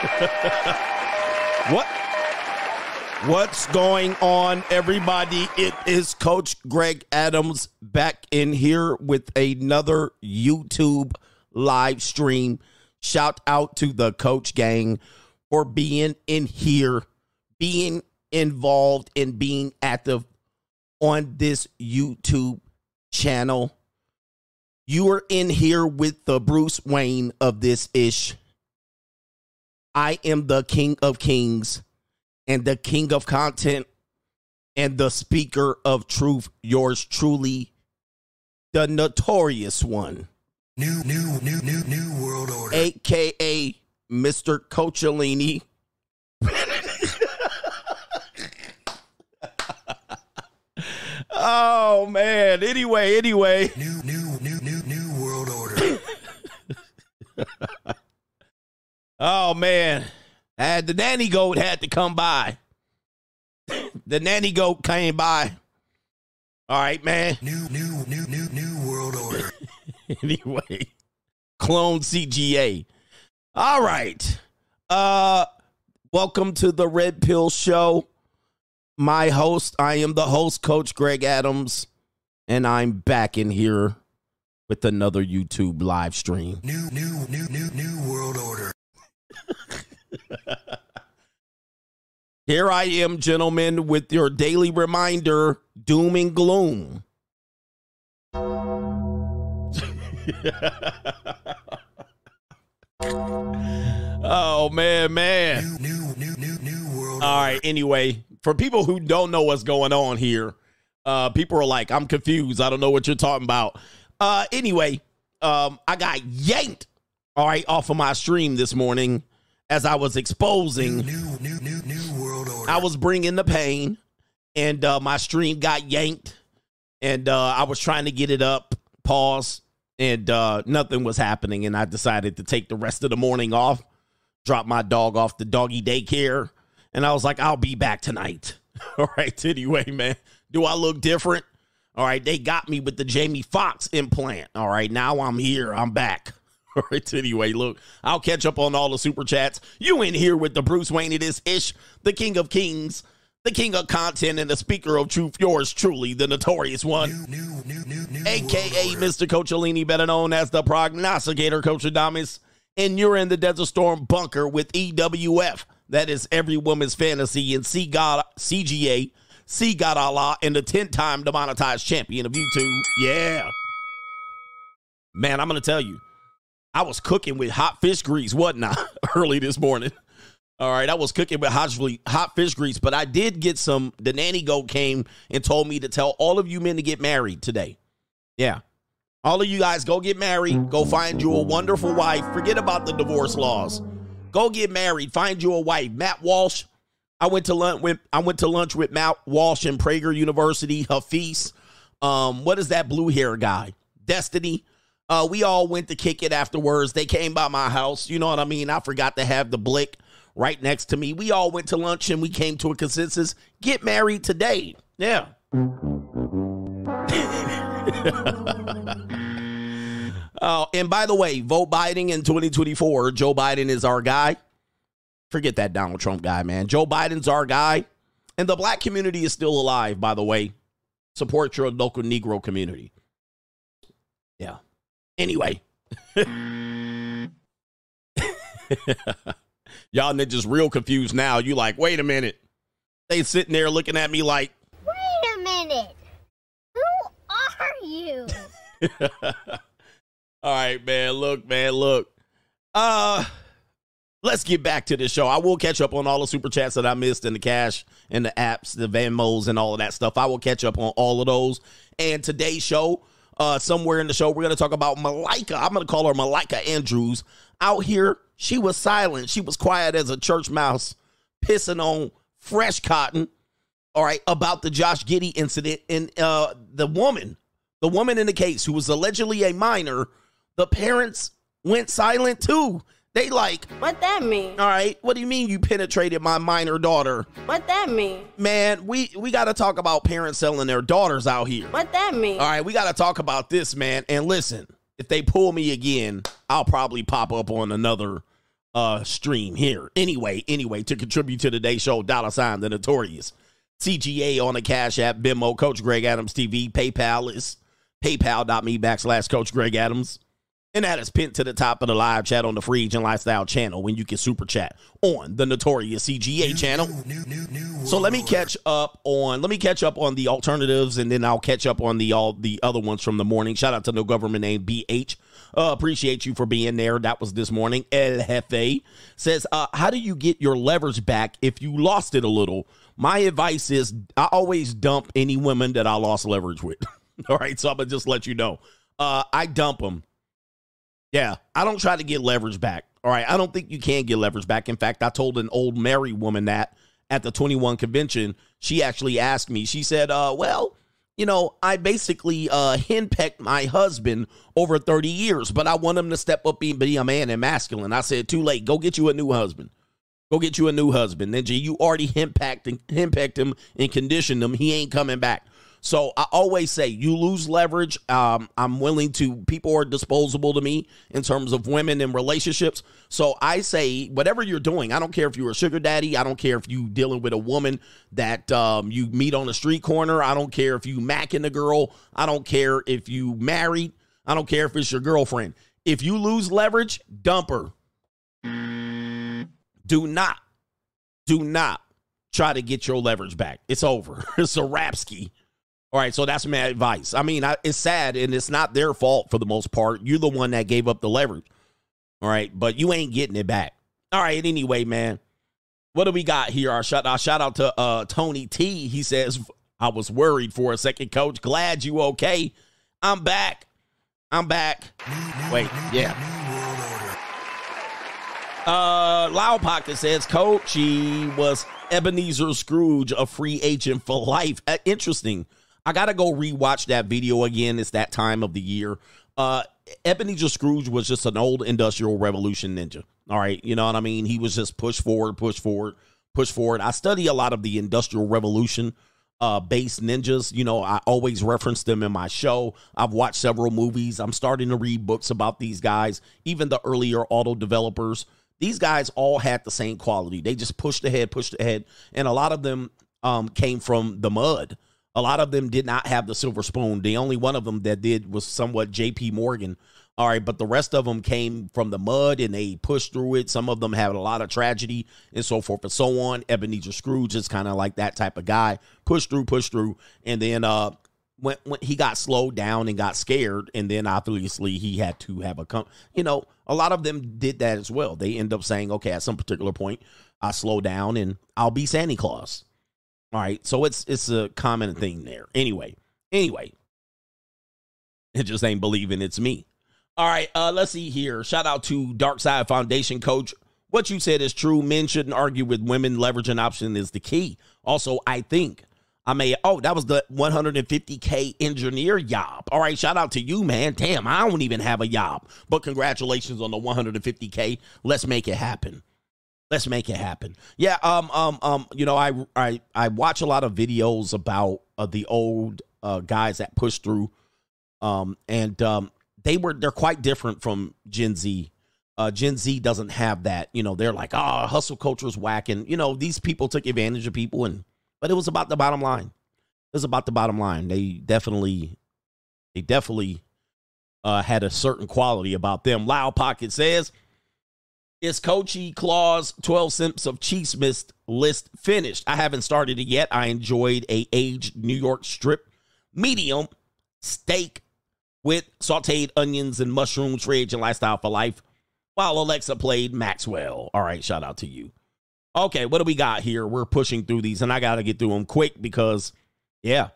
what? What's going on, everybody? It is Coach Greg Adams back in here with another YouTube live stream. Shout out to the Coach Gang for being in here, being involved, and being active on this YouTube channel. You are in here with the Bruce Wayne of this ish. I am the King of Kings and the King of Content and the Speaker of Truth. Yours truly, the notorious one. New, new, new, new, new world order. AKA Mr. Coachellini. oh man. Anyway, anyway. New, new, new, new, new world order. Oh man. Had the nanny goat had to come by. the nanny goat came by. All right, man. New, new, new, new, new world order. anyway, clone CGA. All right. Uh welcome to the Red Pill Show. My host, I am the host, Coach Greg Adams, and I'm back in here with another YouTube live stream. New, new, new, new, new world order. Here I am, gentlemen, with your daily reminder doom and gloom. oh, man, man. New, new, new, new, new world All anyway, for people who don't know what's going on here, uh, people are like, I'm confused. I don't know what you're talking about. Uh, anyway, um, I got yanked, all right, off of my stream this morning as I was exposing. New, new, new, new world order. I was bringing the pain, and uh, my stream got yanked, and uh, I was trying to get it up, pause, and uh, nothing was happening, and I decided to take the rest of the morning off, drop my dog off the doggy daycare, and I was like, I'll be back tonight. All right, anyway, man, do I look different? All right, they got me with the Jamie Foxx implant. All right, now I'm here, I'm back. All right, anyway, look, I'll catch up on all the super chats. You in here with the Bruce Wayne it is ish, the king of kings, the king of content, and the speaker of truth. Yours truly, the notorious one, New, new, new, aka. Mr. Coachellini, better known as the prognosticator, Coach Adamas. And you're in the Desert Storm bunker with EWF. That is every woman's fantasy and C God CGA, C God Allah, and the 10-time demonetized champion of YouTube. Yeah. Man, I'm gonna tell you. I was cooking with hot fish grease, wasn't early this morning? All right, I was cooking with hot, hot fish grease, but I did get some. The nanny goat came and told me to tell all of you men to get married today. Yeah. All of you guys go get married. Go find you a wonderful wife. Forget about the divorce laws. Go get married. Find you a wife. Matt Walsh. I went to lunch with I went to lunch with Matt Walsh in Prager University, Hafiz. Um, what is that blue hair guy? Destiny. Uh, we all went to kick it afterwards. They came by my house. You know what I mean? I forgot to have the blick right next to me. We all went to lunch and we came to a consensus. Get married today. Yeah. Oh, and by the way, vote Biden in 2024. Joe Biden is our guy. Forget that Donald Trump guy, man. Joe Biden's our guy. And the black community is still alive, by the way. Support your local Negro community. Yeah. Anyway. Y'all just real confused now. You like, wait a minute. They sitting there looking at me like, Wait a minute. Who are you? All right, man. Look, man. Look. Uh, let's get back to the show. I will catch up on all the super chats that I missed and the cash and the apps, the Venmos and all of that stuff. I will catch up on all of those. And today's show, uh, somewhere in the show, we're gonna talk about Malika. I'm gonna call her Malika Andrews. Out here, she was silent. She was quiet as a church mouse, pissing on fresh cotton. All right, about the Josh Giddey incident and uh, the woman, the woman in the case who was allegedly a minor, the parents went silent too. They like, What that mean? all right, what do you mean you penetrated my minor daughter? What that mean? Man, we we got to talk about parents selling their daughters out here. What that mean? All right, we got to talk about this, man. And listen, if they pull me again, I'll probably pop up on another uh stream here. Anyway, anyway, to contribute to today's show, dollar sign the notorious CGA on the Cash App, Venmo, Coach Greg Adams TV, PayPal is paypal.me backslash Coach Greg Adams. And that is pinned to the top of the live chat on the Free Agent Lifestyle channel when you can super chat on the Notorious CGA channel. New, new, new So let me catch up on let me catch up on the alternatives and then I'll catch up on the all the other ones from the morning. Shout out to no government name BH. Uh, appreciate you for being there. That was this morning. El Jefe says, uh, how do you get your leverage back if you lost it a little? My advice is I always dump any women that I lost leverage with. all right, so I'm gonna just let you know. Uh, I dump them. Yeah, I don't try to get leverage back. All right, I don't think you can get leverage back. In fact, I told an old married woman that at the 21 convention, she actually asked me. She said, "Uh, well, you know, I basically uh henpecked my husband over 30 years, but I want him to step up and be a man and masculine." I said, "Too late. Go get you a new husband. Go get you a new husband. Ninja, you already henpecked and henpecked him and conditioned him. He ain't coming back." So I always say you lose leverage. Um, I'm willing to. People are disposable to me in terms of women and relationships. So I say whatever you're doing. I don't care if you're a sugar daddy. I don't care if you dealing with a woman that um, you meet on a street corner. I don't care if you macking a girl. I don't care if you married. I don't care if it's your girlfriend. If you lose leverage, dump her. Do not, do not try to get your leverage back. It's over. It's a rapski. All right, so that's my advice. I mean, I, it's sad and it's not their fault for the most part. You're the one that gave up the leverage. All right, but you ain't getting it back. All right, anyway, man. What do we got here? Our shout, our shout out to uh, Tony T. He says, I was worried for a second, coach. Glad you okay. I'm back. I'm back. Wait, yeah. Uh, Loud Pocket says, Coach, he was Ebenezer Scrooge, a free agent for life. Uh, interesting. I gotta go rewatch that video again. It's that time of the year. Uh, Ebenezer Scrooge was just an old industrial revolution ninja. All right, you know what I mean. He was just push forward, push forward, push forward. I study a lot of the industrial revolution uh based ninjas you know i always reference them in my show i've watched several movies i'm starting to read books about these guys even the earlier auto developers these guys all had the same quality they just pushed ahead pushed ahead and a lot of them um came from the mud a lot of them did not have the silver spoon the only one of them that did was somewhat jp morgan all right, but the rest of them came from the mud and they pushed through it. Some of them had a lot of tragedy and so forth and so on. Ebenezer Scrooge is kind of like that type of guy. Push through, push through, and then uh, when when he got slowed down and got scared, and then obviously he had to have a com- you know a lot of them did that as well. They end up saying, okay, at some particular point, I slow down and I'll be Santa Claus. All right, so it's it's a common thing there. Anyway, anyway, it just ain't believing it's me. All right, uh, let's see here. Shout out to Dark Side Foundation coach. What you said is true. Men shouldn't argue with women. Leveraging option is the key. Also, I think I may. Oh, that was the 150k engineer job. All right, shout out to you, man. Damn, I don't even have a job, but congratulations on the 150k. Let's make it happen. Let's make it happen. Yeah. Um. Um. Um. You know, I I I watch a lot of videos about uh, the old uh, guys that push through. Um. And um they were they're quite different from Gen Z. Uh, Gen Z doesn't have that. You know, they're like, oh, hustle culture is whacking. You know, these people took advantage of people, and but it was about the bottom line. It was about the bottom line. They definitely, they definitely uh, had a certain quality about them. Loud Pocket says, "Is Coachy Claus Twelve Simps of Cheese Mist list finished? I haven't started it yet. I enjoyed a aged New York strip medium steak." with sauteed onions and mushrooms for age and lifestyle for life while Alexa played Maxwell. All right, shout out to you. Okay, what do we got here? We're pushing through these, and I got to get through them quick because, yeah,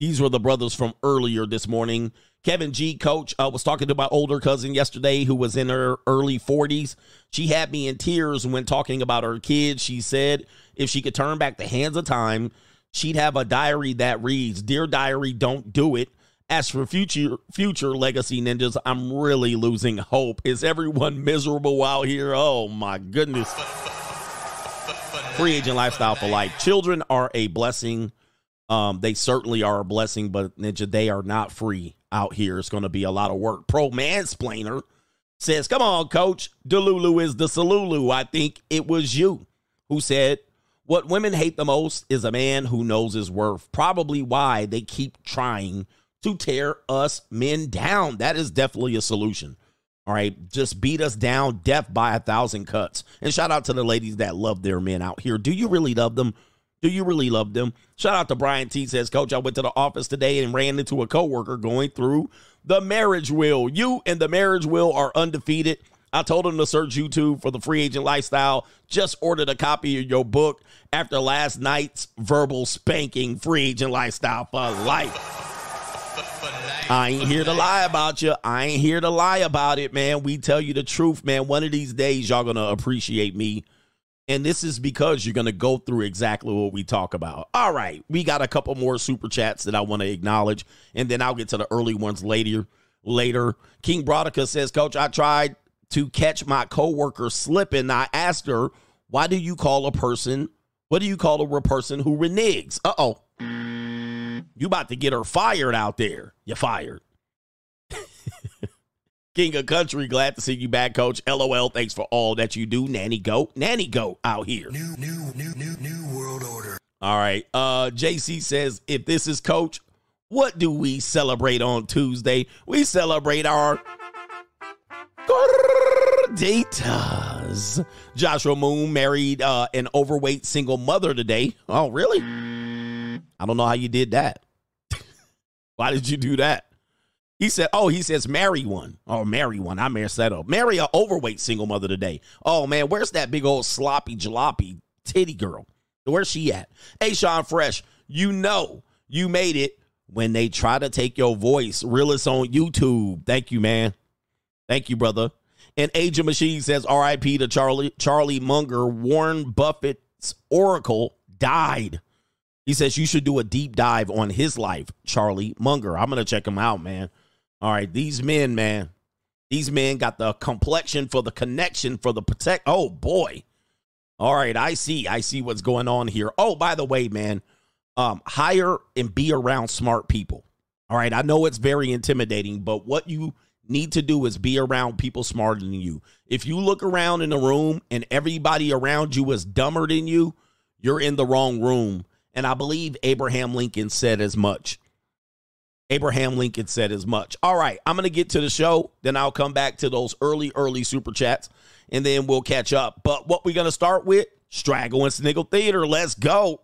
these were the brothers from earlier this morning. Kevin G, coach, uh, was talking to my older cousin yesterday who was in her early 40s. She had me in tears when talking about her kids. She said if she could turn back the hands of time, she'd have a diary that reads, Dear Diary, don't do it. As for future future legacy ninjas, I'm really losing hope. Is everyone miserable out here? Oh my goodness. Free agent lifestyle for life. Children are a blessing. Um, they certainly are a blessing, but ninja, they are not free out here. It's going to be a lot of work. Pro mansplainer says, Come on, coach. Delulu is the Salulu. I think it was you who said, What women hate the most is a man who knows his worth. Probably why they keep trying to tear us men down. That is definitely a solution. All right. Just beat us down, death by a thousand cuts. And shout out to the ladies that love their men out here. Do you really love them? Do you really love them? Shout out to Brian T says, Coach, I went to the office today and ran into a coworker going through the marriage will. You and the marriage will are undefeated. I told him to search YouTube for the free agent lifestyle. Just ordered a copy of your book after last night's verbal spanking free agent lifestyle for life. I ain't here to lie about you. I ain't here to lie about it, man. We tell you the truth, man. One of these days, y'all gonna appreciate me. And this is because you're gonna go through exactly what we talk about. All right, we got a couple more super chats that I want to acknowledge, and then I'll get to the early ones later. Later, King Brodica says, "Coach, I tried to catch my coworker slipping. I asked her, why do you call a person? What do you call a person who reneges? Uh oh." You about to get her fired out there. You're fired. King of Country, glad to see you back, Coach. LOL, thanks for all that you do. Nanny Goat, Nanny Goat out here. New, new, new, new, new world order. All right. Uh, JC says, if this is Coach, what do we celebrate on Tuesday? We celebrate our datas. Joshua Moon married uh, an overweight single mother today. Oh, really? I don't know how you did that. Why did you do that? He said, oh, he says marry one. Oh, marry one. I messed that up. Marry a overweight single mother today. Oh, man, where's that big old sloppy jalopy titty girl? Where's she at? Hey, Sean Fresh, you know you made it when they try to take your voice. Realist on YouTube. Thank you, man. Thank you, brother. And Agent Machine says RIP to Charlie Charlie Munger. Warren Buffett's Oracle died. He says you should do a deep dive on his life, Charlie Munger. I'm to check him out, man. All right, these men, man. These men got the complexion for the connection for the protect. Oh, boy. All right, I see. I see what's going on here. Oh, by the way, man, um, hire and be around smart people. All right, I know it's very intimidating, but what you need to do is be around people smarter than you. If you look around in a room and everybody around you is dumber than you, you're in the wrong room and I believe Abraham Lincoln said as much. Abraham Lincoln said as much. All right, I'm going to get to the show. Then I'll come back to those early, early super chats, and then we'll catch up. But what we're going to start with, Straggle and Sniggle Theater. Let's go.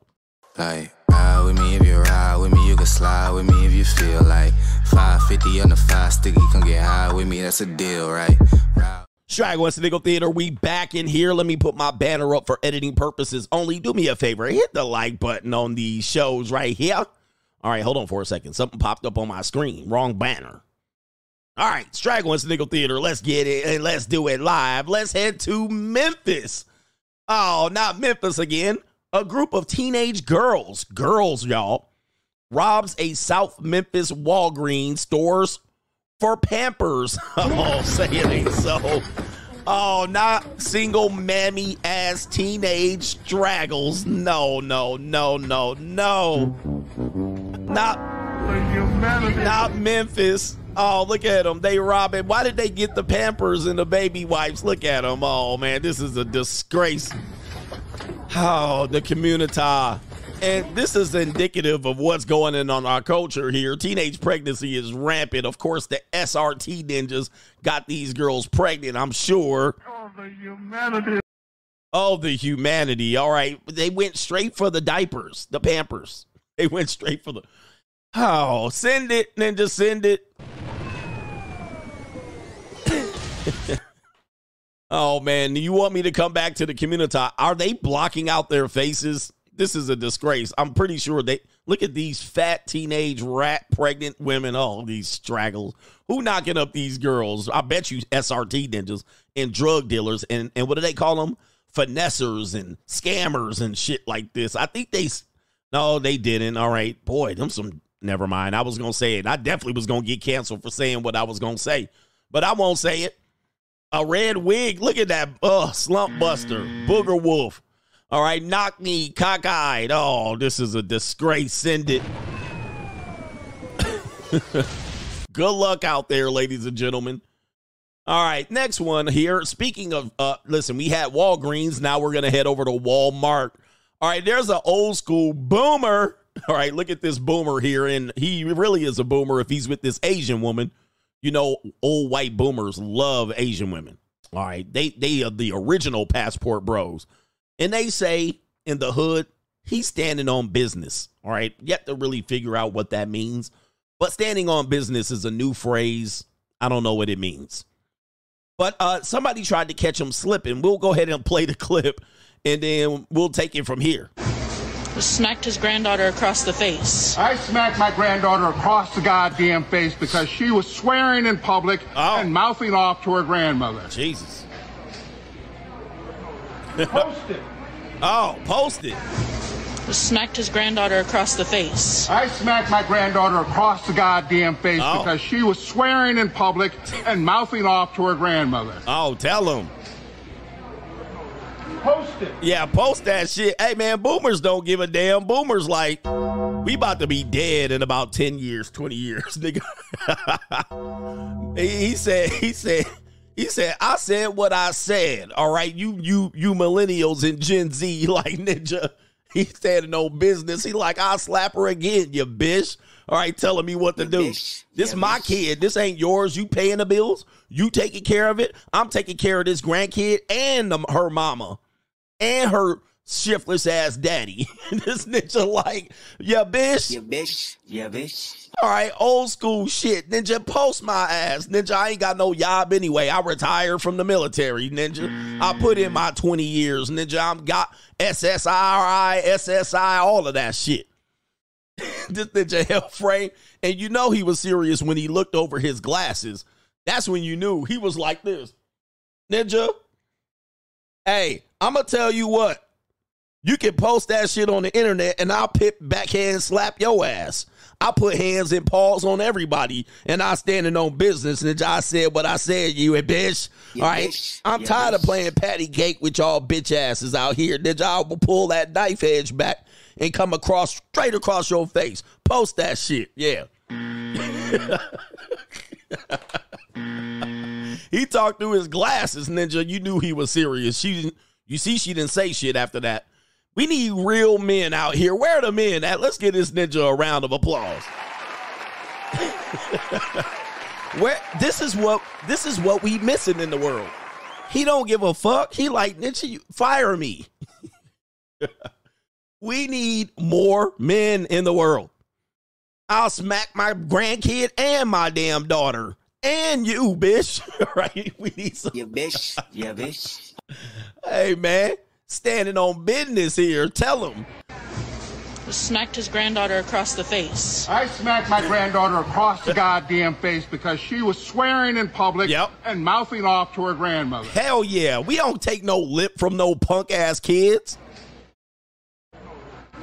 Like, ride with me if you ride with me, you can slide with me if you feel like 550 on the five sticky, come get high with me, that's a deal, right? Ride Straggle and Sniggle Theater, we back in here. Let me put my banner up for editing purposes only. Do me a favor, hit the like button on these shows right here. All right, hold on for a second. Something popped up on my screen. Wrong banner. All right, Straggle and Sniggle Theater, let's get it and let's do it live. Let's head to Memphis. Oh, not Memphis again. A group of teenage girls, girls, y'all, robs a South Memphis Walgreens stores for Pampers. oh, say it so. Oh, not single mammy ass teenage straggles. No, no, no, no, no. Not, not Memphis. Oh, look at them. They robbing. Why did they get the Pampers and the baby wipes? Look at them. Oh, man, this is a disgrace. Oh, the community. And this is indicative of what's going on in our culture here. Teenage pregnancy is rampant. Of course, the SRT ninjas got these girls pregnant, I'm sure. Oh, the humanity. Oh, the humanity. All right. They went straight for the diapers, the Pampers. They went straight for the. Oh, send it, ninja, send it. oh, man. You want me to come back to the community? Are they blocking out their faces? this is a disgrace. I'm pretty sure they look at these fat teenage rat pregnant women. Oh, these straggles. Who knocking up these girls? I bet you SRT ninjas and drug dealers and and what do they call them? Finessers and scammers and shit like this. I think they no, they didn't. All right, boy, them some. Never mind. I was gonna say it. I definitely was gonna get canceled for saying what I was gonna say, but I won't say it. A red wig. Look at that. Uh, slump buster, booger wolf. All right, knock me cockeyed. Oh, this is a disgrace. Send it. Good luck out there, ladies and gentlemen. All right, next one here. Speaking of, uh, listen, we had Walgreens. Now we're gonna head over to Walmart. All right, there's an old school boomer. All right, look at this boomer here, and he really is a boomer if he's with this Asian woman. You know, old white boomers love Asian women. All right, they they are the original passport bros, and they say in the hood he's standing on business. All right, Yet to really figure out what that means. But standing on business is a new phrase. I don't know what it means. But uh, somebody tried to catch him slipping. We'll go ahead and play the clip, and then we'll take it from here. Smacked his granddaughter across the face. I smacked my granddaughter across the goddamn face because she was swearing in public Oh. and mouthing off to her grandmother. Jesus. Post it. Oh, post it. Smacked his granddaughter across the face. I smacked my granddaughter across the goddamn face Oh. because she was swearing in public and mouthing off to her grandmother. Oh, tell him. Post it. Yeah, post that shit. Hey, man, boomers don't give a damn. Boomers like, we about to be dead in about 10 years, 20 years, nigga. he, he said, he said, he said, I said what I said. All right, you, you, you millennials and Gen Z, like ninja. He standing no business. He like, I'll slap her again, you bitch. All right, telling me what to do. bitch. This Yeah, my bitch. kid. This ain't yours. You paying the bills. You taking care of it. I'm taking care of this grandkid and the, her mama and her shiftless ass daddy. this ninja like, yeah, bitch. Yeah, bitch. Yeah, bitch. All right, old school shit. Ninja, post my ass. Ninja, I ain't got no job anyway. I retired from the military, Ninja. I put in my 20 years, Ninja. I'm got SSRI, SSI, all of that shit. this Ninja held frame. And you know he was serious when he looked over his glasses. That's when you knew he was like this. Ninja, hey, I'm to tell you what. You can post that shit on the internet and I'll pip backhand slap your ass. I put hands and paws on everybody and I standing on business and I said what I said, you a bitch. Yeah, All right. bitch. I'm Yeah, tired of playing patty cake with y'all bitch asses out here. Then y'all will pull that knife edge back and come across straight across your face. Post that shit. Yeah. he talked through his glasses, Ninja. You knew he was serious. She didn't you see she didn't say shit after that. We need real men out here. Where are the men at? Let's give this ninja a round of applause. Where this is what this is what we missing in the world. He don't give a fuck. He like ninja, fire me. we need more men in the world. I'll smack my grandkid and my damn daughter and you, bitch. right? We need some. Yeah, bitch. Yeah, bitch. Hey man, standing on business here. Tell him. Smacked his granddaughter across the face. I smacked my granddaughter across the goddamn face because she was swearing in public Yep. and mouthing off to her grandmother. Hell yeah, we don't take no lip from no punk ass kids.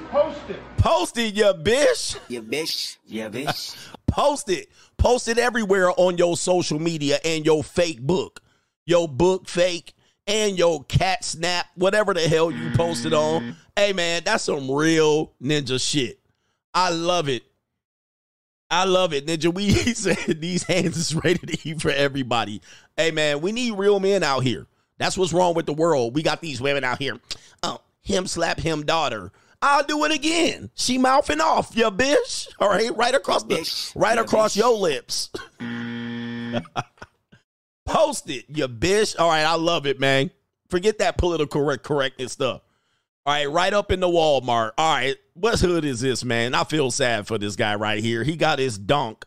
Post it. Post it, you bitch. Yeah, bitch. Yeah, bitch. Post it. Post it everywhere on your social media and your fake book. Your book fake and your cat snap, whatever the hell you posted on. Mm-hmm. Hey man, that's some real ninja shit. I love it. I love it, Ninja. We said these hands is ready to eat for everybody. Hey man, we need real men out here. That's what's wrong with the world. We got these women out here. Oh, him slap him daughter. I'll do it again. She mouthing off, you bitch. All right, right across the right across your lips. Post it, you bitch. All right, I love it, man. Forget that political correct correctness stuff. All right, right up in the Walmart. All right, what hood is this, man? I feel sad for this guy right here. He got his dunk.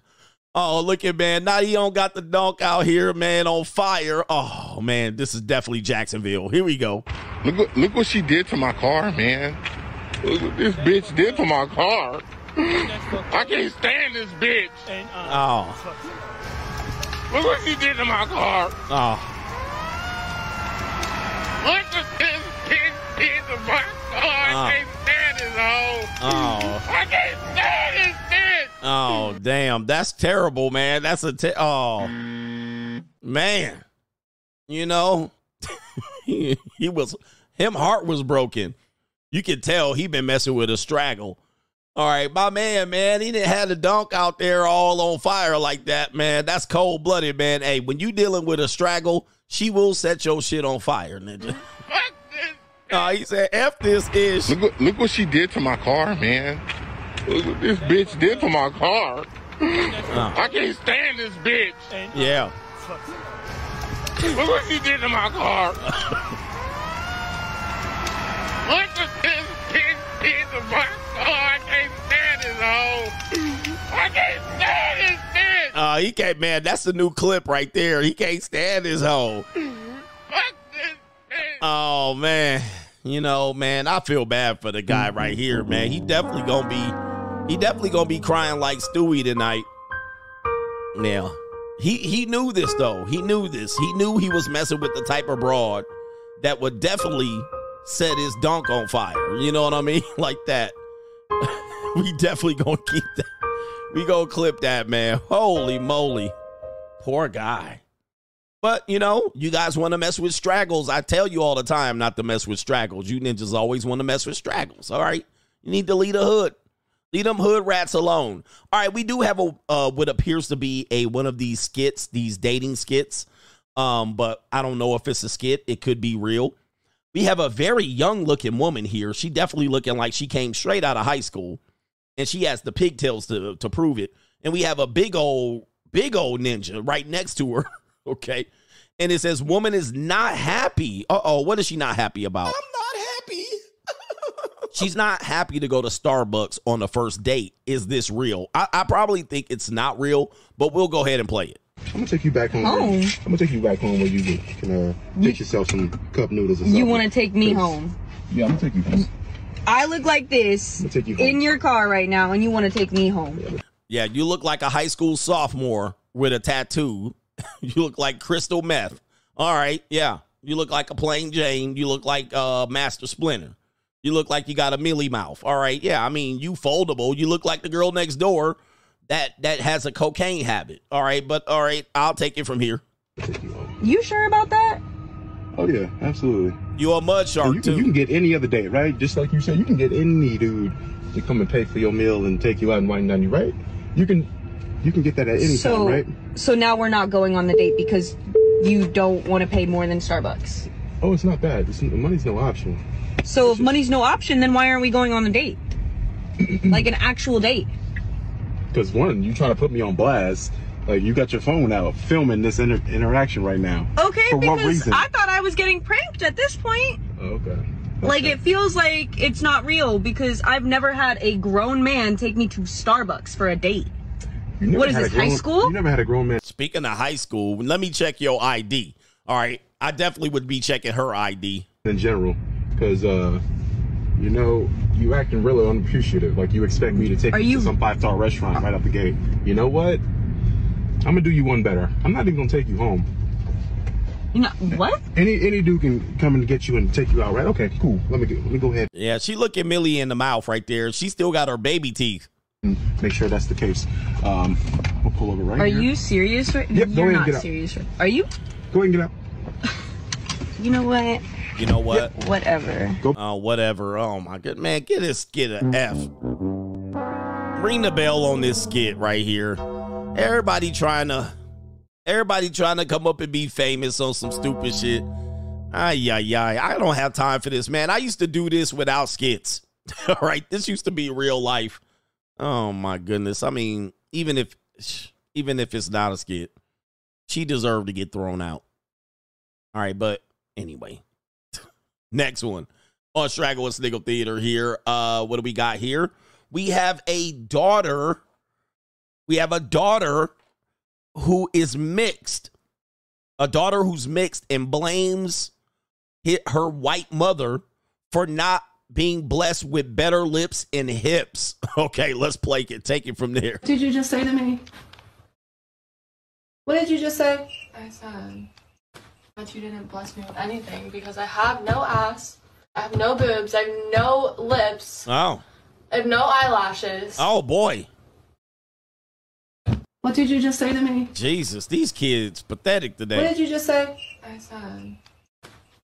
Oh, look at man. Now he don't got the dunk out here, man, on fire. Oh man, this is definitely Jacksonville. Here we go. Look, what- look what she did to my car, man. Look what this bitch did to my car. I can't stand this bitch. Oh, Look what she did to my car. oh. Look what this bitch did to my car. Ah. I can't stand this hoe. Oh. I can't stand this bitch. Oh, damn. That's terrible, man. That's a te- oh. Man. You know, he, he was him heart was broken. You could tell he been messing with a straggle. All right, my man, man, he didn't have the dunk out there all on fire like that, man. That's cold blooded, man. Hey, when you dealing with a straggle, she will set your shit on fire, ninja. Uh, he said, "F this ish." Look, what- look what she did to my car, man. Look what this bitch did to my car. I can't stand this bitch. Yeah. Look what she did to my car. Look what this bitch did to my car. I can't stand this hoe. Mm-hmm. I can't stand this bitch. Uh, he can't, man. That's the new clip right there. He can't stand his hoe. Mm-hmm. Fuck this bitch. Oh man, you know, man, I feel bad for the guy right mm-hmm. here, man. He definitely gonna be, he definitely gonna be crying like Stewie tonight. Yeah, he he knew this though. He knew this. He knew he was messing with the type of broad that would definitely set his dunk on fire. You know what I mean? Like that. we definitely gonna keep that. We gonna clip that, man. Holy moly, poor guy. But you know, you guys want to mess with straggles. I tell you all the time not to mess with straggles. You ninjas always want to mess with straggles. All right, you need to lead a hood. Leave them hood rats alone. All right, we do have a uh, what appears to be a one of these skits, these dating skits. Um, but I don't know if it's a skit. It could be real. We have a very young looking woman here. She definitely looking like she came straight out of high school, and she has the pigtails to to prove it. And we have a big old big old ninja right next to her. okay, and it says woman is not happy. Uh oh, what is she not happy about? I'm not happy. She's not happy to go to Starbucks on the first date. Is this real? I, I probably think it's not real, but we'll go ahead and play it. I'm gonna take you back home. Home? I'm gonna take you back home where you can uh, fix yourself some cup noodles or something. You want to take me home? Yeah, I'm gonna take you home. I look like this take you in your car right now, and you want to take me home? Yeah, you look like a high school sophomore with a tattoo. you look like crystal meth. All right, yeah. You look like a plain Jane. You look like uh, Master Splinter. You look like you got a mealy mouth. All right, yeah. I mean, you foldable. You look like the girl next door that that has a cocaine habit. All right, but all right, I'll take it from here. You sure about that? Oh yeah, absolutely. You a mud And shark you, can, too. you can get any other date, right? Just like you said, you can get any dude to come and pay for your meal and take you out and wine down you, right? You can, you can get that at any so, time, right? so now we're not going on the date because you don't want to pay more than Starbucks. Oh, it's not bad. It's, money's no option. So if money's no option, then why aren't we going on the date? like an actual date. Because one, you trying to put me on blast. Like you got your phone out filming this inter- interaction right now. Okay, For what because reason? I thought I was getting pranked at this point. Oh, okay. Like it feels like it's not real because I've never had a grown man take me to Starbucks for a date. What is had a this, high school? You never had a grown man Speaking of high school, let me check your ID. All right, I definitely would be checking her ID. in general, because uh, you know you acting really unappreciative. Like you expect me to take Are you you- to some five star restaurant right out the gate. You know what? I'm gonna do you one better. I'm not even gonna take you home. You know what? Any any dude can come and get you and take you out, right? Okay, cool. Let me get, let me go ahead Yeah, she looking at Millie in the mouth right there. She still got her baby teeth. make sure that's the case. Um, we'll pull over right Are here. you serious right Yep, You're ahead and not get out. serious. Right? Are you? Go ahead and get out. You know what? You know what? Whatever. Oh, whatever. Oh my good man, get this skit a F. Ring the bell on this skit right here. Everybody trying to, everybody trying to come up and be famous on some stupid shit. Ay ay ay! I don't have time for this, man. I used to do this without skits. All right, this used to be real life. Oh my goodness! I mean, even if, even if it's not a skit, she deserved to get thrown out. All right, but anyway, next one on Straggle and Sniggle Theater here. Uh, what do we got here? We have a daughter. We have a daughter who is mixed. A daughter who's mixed and blames hit her white mother for not being blessed with better lips and hips. Okay, let's play it. Take it from there. did you just say to me? What did you just say? I said that you didn't bless me with anything because I have no ass, I have no boobs, I have no lips, Oh, I have no eyelashes. oh boy, What did you just say to me? Jesus, these kids pathetic today. What today. did you just say? I said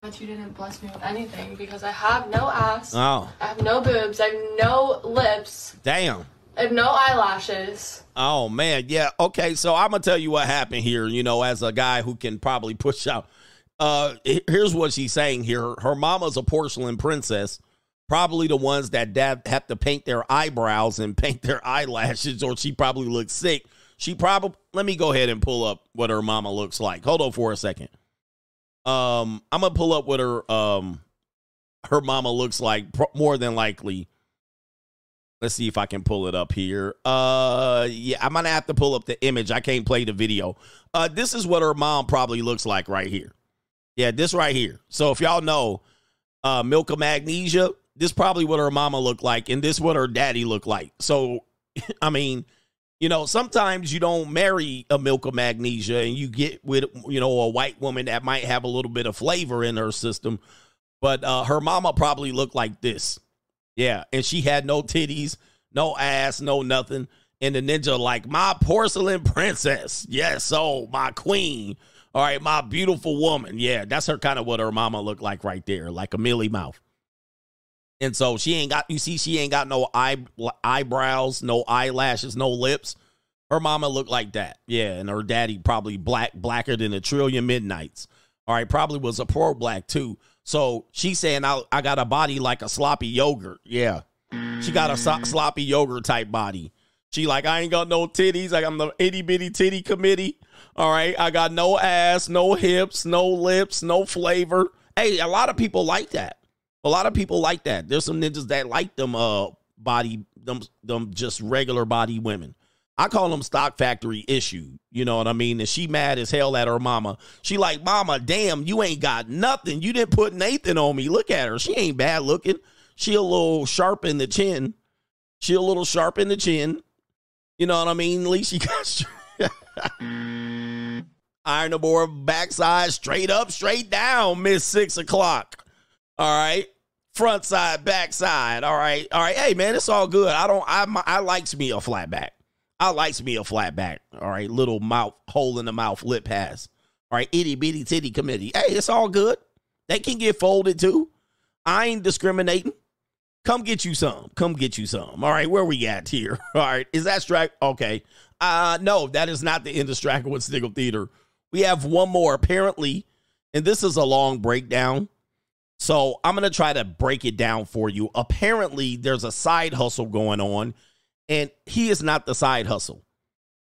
that you didn't bless me with anything because I have no ass. Oh, I have no boobs. I have no lips. damn. I have no eyelashes. Oh man, yeah. Okay, so I'm gonna tell you what happened here. You know, as a guy who can probably push out. Uh, here's what she's saying here. Her mama's a porcelain princess, probably the ones that dad have to paint their eyebrows and paint their eyelashes, or she probably looks sick. She probably. Let me go ahead and pull up what her mama looks like. Hold on for a second. Um, I'm gonna pull up what her um her mama looks like. More than likely. Let's see if I can pull it up here. Uh yeah, I'm gonna have to pull up the image. I can't play the video. Uh this is what her mom probably looks like right here. Yeah, this right here. So if y'all know uh Milk of Magnesia, this probably what her mama looked like, and this what her daddy looked like. So I mean, you know, sometimes you don't marry a milk of magnesia and you get with, you know, a white woman that might have a little bit of flavor in her system. But uh, her mama probably looked like this. Yeah. And she had no titties, no ass, no nothing. And the ninja, like, my porcelain princess. Yes. Oh, my queen. All right. My beautiful woman. Yeah. That's her kind of what her mama looked like right there, like a Millie mouth. And so she ain't got, you see, she ain't got no eye, eyebrows, no eyelashes, no lips. Her mama looked like that. Yeah. And her daddy probably black, blacker than a trillion midnights. All right. Probably was a poor black too. So she's saying, I, I got a body like a sloppy yogurt. Yeah. She got a so- sloppy yogurt type body. She like, I ain't got no titties. Like I'm the itty bitty titty committee. All right. I got no ass, no hips, no lips, no flavor. Hey, a lot of people like that. A lot of people like that. There's some ninjas that like them uh body them them just regular body women. I call them stock factory issue. You know what I mean? And she mad as hell at her mama. She like, Mama, damn, you ain't got nothing. You didn't put Nathan on me. Look at her. She ain't bad looking. She a little sharp in the chin. She a little sharp in the chin. You know what I mean? At least she got iron board backside, straight up, straight down, miss six o'clock. All right. Front side, back side. All right. All right. Hey man, it's all good. I don't I I likes me a flat back. I likes me a flat back. All right. Little mouth, hole in the mouth, lip pass. All right. Itty bitty titty committee. Hey, it's all good. They can get folded too. I ain't discriminating. Come get you some. Come get you some. All right, where we at here? All right, is that strike? Okay. Uh no, that is not the end of Straggle and Sniggle Theater. We have one more apparently, and this is a long breakdown. So I'm gonna try to break it down for you. Apparently, there's a side hustle going on, and he is not the side hustle.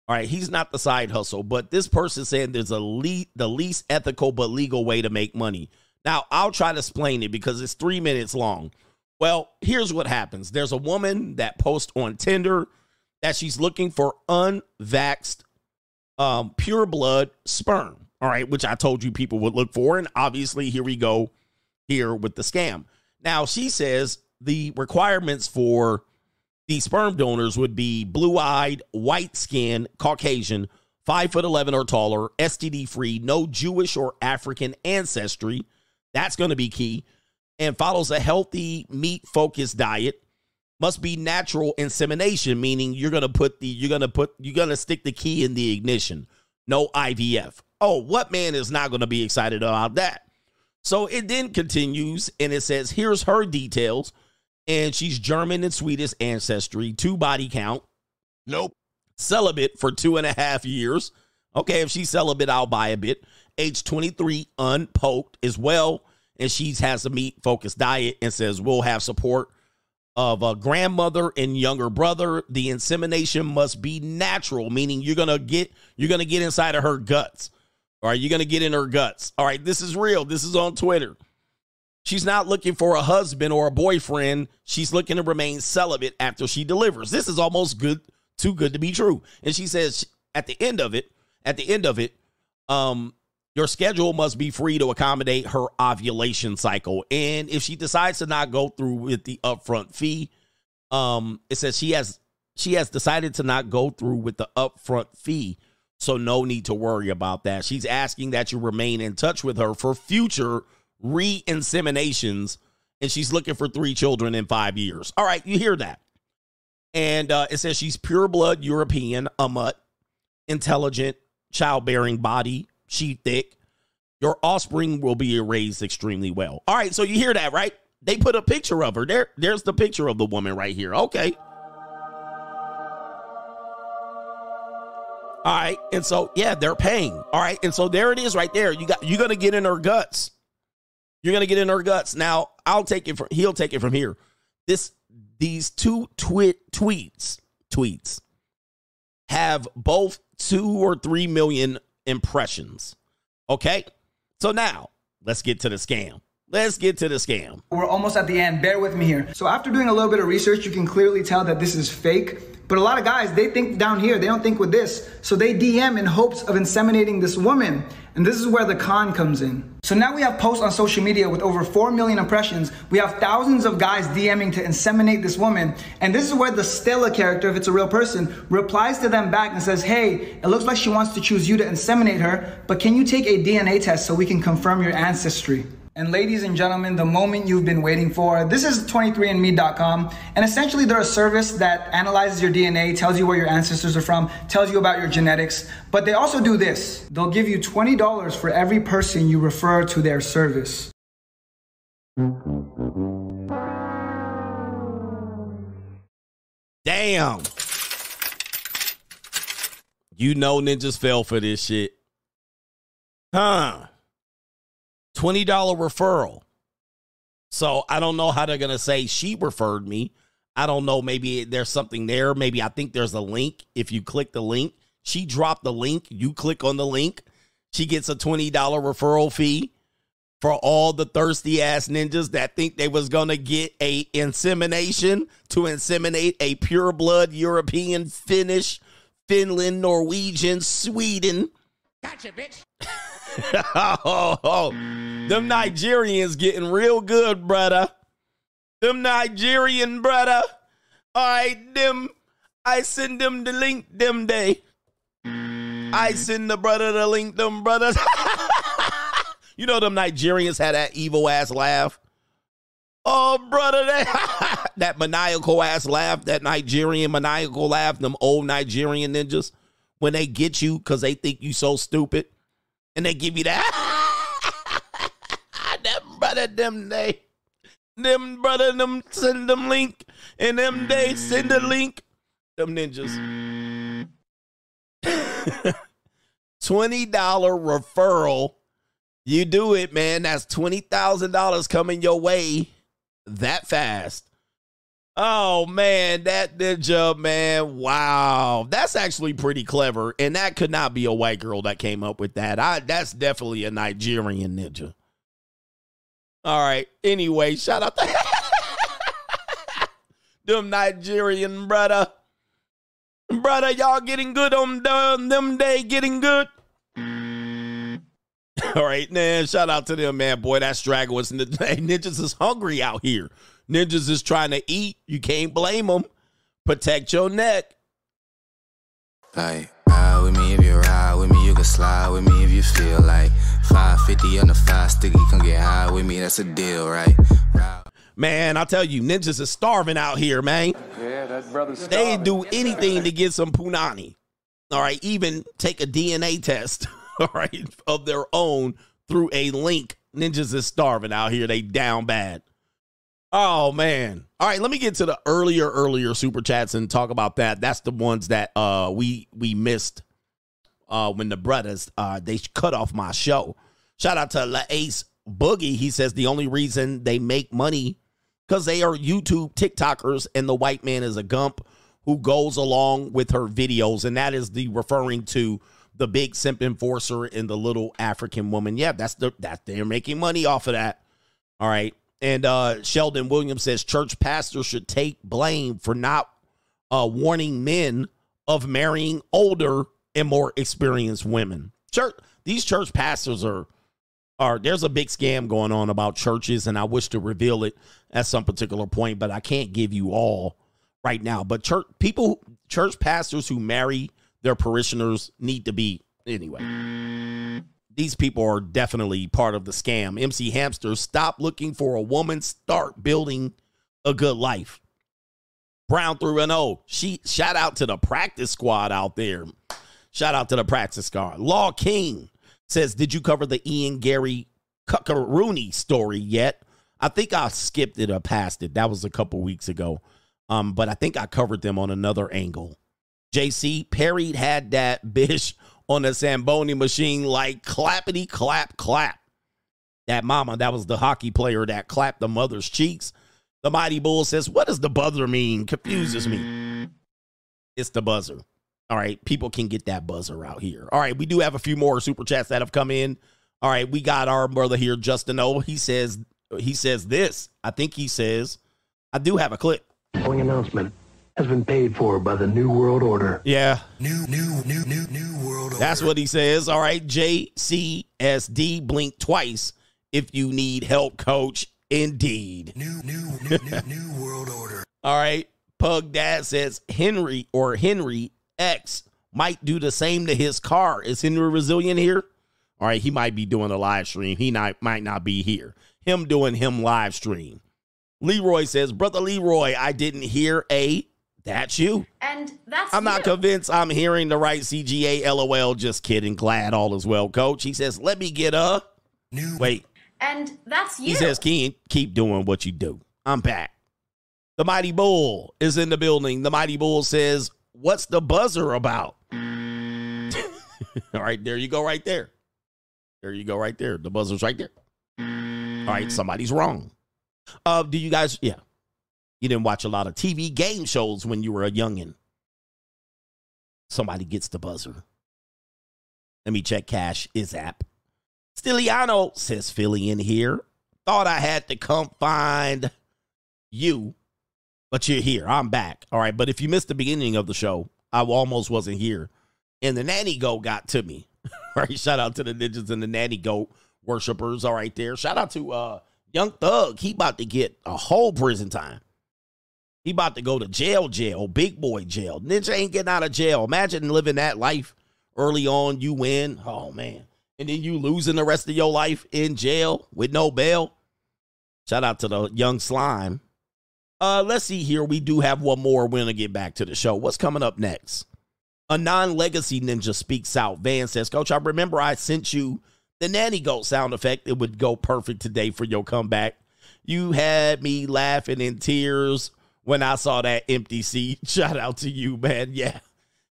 All right, he's not the side hustle, but this person saying there's a le- the least ethical but legal way to make money. Now, I'll try to explain it because it's three minutes long. Well, here's what happens there's a woman that posts on Tinder that she's looking for unvaxxed, um, pure blood sperm. All right, which I told you people would look for. And obviously, here we go here with the scam. Now, she says the requirements for the sperm donors would be blue eyed, white skin, Caucasian, five foot 11 or taller, STD free, no Jewish or African ancestry. That's going to be key. And follows a healthy, meat focused diet. Must be natural insemination, meaning you're gonna put the you're gonna put you're gonna stick the key in the ignition. No IVF. Oh, what man is not gonna be excited about that? So it then continues and it says, here's her details. And she's German and Swedish ancestry, two body count. Nope. Celibate for two and a half years. Okay, if she's celibate, I'll buy a bit. Age 23, unpoked as well. And she has a meat focused diet and says, we'll have support of a grandmother and younger brother. The insemination must be natural, meaning you're gonna get you're gonna get inside of her guts. All right, you're gonna get in her guts. All right, this is real. This is on Twitter. She's not looking for a husband or a boyfriend. She's looking to remain celibate after she delivers. This is almost good, too good to be true. And she says at the end of it, at the end of it, um, your schedule must be free to accommodate her ovulation cycle. And if she decides to not go through with the upfront fee, um, it says she has she has decided to not go through with the upfront fee. So no need to worry about that. She's asking that you remain in touch with her for future re-inseminations, and she's looking for three children in five years. All right, you hear that. And uh, it says she's pure blood European, a mutt, intelligent, childbearing body, she thick. Your offspring will be raised extremely well. All right, so you hear that, right? They put a picture of her. There, there's the picture of the woman right here. Okay. All right, and so yeah, they're paying. All right, and so there it is, right there. You got you're gonna get in her guts. You're gonna get in her guts. Now I'll take it from. He'll take it from here. This these two tweet tweets tweets have both two or three million impressions. Okay, so now let's get to the scam. Let's get to the scam. We're almost at the end. Bear with me here. So after doing a little bit of research, you can clearly tell that this is fake. But a lot of guys, they think down here, they don't think with this. So they DM in hopes of inseminating this woman. And this is where the con comes in. So now we have posts on social media with over 4 million impressions. We have thousands of guys DMing to inseminate this woman. And this is where the Stella character, if it's a real person, replies to them back and says, Hey, it looks like she wants to choose you to inseminate her, but can you take a DNA test so we can confirm your ancestry? And ladies and gentlemen, the moment you've been waiting for. This is 23andme.com. And essentially, they're a service that analyzes your DNA, tells you where your ancestors are from, tells you about your genetics. But they also do this they'll give you $20 for every person you refer to their service. Damn. You know ninjas fell for this shit. Huh. $20 referral. So I don't know how they're going to say she referred me. I don't know. Maybe there's something there. Maybe I think there's a link. If you click the link, she dropped the link. You click on the link. She gets a $20 referral fee for all the thirsty ass ninjas that think they was going to get a insemination to inseminate a pure blood European, Finnish, Finland, Norwegian, Sweden. Gotcha, bitch. oh, oh, them Nigerians getting real good, brother. Them Nigerian brother. All right, them. I send them the link them day. I send the brother the link them brothers. you know them Nigerians had that evil ass laugh. Oh, brother, that, that maniacal ass laugh, that Nigerian maniacal laugh, them old Nigerian ninjas, when they get you because they think you so stupid and they give you that. them brother, them they, them brother, them send them link, and them they send the link. Them ninjas. Twenty dollar referral. You do it, man. That's twenty thousand dollars coming your way that fast. Oh man, that ninja, man. Wow. That's actually pretty clever. And that could not be a white girl that came up with that. I that's definitely a Nigerian ninja. All right. Anyway, shout out to them Nigerian brother. Brother, y'all getting good on them, them day getting good. All right, man. Shout out to them, man. Boy, that's dragon was ninjas is hungry out here. Ninjas is trying to eat. You can't blame them. Protect your neck. Like, ride with me if you ride with me, you can slide with me if you feel like 550 on the five sticky, come get high with me, that's a deal, right? Ride. Man, I tell you, ninjas is starving out here, man. Yeah, that brother's They do anything to get some punani. All right, even take a DNA test, all right, of their own through a link. Ninjas is starving out here. They down bad. Oh man. All right, let me get to the earlier earlier super chats and talk about that. That's the ones that uh we we missed uh when the brothers uh they cut off my show. Shout out to La Ace Boogie. He says the only reason they make money cuz they are YouTube TikTokers and the white man is a gump who goes along with her videos and that is the referring to the big simp enforcer and the little African woman. Yeah, that's the that they're making money off of that. All right. And uh, Sheldon Williams says church pastors should take blame for not uh, warning men of marrying older and more experienced women. Church, these church pastors are are there's a big scam going on about churches, and I wish to reveal it at some particular point, but I can't give you all right now. But church people, church pastors who marry their parishioners need to be anyway these people are definitely part of the scam. MC Hamster, stop looking for a woman, start building a good life. Brown through an O. She shout out to the practice squad out there. Shout out to the practice squad. Law King says, Did you cover the Ian Gary Cuckaroony story yet? I think I skipped it or passed it. That was a couple weeks ago. Um, but I think I covered them on another angle. JC Perry had that bish on the Zamboni machine like clappity clap clap. That mama, that was the hockey player that clapped the mother's cheeks. The Mighty Bull says, What does the buzzer mean? Confuses me. It's the buzzer. All right, people can get that buzzer out here. All right, we do have a few more super chats that have come in. All right, we got our brother here, Justin O. He says he says this. I think he says, I do have a clip. Following announcement has been paid for by the New World Order. Yeah. New, new, new, new, new world order. That's what he says. All right, JCSD blink twice if you need help, coach. Indeed. New, new, new, new, new world order. All right. Pug Dad says Henry or Henry X might do the same to his car. Is Henry resilient here? All right, he might be doing a live stream. He not, might not be here. Him doing him live stream. Leroy says, Brother Leroy, I didn't hear a that's you. And that's I'm not convinced I'm hearing the right CGA. LOL. Just kidding. Glad all is well, coach. He says, let me get a new. Wait. And that's you. He says, keep, keep doing what you do. I'm back. The Mighty Bull is in the building. The Mighty Bull says, What's the buzzer about? All right, there you go, right there. There you go, right there. The buzzer's right there. All right, somebody's wrong. Uh, do you guys, yeah. You didn't watch a lot of TV game shows when you were a youngin'. Somebody gets the buzzer. Let me check cash is app. Stiliano says Philly in here. Thought I had to come find you, but you're here. I'm back. All right. But if you missed the beginning of the show, I almost wasn't here. And the nanny goat got to me. All right. Shout out to the ninjas and the nanny goat worshipers. All right, there. Shout out to uh Young Thug. He about to get a whole prison time. He about to go to jail, jail, big boy jail. Ninja ain't getting out of jail. Imagine living that life early on. You win. Oh man and then you losing the rest of your life in jail with no bail. Shout out to the young slime. Uh, let's see here. We do have one more. We're gonna get back to the show. What's coming up next? A non-legacy ninja speaks out. Van says, Coach, I remember I sent you the nanny goat sound effect. It would go perfect today for your comeback. You had me laughing in tears when I saw that empty seat. Shout out to you, man. Yeah.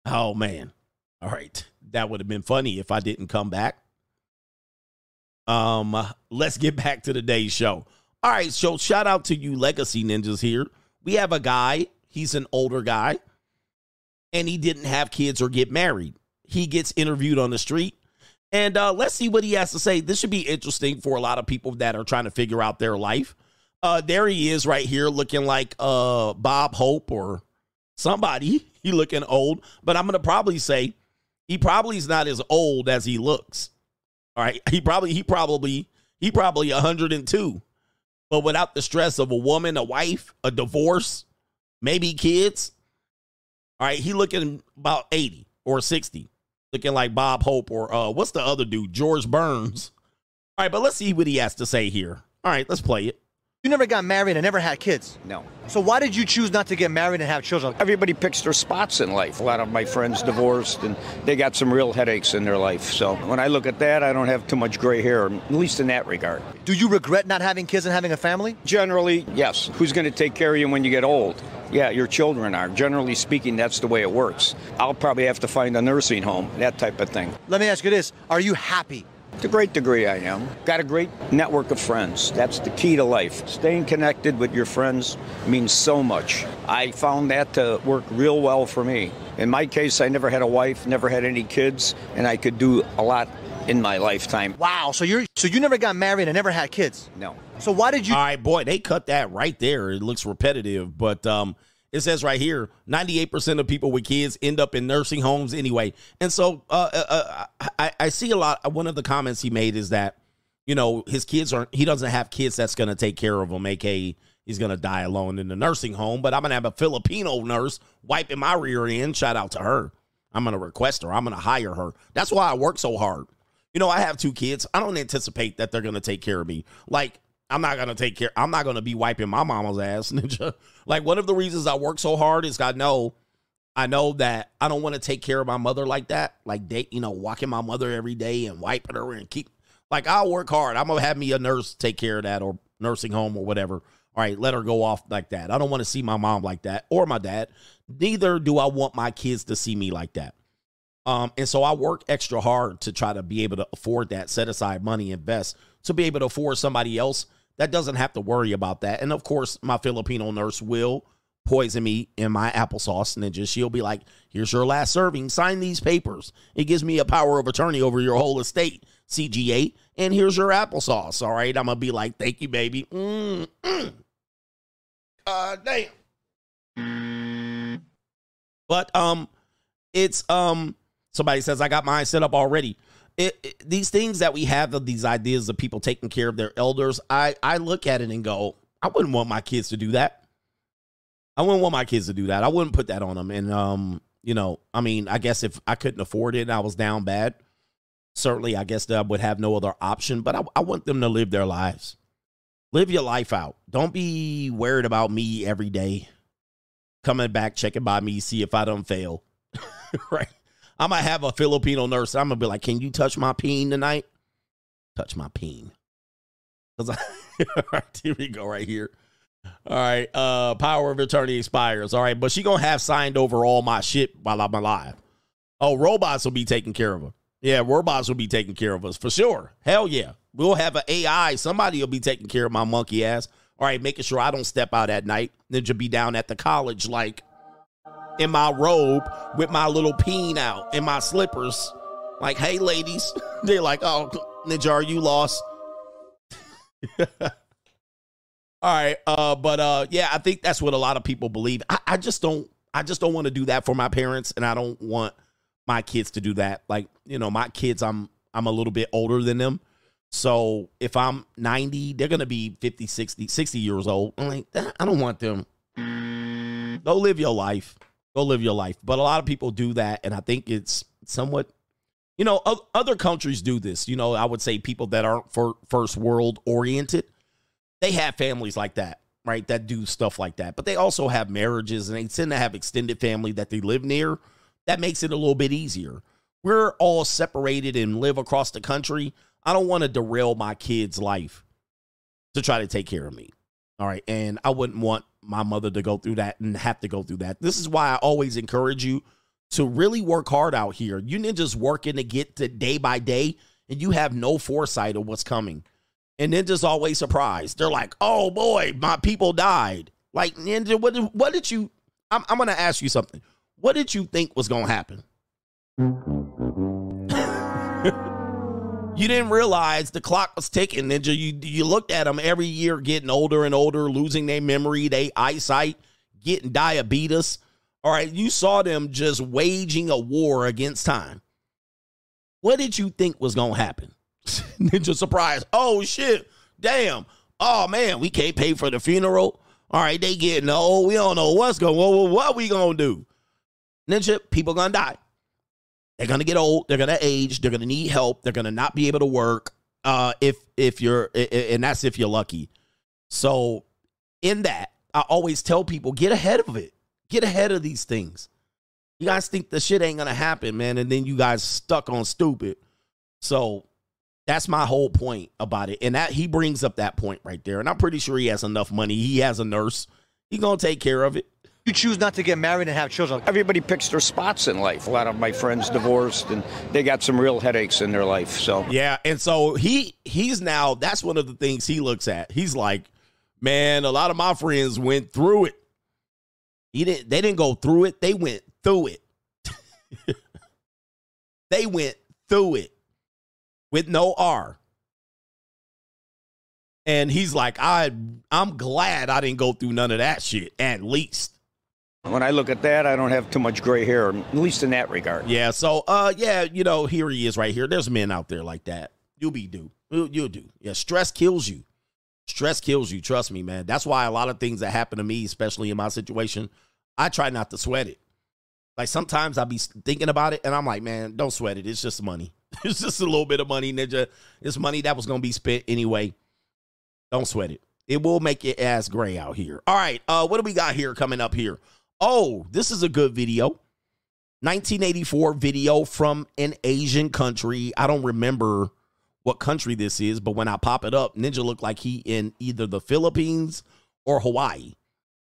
Oh man. All right. That would have been funny if I didn't come back. Um, let's get back to today's show. All right, so shout out to you legacy ninjas here. We have a guy, he's an older guy, and he didn't have kids or get married. He gets interviewed on the street. And uh, let's see what he has to say. This should be interesting for a lot of people that are trying to figure out their life. Uh, there he is right here looking like uh, Bob Hope or somebody. He looking old, but I'm going to probably say he probably is not as old as he looks. All right. He probably, he probably, he probably 102. But without the stress of a woman, a wife, a divorce, maybe kids. All right. He looking about 80 or 60. Looking like Bob Hope or uh what's the other dude? George Burns. All right, but let's see what he has to say here. All right, let's play it. You never got married and never had kids? No. So why did you choose not to get married and have children? Everybody picks their spots in life. A lot of my friends divorced and they got some real headaches in their life. So when I look at that, I don't have too much gray hair, at least in that regard. Do you regret not having kids and having a family? Generally, yes. Who's going to take care of you when you get old? Yeah, your children are. Generally speaking, that's the way it works. I'll probably have to find a nursing home, that type of thing. Let me ask you this Are you happy? To a great degree, I am. Got a great network of friends. That's the key to life. Staying connected with your friends means so much. I found that to work real well for me. In my case, I never had a wife, never had any kids, and I could do a lot in my lifetime. Wow, so you're so you never got married and never had kids? No. So why did you All right, boy, they cut that right there. It looks repetitive, but um it says right here 98% of people with kids end up in nursing homes anyway. And so uh, uh, I, I see a lot. One of the comments he made is that, you know, his kids aren't, he doesn't have kids that's going to take care of him, aka he's going to die alone in the nursing home. But I'm going to have a Filipino nurse wiping my rear end. Shout out to her. I'm going to request her. I'm going to hire her. That's why I work so hard. You know, I have two kids. I don't anticipate that they're going to take care of me. Like, I'm not gonna take care. I'm not gonna be wiping my mama's ass, ninja. Like one of the reasons I work so hard is I know I know that I don't want to take care of my mother like that. Like date, you know, walking my mother every day and wiping her and keep like I'll work hard. I'm gonna have me a nurse take care of that or nursing home or whatever. All right, let her go off like that. I don't want to see my mom like that or my dad. Neither do I want my kids to see me like that. Um, and so I work extra hard to try to be able to afford that, set aside money, invest to be able to afford somebody else that doesn't have to worry about that. And of course, my Filipino nurse will poison me in my applesauce just she'll be like, here's your last serving, sign these papers. It gives me a power of attorney over your whole estate, CGA, and here's your applesauce. All right. I'm gonna be like, thank you, baby. Mm, mm. Uh damn. But um it's um somebody says I got mine set up already. It, it, these things that we have of these ideas of people taking care of their elders, I I look at it and go, I wouldn't want my kids to do that. I wouldn't want my kids to do that. I wouldn't put that on them. And um, you know, I mean, I guess if I couldn't afford it and I was down bad, certainly I guess that I would have no other option. But I, I want them to live their lives. Live your life out. Don't be worried about me every day. Coming back, checking by me, see if I don't fail. right. I might have a Filipino nurse. I'm gonna be like, "Can you touch my peen tonight? Touch my peen." Cause I, here we go, right here. All right, uh, power of attorney expires. All right, but she gonna have signed over all my shit while I'm alive. Oh, robots will be taking care of her. Yeah, robots will be taking care of us for sure. Hell yeah, we'll have an AI. Somebody will be taking care of my monkey ass. All right, making sure I don't step out at night. To be down at the college like in my robe with my little peen out in my slippers. Like, hey, ladies. They're like, oh, Ninja, are you lost? All right. Uh, but uh, yeah, I think that's what a lot of people believe. I, I just don't I just don't want to do that for my parents, and I don't want my kids to do that. Like, you know, my kids, I'm I'm a little bit older than them. So if I'm 90, they're gonna be 50, 60, 60 years old. I'm like, I don't want them. Go live your life go live your life. But a lot of people do that, and I think it's somewhat, you know, other countries do this. You know, I would say people that aren't first world oriented, they have families like that, right? That do stuff like that. But they also have marriages, and they tend to have extended family that they live near. That makes it a little bit easier. We're all separated and live across the country. I don't want to derail my kid's life to try to take care of me. All right. And I wouldn't want my mother to go through that and have to go through that. This is why I always encourage you to really work hard out here. You ninjas working to get to day by day, and you have no foresight of what's coming. And ninjas always surprised. They're like, "Oh boy, my people died." Like ninja, what did, what did you? I'm, I'm gonna ask you something. What did you think was gonna happen? You didn't realize the clock was ticking, Ninja. You you looked at them every year getting older and older, losing their memory, their eyesight, getting diabetes. All right, you saw them just waging a war against time. What did you think was gonna happen? Ninja surprise. Oh shit. Damn. Oh man, we can't pay for the funeral. All right, they getting old. We don't know what's going. What, what we gonna do? Ninja, people gonna die. They're gonna get old. They're gonna age. They're gonna need help. They're gonna not be able to work. Uh, if if you're, and that's if you're lucky. So, in that, I always tell people get ahead of it. Get ahead of these things. You guys think the shit ain't gonna happen, man, and then you guys stuck on stupid. So that's my whole point about it. And that he brings up that point right there. And I'm pretty sure he has enough money. He has a nurse. He gonna take care of it. You choose not to get married and have children. Everybody picks their spots in life. A lot of my friends divorced and they got some real headaches in their life. So Yeah, and so he he's now that's one of the things he looks at. He's like, Man, a lot of my friends went through it. He didn't they didn't go through it, they went through it. they went through it with no R. And he's like, I I'm glad I didn't go through none of that shit, at least. When I look at that, I don't have too much gray hair, at least in that regard. Yeah. So, uh, yeah, you know, here he is right here. There's men out there like that. You'll be do. You'll, you'll do. Yeah. Stress kills you. Stress kills you. Trust me, man. That's why a lot of things that happen to me, especially in my situation, I try not to sweat it. Like sometimes I'll be thinking about it and I'm like, man, don't sweat it. It's just money. it's just a little bit of money, ninja. It's money that was going to be spent anyway. Don't sweat it. It will make your ass gray out here. All right. Uh, what do we got here coming up here? Oh, this is a good video. 1984 video from an Asian country. I don't remember what country this is, but when I pop it up, Ninja looked like he in either the Philippines or Hawaii.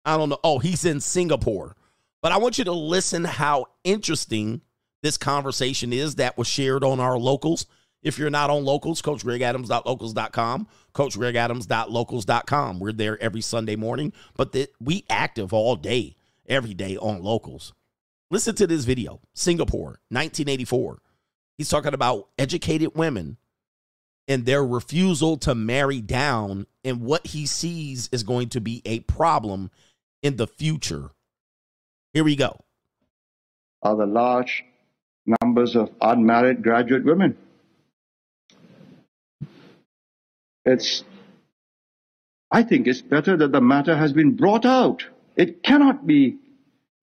I don't know. Oh, he's in Singapore. But I want you to listen how interesting this conversation is that was shared on our locals. If you're not on locals, CoachGregAdams.locals.com, CoachGregAdams.locals.com. We're there every Sunday morning, but the, we active all day, every day on locals. Listen to this video, Singapore, 1984. He's talking about educated women and their refusal to marry down and what he sees is going to be a problem in the future. Here we go. Are the large numbers of unmarried graduate women. It's, I think it's better that the matter has been brought out. It cannot be,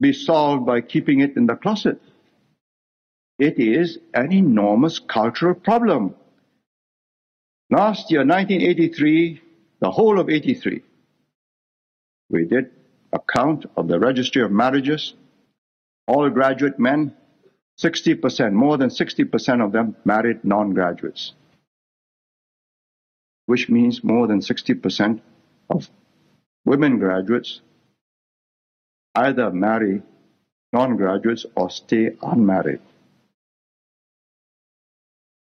be solved by keeping it in the closet. It is an enormous cultural problem. Last year, 1983, the whole of 83, we did a count of the registry of marriages. All graduate men, 60%, more than 60% of them married non graduates, which means more than 60% of women graduates either marry non graduates or stay unmarried.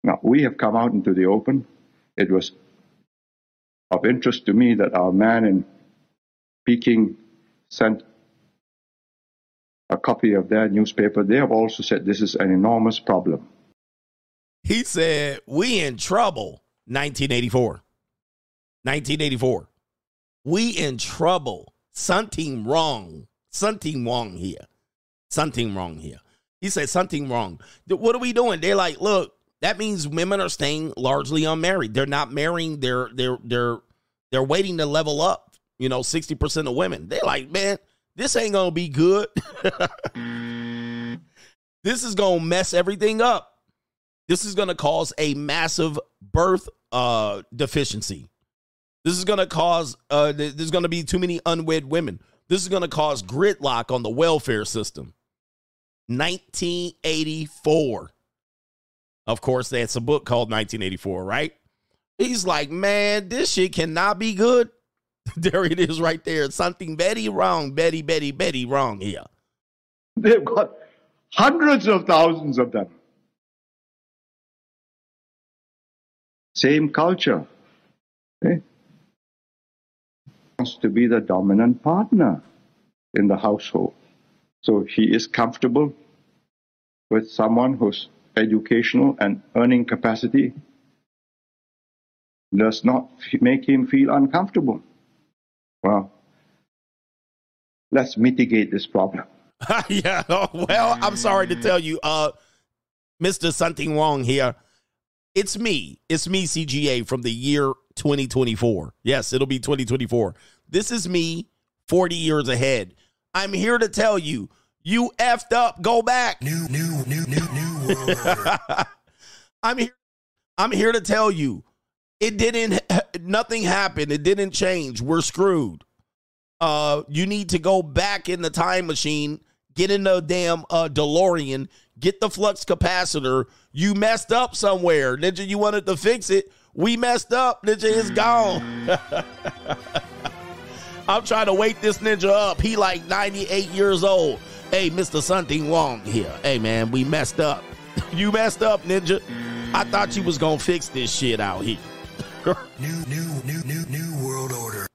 Now, we have come out into the open. It was of interest to me that our man in Peking sent a copy of their newspaper. They have also said this is an enormous problem. He said, We in trouble. 1984. 1984. We in trouble. Something wrong. Something wrong here. Something wrong here. He said something wrong. What are we doing? They're like, look, that means women are staying largely unmarried. They're not marrying. They're they're they're they're waiting to level up. You know, 60% of women. They're like, man, this ain't gonna be good. this is gonna mess everything up. This is gonna cause a massive birth uh deficiency. This is gonna cause uh there's gonna be too many unwed women. This is gonna cause gridlock on the welfare system. 1984. Of course, that's a book called 1984, right? He's like, man, this shit cannot be good. there it is right there. Something Betty wrong. Betty, Betty, Betty wrong here. They've got hundreds of thousands of them. Same culture. Okay? Wants to be the dominant partner in the household. So he is comfortable with someone whose educational and earning capacity does not make him feel uncomfortable. Well, let's mitigate this problem. yeah. Well, I'm sorry to tell you, uh, Mr. Something Wrong here. It's me. It's me, CGA, from the year 2024. Yes, it'll be 2024. This is me 40 years ahead. I'm here to tell you, you effed up. Go back. New, new, new, new, new world. I'm here. I'm here to tell you, it didn't. Nothing happened. It didn't change. We're screwed. Uh, you need to go back in the time machine, get in the damn uh, DeLorean, get the flux capacitor. You messed up somewhere, Ninja. You wanted to fix it. We messed up. Ninja is gone. I'm trying to wake this ninja up. He like 98 years old. Hey, Mr. Something Wrong here. Hey man, we messed up. you messed up, ninja. I thought you was gonna fix this shit out here. new, new, new, new, new world order.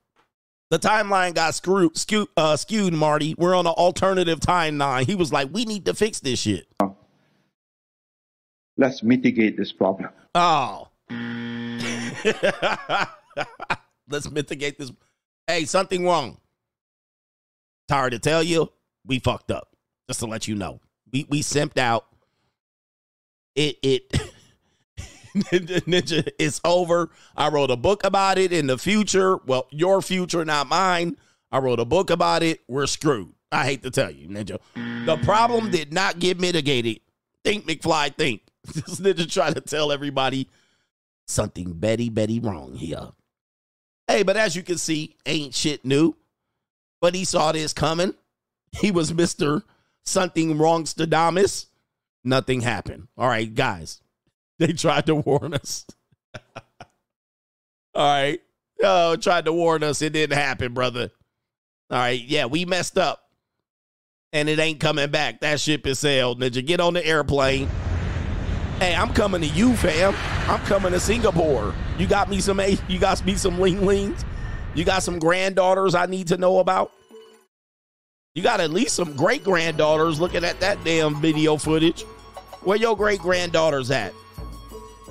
The timeline got screwed, skewed, uh, skewed, Marty. We're on an alternative timeline. He was like, we need to fix this shit. Let's mitigate this problem. Oh. Let's mitigate this. Hey, something wrong. Tired to tell you, we fucked up. Just to let you know. We we simped out. It it Ninja, it's over. I wrote a book about it in the future. Well, your future, not mine. I wrote a book about it. We're screwed. I hate to tell you, Ninja. The problem did not get mitigated. Think McFly think. This Ninja trying to tell everybody something Betty Betty wrong here. Hey, but as you can see, ain't shit new. But he saw this coming. He was Mr. something wrong, Stadamus. Nothing happened. All right, guys. They tried to warn us. All right. Oh, tried to warn us. It didn't happen, brother. All right. Yeah, we messed up. And it ain't coming back. That ship is sailed. Ninja, get on the airplane. Hey, I'm coming to you, fam. I'm coming to Singapore. You got me some you got me some ling lings. You got some granddaughters I need to know about. You got at least some great granddaughters looking at that damn video footage. Where your great granddaughters at?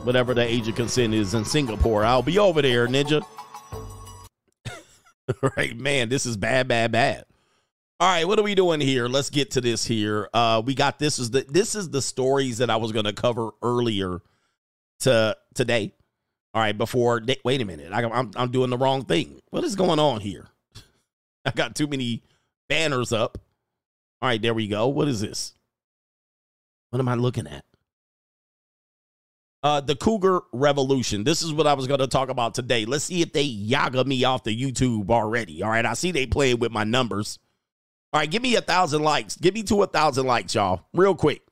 Whatever the age of consent is in Singapore. I'll be over there, ninja. right, man, this is bad, bad, bad. All right, what are we doing here? Let's get to this here. Uh, we got this is the this is the stories that I was going to cover earlier to today. All right, before wait a minute, I, I'm I'm doing the wrong thing. What is going on here? I got too many banners up. All right, there we go. What is this? What am I looking at? Uh, the Cougar Revolution. This is what I was going to talk about today. Let's see if they yaga me off the YouTube already. All right, I see they playing with my numbers. All right, give me a thousand likes. Give me to a thousand likes, y'all, real quick.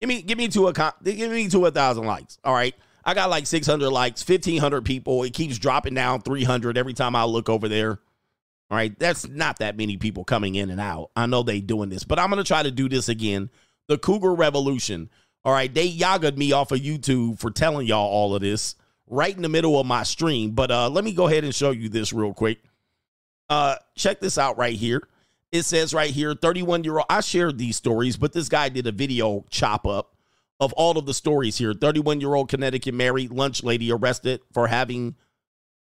Give me, give me to a, give me to a thousand likes. All right, I got like six hundred likes, fifteen hundred people. It keeps dropping down three hundred every time I look over there. All right, that's not that many people coming in and out. I know they doing this, but I'm gonna try to do this again. The Cougar Revolution. All right, they yagged me off of YouTube for telling y'all all of this right in the middle of my stream. But uh, let me go ahead and show you this real quick. Uh, check this out right here. It says right here, 31 year old. I shared these stories, but this guy did a video chop up of all of the stories here. 31 year old Connecticut married lunch lady arrested for having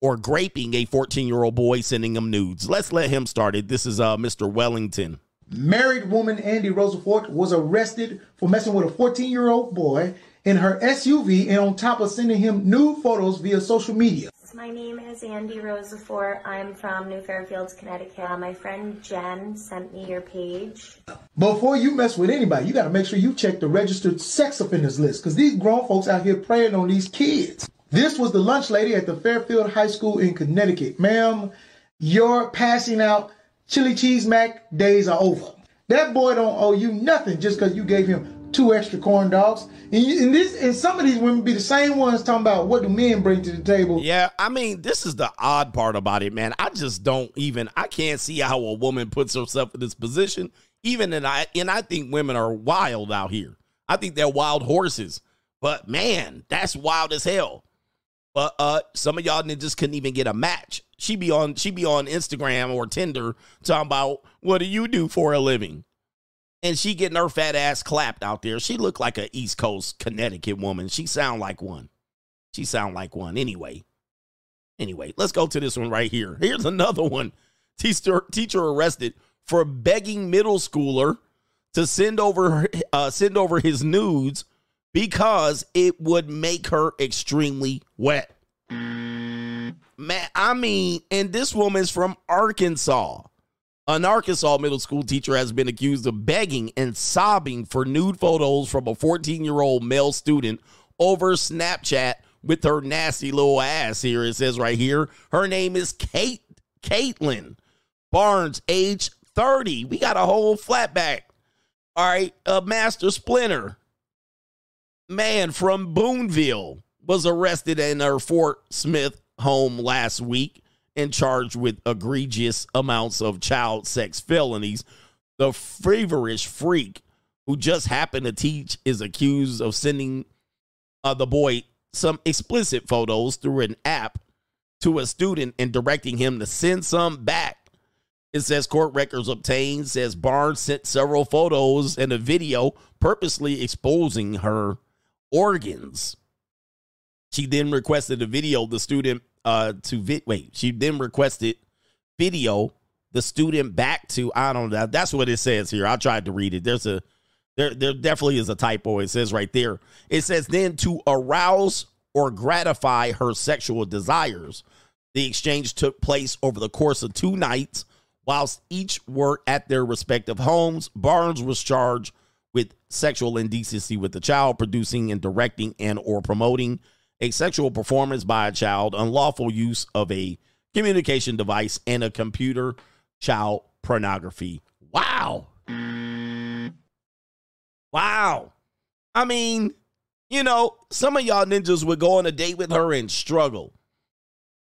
or graping a 14 year old boy, sending him nudes. Let's let him start it. This is uh, Mr. Wellington. Married woman Andy Rosenfort was arrested for messing with a 14 year old boy in her SUV and on top of sending him nude photos via social media. My name is Andy Rosafort. I'm from New Fairfields, Connecticut. My friend Jen sent me your page. Before you mess with anybody, you got to make sure you check the registered sex offenders list because these grown folks out here preying on these kids. This was the lunch lady at the Fairfield High School in Connecticut. Ma'am, you're passing out chili cheese mac days are over. That boy don't owe you nothing just because you gave him two extra corn dogs. And, you, and this and some of these women be the same ones talking about what do men bring to the table. Yeah, I mean, this is the odd part about it, man. I just don't even I can't see how a woman puts herself in this position. Even and I and I think women are wild out here. I think they're wild horses. But man, that's wild as hell. But uh some of y'all just couldn't even get a match. She be on she be on Instagram or Tinder talking about what do you do for a living? and she getting her fat ass clapped out there. She looked like a East Coast Connecticut woman. She sound like one. She sound like one. Anyway, anyway, let's go to this one right here. Here's another one. Teacher teacher arrested for begging middle schooler to send over uh, send over his nudes because it would make her extremely wet. Man, I mean, and this woman's from Arkansas. An Arkansas middle school teacher has been accused of begging and sobbing for nude photos from a 14 year old male student over Snapchat with her nasty little ass here. It says right here, her name is Kate Caitlin Barnes, age 30. We got a whole flatback. All right, a master splinter. Man from Booneville was arrested in her Fort Smith home last week and charged with egregious amounts of child sex felonies. The feverish freak who just happened to teach is accused of sending uh, the boy some explicit photos through an app to a student and directing him to send some back. It says court records obtained says Barnes sent several photos and a video purposely exposing her organs. She then requested a video the student uh to vi- wait she then requested video the student back to i don't know that's what it says here. I tried to read it. There's a there there definitely is a typo. It says right there. It says then to arouse or gratify her sexual desires. The exchange took place over the course of two nights whilst each were at their respective homes. Barnes was charged sexual indecency with the child producing and directing and or promoting a sexual performance by a child, unlawful use of a communication device, and a computer child pornography. Wow. Wow. I mean, you know, some of y'all ninjas would go on a date with her and struggle.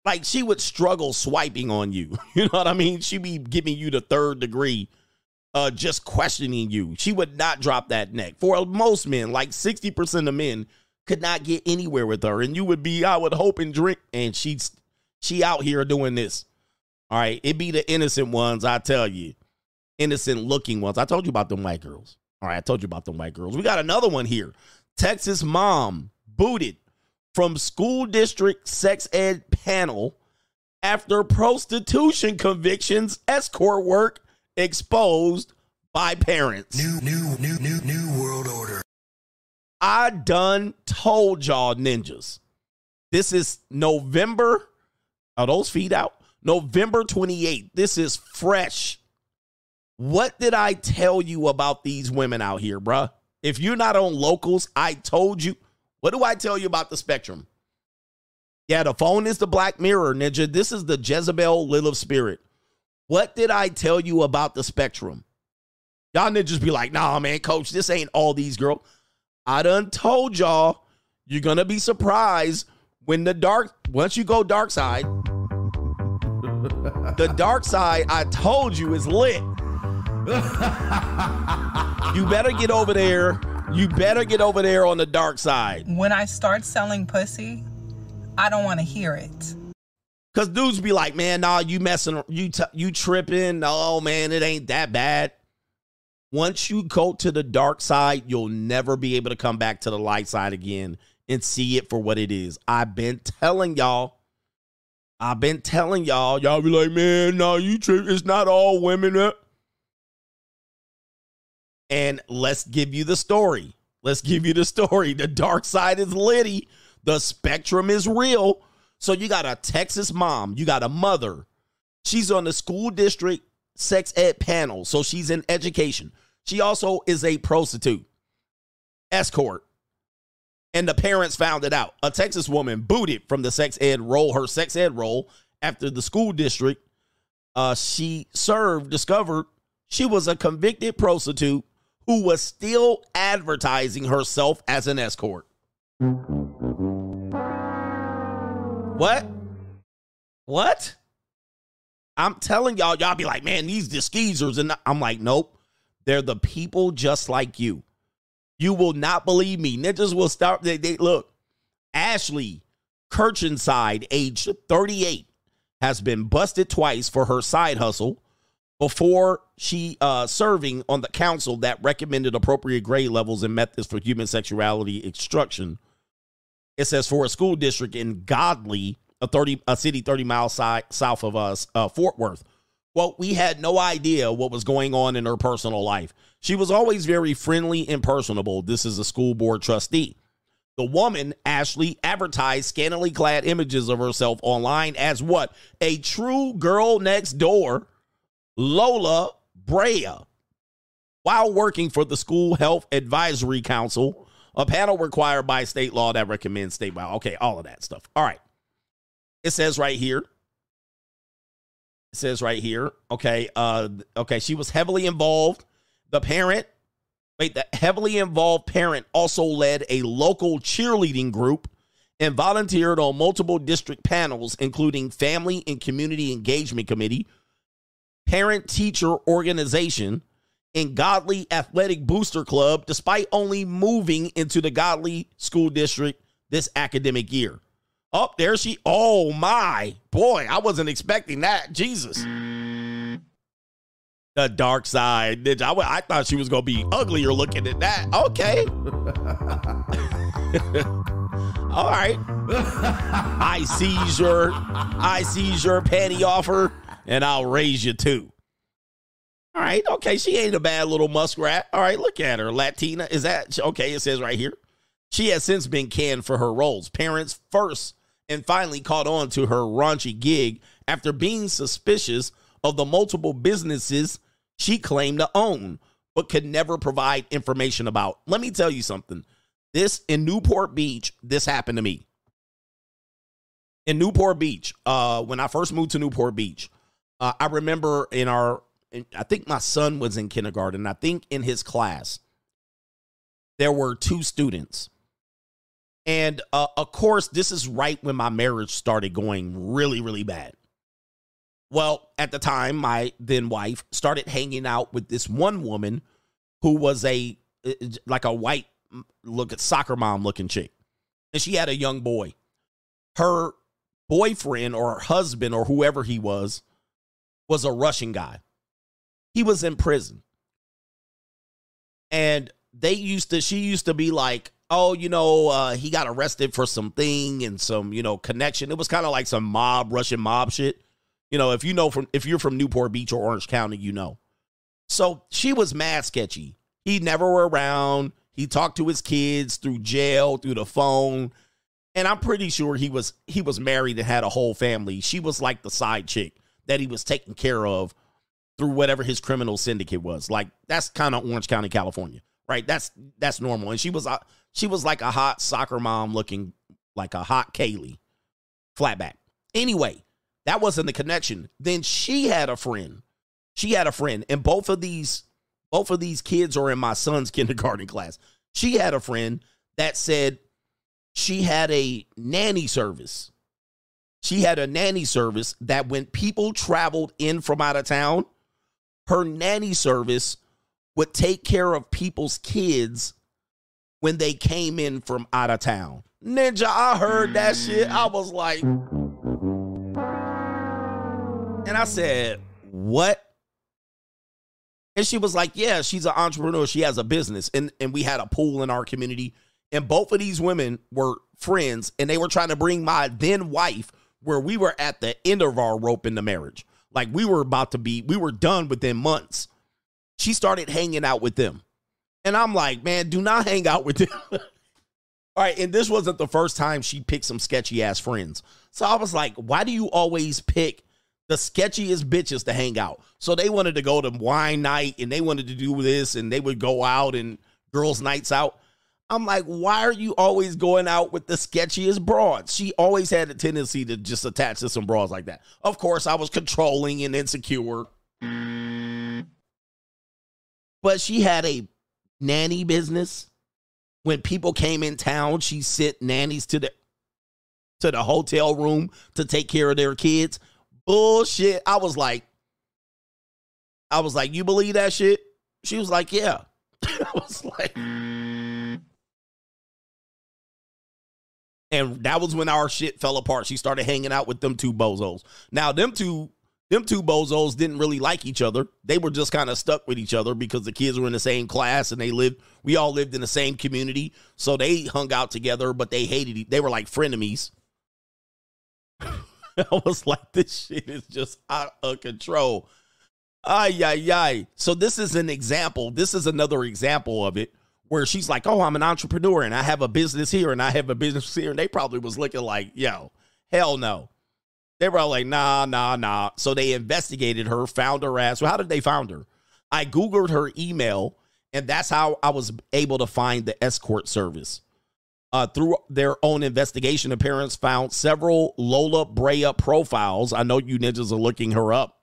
Like she would struggle swiping on you. You know what I mean? She'd be giving you the third degree, uh, just questioning you. She would not drop that neck. For most men, like 60% of men could not get anywhere with her. And you would be, I would hope and drink, and she's she out here doing this. All right. It be the innocent ones, I tell you. Innocent looking ones. I told you about them white girls. All right, I told you about them white girls. We got another one here. Texas mom booted from school district sex ed panel after prostitution convictions, escort work exposed by parents. New, new, new, new, new world order. I done told y'all ninjas. This is November. Are those feet out? November 28th. This is fresh. What did I tell you about these women out here, bruh? If you're not on locals, I told you. What do I tell you about the spectrum? Yeah, the phone is the black mirror, ninja. This is the Jezebel Lilith spirit. What did I tell you about the spectrum? Y'all ninjas be like, nah, man, coach, this ain't all these girls. I done told y'all you're gonna be surprised when the dark once you go dark side. the dark side, I told you, is lit. you better get over there. You better get over there on the dark side. When I start selling pussy, I don't want to hear it. Cause dudes be like, man, nah, you messing, you t- you tripping. No, man, it ain't that bad. Once you go to the dark side, you'll never be able to come back to the light side again and see it for what it is. I've been telling y'all. I've been telling y'all. Y'all be like, man, no, you trip. It's not all women. Uh. And let's give you the story. Let's give you the story. The dark side is litty. The spectrum is real. So you got a Texas mom, you got a mother. She's on the school district sex ed panel, so she's in education. She also is a prostitute, escort. And the parents found it out. A Texas woman booted from the sex ed role, her sex ed role, after the school district uh, she served discovered she was a convicted prostitute who was still advertising herself as an escort. What? What? I'm telling y'all, y'all be like, man, these the skeezers. And I'm like, nope. They're the people just like you. You will not believe me. Ninjas will start. They, they look. Ashley Kirchenside, age 38, has been busted twice for her side hustle before she uh, serving on the council that recommended appropriate grade levels and methods for human sexuality instruction. It says for a school district in Godley, a 30 a city 30 miles side, south of us, uh, Fort Worth. Well, we had no idea what was going on in her personal life. She was always very friendly and personable. This is a school board trustee. The woman, Ashley, advertised scantily clad images of herself online as what? A true girl next door, Lola Brea. While working for the School Health Advisory Council, a panel required by state law that recommends statewide. Okay, all of that stuff. All right. It says right here. It says right here. Okay. Uh. Okay. She was heavily involved. The parent. Wait. The heavily involved parent also led a local cheerleading group and volunteered on multiple district panels, including Family and Community Engagement Committee, Parent Teacher Organization, and Godley Athletic Booster Club, despite only moving into the Godley School District this academic year. Up oh, there she. Oh my boy, I wasn't expecting that. Jesus. The dark side. I, I thought she was gonna be uglier looking at that. Okay. All right. I seize your, I seize your panty offer, and I'll raise you too. All right. Okay. She ain't a bad little muskrat. All right. Look at her. Latina. Is that okay? It says right here. She has since been canned for her roles. Parents first and finally caught on to her raunchy gig after being suspicious of the multiple businesses she claimed to own, but could never provide information about. Let me tell you something. This in Newport Beach, this happened to me. In Newport Beach, uh, when I first moved to Newport Beach, uh, I remember in our, I think my son was in kindergarten. I think in his class, there were two students. And uh, of course, this is right when my marriage started going really, really bad. Well, at the time, my then wife started hanging out with this one woman who was a uh, like a white look at soccer mom looking chick. And she had a young boy. Her boyfriend or her husband or whoever he was was a Russian guy. He was in prison. And they used to she used to be like, "Oh, you know, uh he got arrested for something and some, you know, connection." It was kind of like some mob Russian mob shit. You know, if you know from if you're from Newport Beach or Orange County, you know. So she was mad sketchy. He never were around. He talked to his kids through jail, through the phone. And I'm pretty sure he was he was married and had a whole family. She was like the side chick that he was taking care of through whatever his criminal syndicate was. Like that's kind of Orange County, California, right? That's that's normal. And she was uh, she was like a hot soccer mom looking like a hot Kaylee, flatback. Anyway, that wasn't the connection. Then she had a friend. She had a friend, and both of these both of these kids are in my son's kindergarten class. She had a friend that said she had a nanny service. She had a nanny service that when people traveled in from out of town, her nanny service would take care of people's kids when they came in from out of town. Ninja, I heard that shit. I was like, and I said, What? And she was like, Yeah, she's an entrepreneur. She has a business. And, and we had a pool in our community. And both of these women were friends, and they were trying to bring my then wife where we were at the end of our rope in the marriage. Like we were about to be, we were done within months. She started hanging out with them. And I'm like, man, do not hang out with them. All right. And this wasn't the first time she picked some sketchy ass friends. So I was like, why do you always pick the sketchiest bitches to hang out? So they wanted to go to wine night and they wanted to do this and they would go out and girls' nights out. I'm like, why are you always going out with the sketchiest broads? She always had a tendency to just attach to some broads like that. Of course, I was controlling and insecure. But she had a nanny business. When people came in town, she sent nannies to the to the hotel room to take care of their kids. Bullshit. I was like, I was like, you believe that shit? She was like, yeah. I was like, and that was when our shit fell apart. She started hanging out with them two bozos. Now, them two, them two bozos didn't really like each other. They were just kind of stuck with each other because the kids were in the same class and they lived. We all lived in the same community, so they hung out together. But they hated. They were like frenemies. I was like, this shit is just out of control. Ay, ay, ay. So this is an example. This is another example of it where she's like, oh, I'm an entrepreneur and I have a business here and I have a business here. And they probably was looking like, yo, hell no. They were all like, nah, nah, nah. So they investigated her, found her ass. So how did they find her? I Googled her email, and that's how I was able to find the escort service. Uh, through their own investigation, the parents found several Lola Brea profiles. I know you ninjas are looking her up,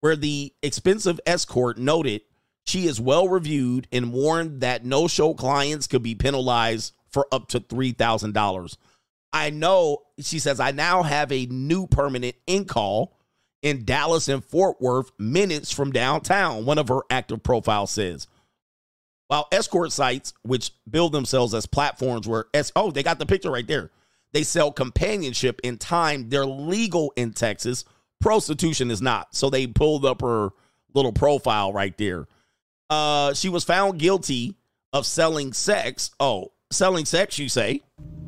where the expensive escort noted she is well reviewed and warned that no show clients could be penalized for up to $3,000. I know, she says, I now have a new permanent in call in Dallas and Fort Worth, minutes from downtown, one of her active profiles says. While escort sites, which build themselves as platforms where, es- oh, they got the picture right there. They sell companionship and time. They're legal in Texas. Prostitution is not. So they pulled up her little profile right there. Uh, she was found guilty of selling sex. Oh, selling sex, you say?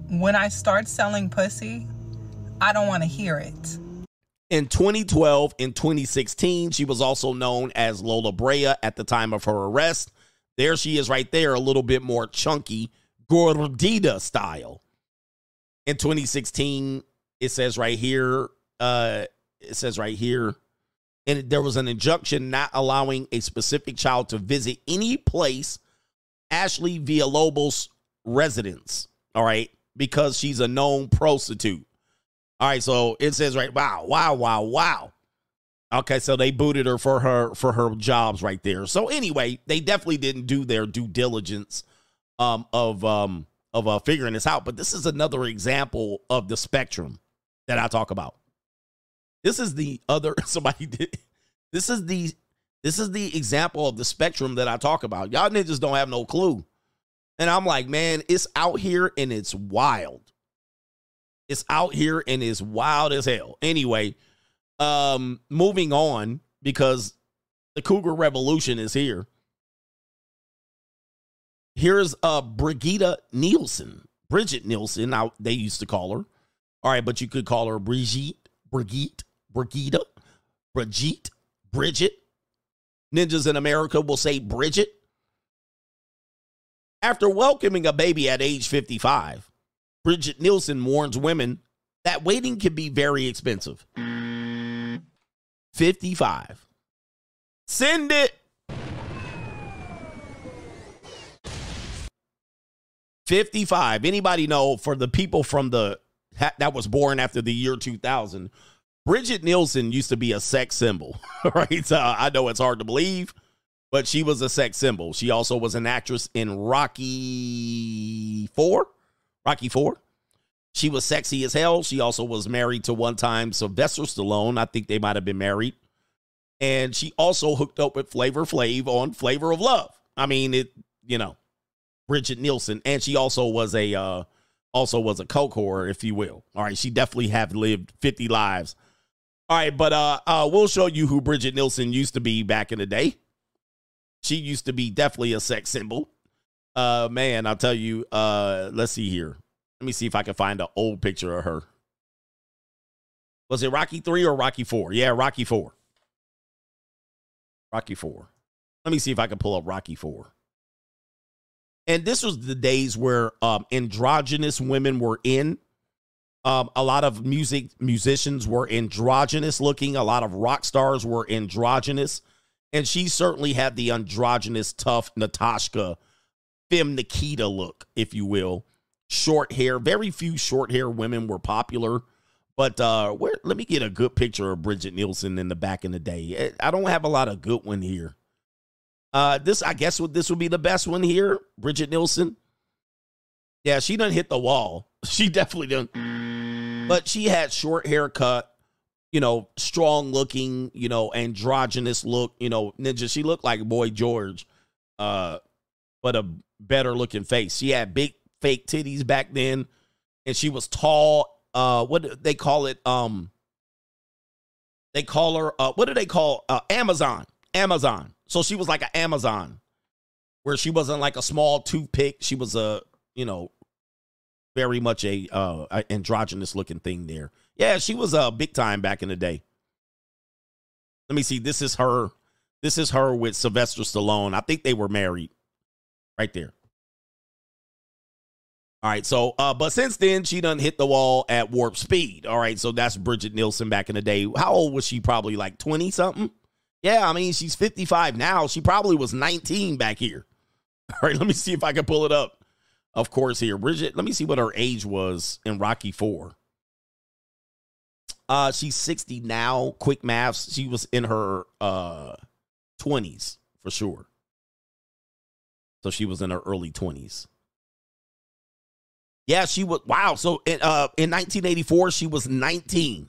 When I start selling pussy, I don't want to hear it. In 2012 and 2016, she was also known as Lola Brea at the time of her arrest. There she is right there, a little bit more chunky, gordita style. In 2016, it says right here, uh, it says right here, and there was an injunction not allowing a specific child to visit any place Ashley Villalobos' residence. All right, because she's a known prostitute. All right, so it says right, wow, wow, wow, wow. Okay, so they booted her for her for her jobs right there. So anyway, they definitely didn't do their due diligence um, of um, of uh, figuring this out. But this is another example of the spectrum that I talk about. This is the other somebody did. This is the this is the example of the spectrum that I talk about. Y'all niggas don't have no clue. And I'm like, man, it's out here and it's wild. It's out here and it's wild as hell. Anyway, um, moving on because the Cougar Revolution is here. Here's uh Brigida Nielsen. Bridget Nielsen, now they used to call her. All right, but you could call her Brigitte, Brigitte, Brigitte, Brigitte, Bridget. Ninjas in America will say Bridget. After welcoming a baby at age 55, Bridget Nielsen warns women that waiting can be very expensive. 55. Send it. 55. Anybody know for the people from the that was born after the year 2000, Bridget Nielsen used to be a sex symbol, right? So I know it's hard to believe, but she was a sex symbol. She also was an actress in Rocky 4. Rocky 4. She was sexy as hell. She also was married to one time Sylvester Stallone. I think they might have been married. And she also hooked up with Flavor Flav on Flavor of Love. I mean, it, you know, Bridget Nielsen. And she also was a uh also was a coke whore, if you will. All right, she definitely have lived 50 lives. All right, but uh uh we'll show you who Bridget Nielsen used to be back in the day. She used to be definitely a sex symbol. Uh man, I'll tell you, uh let's see here. Let me see if I can find an old picture of her. Was it Rocky 3 or Rocky 4? Yeah, Rocky 4. Rocky 4. Let me see if I can pull up Rocky 4. And this was the days where um, androgynous women were in. Um, a lot of music musicians were androgynous looking. A lot of rock stars were androgynous. And she certainly had the androgynous, tough Natasha, Femme Nikita look, if you will short hair. Very few short hair women were popular. But uh where let me get a good picture of Bridget Nielsen in the back in the day. Eh, I don't have a lot of good one here. Uh this I guess what this would be the best one here, Bridget Nielsen. Yeah, she done hit the wall. She definitely done. But she had short haircut, you know, strong looking, you know, androgynous look, you know, ninja. She looked like Boy George, uh, but a better looking face. She had big fake titties back then, and she was tall. Uh, what they call it? Um, they call her. Uh, what do they call uh, Amazon? Amazon. So she was like an Amazon, where she wasn't like a small toothpick. She was a you know very much a uh androgynous looking thing there. Yeah, she was a uh, big time back in the day. Let me see. This is her. This is her with Sylvester Stallone. I think they were married. Right there. All right, so uh, but since then she done hit the wall at warp speed. All right, so that's Bridget Nielsen back in the day. How old was she? Probably like 20 something. Yeah, I mean she's 55 now. She probably was 19 back here. All right, let me see if I can pull it up. Of course, here. Bridget, let me see what her age was in Rocky 4. Uh, she's 60 now. Quick maths. She was in her uh 20s for sure. So she was in her early 20s. Yeah, she was. Wow. So in, uh, in 1984, she was 19.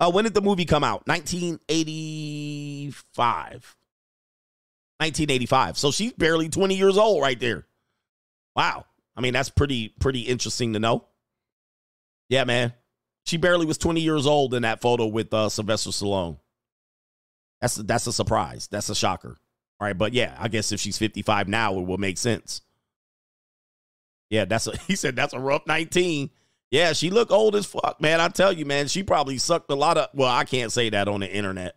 Uh, when did the movie come out? 1985. 1985. So she's barely 20 years old right there. Wow. I mean, that's pretty pretty interesting to know. Yeah, man. She barely was 20 years old in that photo with uh, Sylvester Stallone. That's that's a surprise. That's a shocker. All right, but yeah, I guess if she's 55 now, it will make sense. Yeah, that's a he said that's a rough 19. Yeah, she look old as fuck, man. I tell you, man, she probably sucked a lot of well, I can't say that on the internet.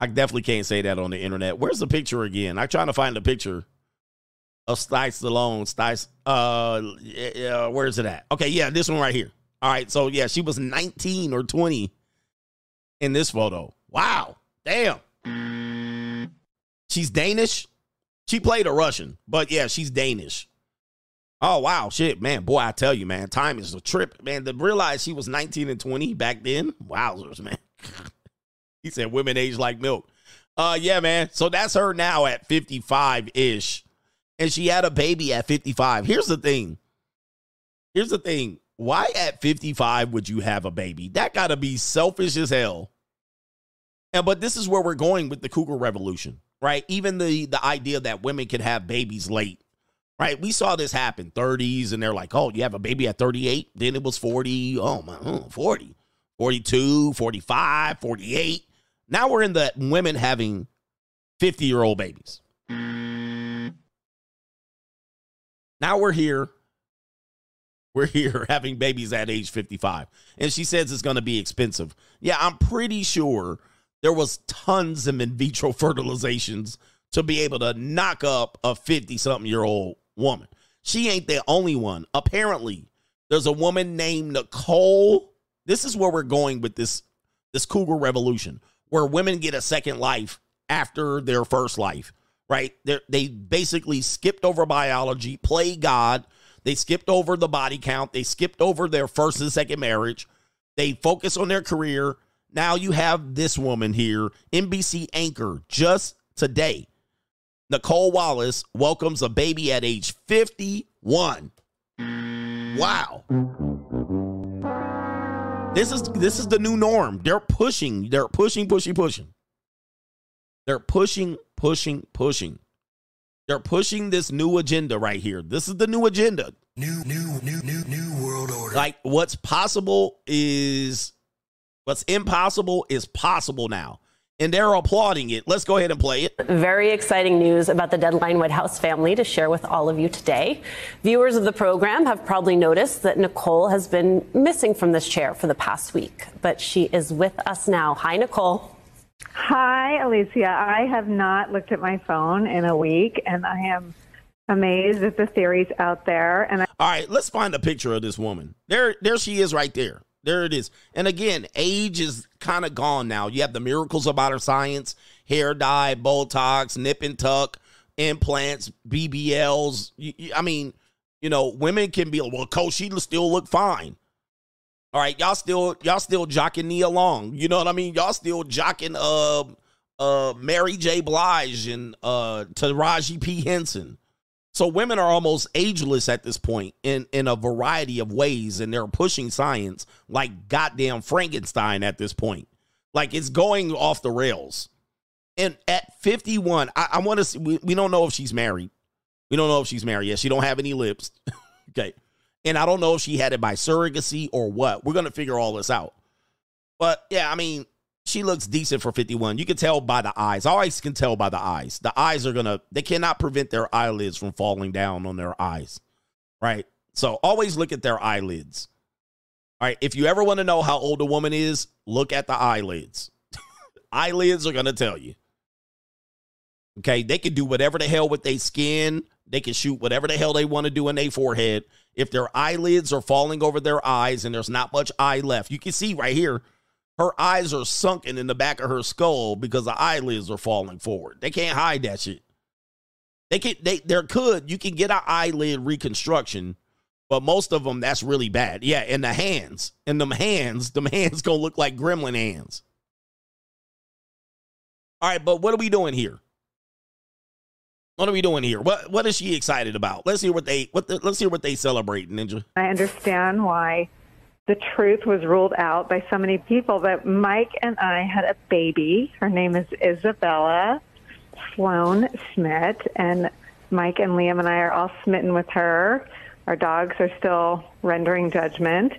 I definitely can't say that on the internet. Where's the picture again? I'm trying to find the picture of Stice Stallone. Uh, yeah, where's it at? Okay, yeah, this one right here. All right, so yeah, she was 19 or 20 in this photo. Wow, damn. She's Danish. She played a Russian, but yeah, she's Danish. Oh wow, shit, man, boy, I tell you, man, time is a trip, man. To realize she was 19 and 20 back then, wowzers, man. he said women age like milk. Uh, yeah, man. So that's her now at 55 ish, and she had a baby at 55. Here's the thing. Here's the thing. Why at 55 would you have a baby? That got to be selfish as hell. And but this is where we're going with the cougar revolution, right? Even the the idea that women can have babies late. Right? We saw this happen 30s and they're like, "Oh, you have a baby at 38?" Then it was 40. Oh my, oh, 40. 42, 45, 48. Now we're in the women having 50 year old babies. Now we're here. We're here having babies at age 55. And she says it's going to be expensive. Yeah, I'm pretty sure there was tons of in vitro fertilizations to be able to knock up a 50 something year old woman. She ain't the only one. Apparently, there's a woman named Nicolle. This is where we're going with this this cougar revolution, where women get a second life after their first life, right? They're, they basically skipped over biology, play God. They skipped over the body count. They skipped over their first and second marriage. They focus on their career. Now you have this woman here, NBC anchor, just today. Nicolle Wallace welcomes a baby at age 51. Wow. This is this is the new norm. They're pushing, they're pushing, pushing, pushing. They're pushing, pushing, pushing. They're pushing this new agenda right here. This is the new agenda. New, new, new, new, new world order. Like what's possible is what's impossible is possible now. And they're applauding it. Let's go ahead and play it. Very exciting news about the Deadline White House family to share with all of you today. Viewers of the program have probably noticed that Nicolle has been missing from this chair for the past week, but she is with us now. Hi, Nicolle. Hi, Alicia. I have not looked at my phone in a week, and I am amazed at the theories out there. And I- All right, let's find a picture of this woman. There, there she is right there. There it is. And again, age is kind of gone now. You have the miracles of modern science, hair dye, Botox, nip and tuck, implants, BBLs. I mean, you know, women can be well, coach, she still look fine. All right, y'all still y'all still jocking me along. You know what I mean? Y'all still jocking uh uh Mary J. Blige and uh Taraji P. Henson. So women are almost ageless at this point in in a variety of ways, and they're pushing science like goddamn Frankenstein at this point. Like it's going off the rails. And at 51, I, I want to see. We, we don't know if she's married. We don't know if she's married yet. She don't have any lips. okay. And I don't know if she had it by surrogacy or what. We're gonna figure all this out. But yeah, I mean, she looks decent for 51. You can tell by the eyes. I always can tell by the eyes. The eyes are gonna they cannot prevent their eyelids from falling down on their eyes. Right? So always look at their eyelids. All right. If you ever want to know how old a woman is, look at the eyelids. eyelids are gonna tell you. Okay, they can do whatever the hell with their skin. They can shoot whatever the hell they want to do in their forehead. If their eyelids are falling over their eyes and there's not much eye left, you can see right here, her eyes are sunken in the back of her skull because the eyelids are falling forward. They can't hide that shit. They can they there could you can get an eyelid reconstruction, but most of them that's really bad. Yeah, and the hands, and them hands, them hands gonna look like gremlin hands. All right, but what are we doing here? What are we doing here? What what is she excited about? Let's hear what they what the, let's hear what they celebrate, Ninja. I understand why the truth was ruled out by so many people. But Mike and I had a baby. Her name is Isabella Sloan Schmidt, and Mike and Liam and I are all smitten with her. Our dogs are still rendering judgment.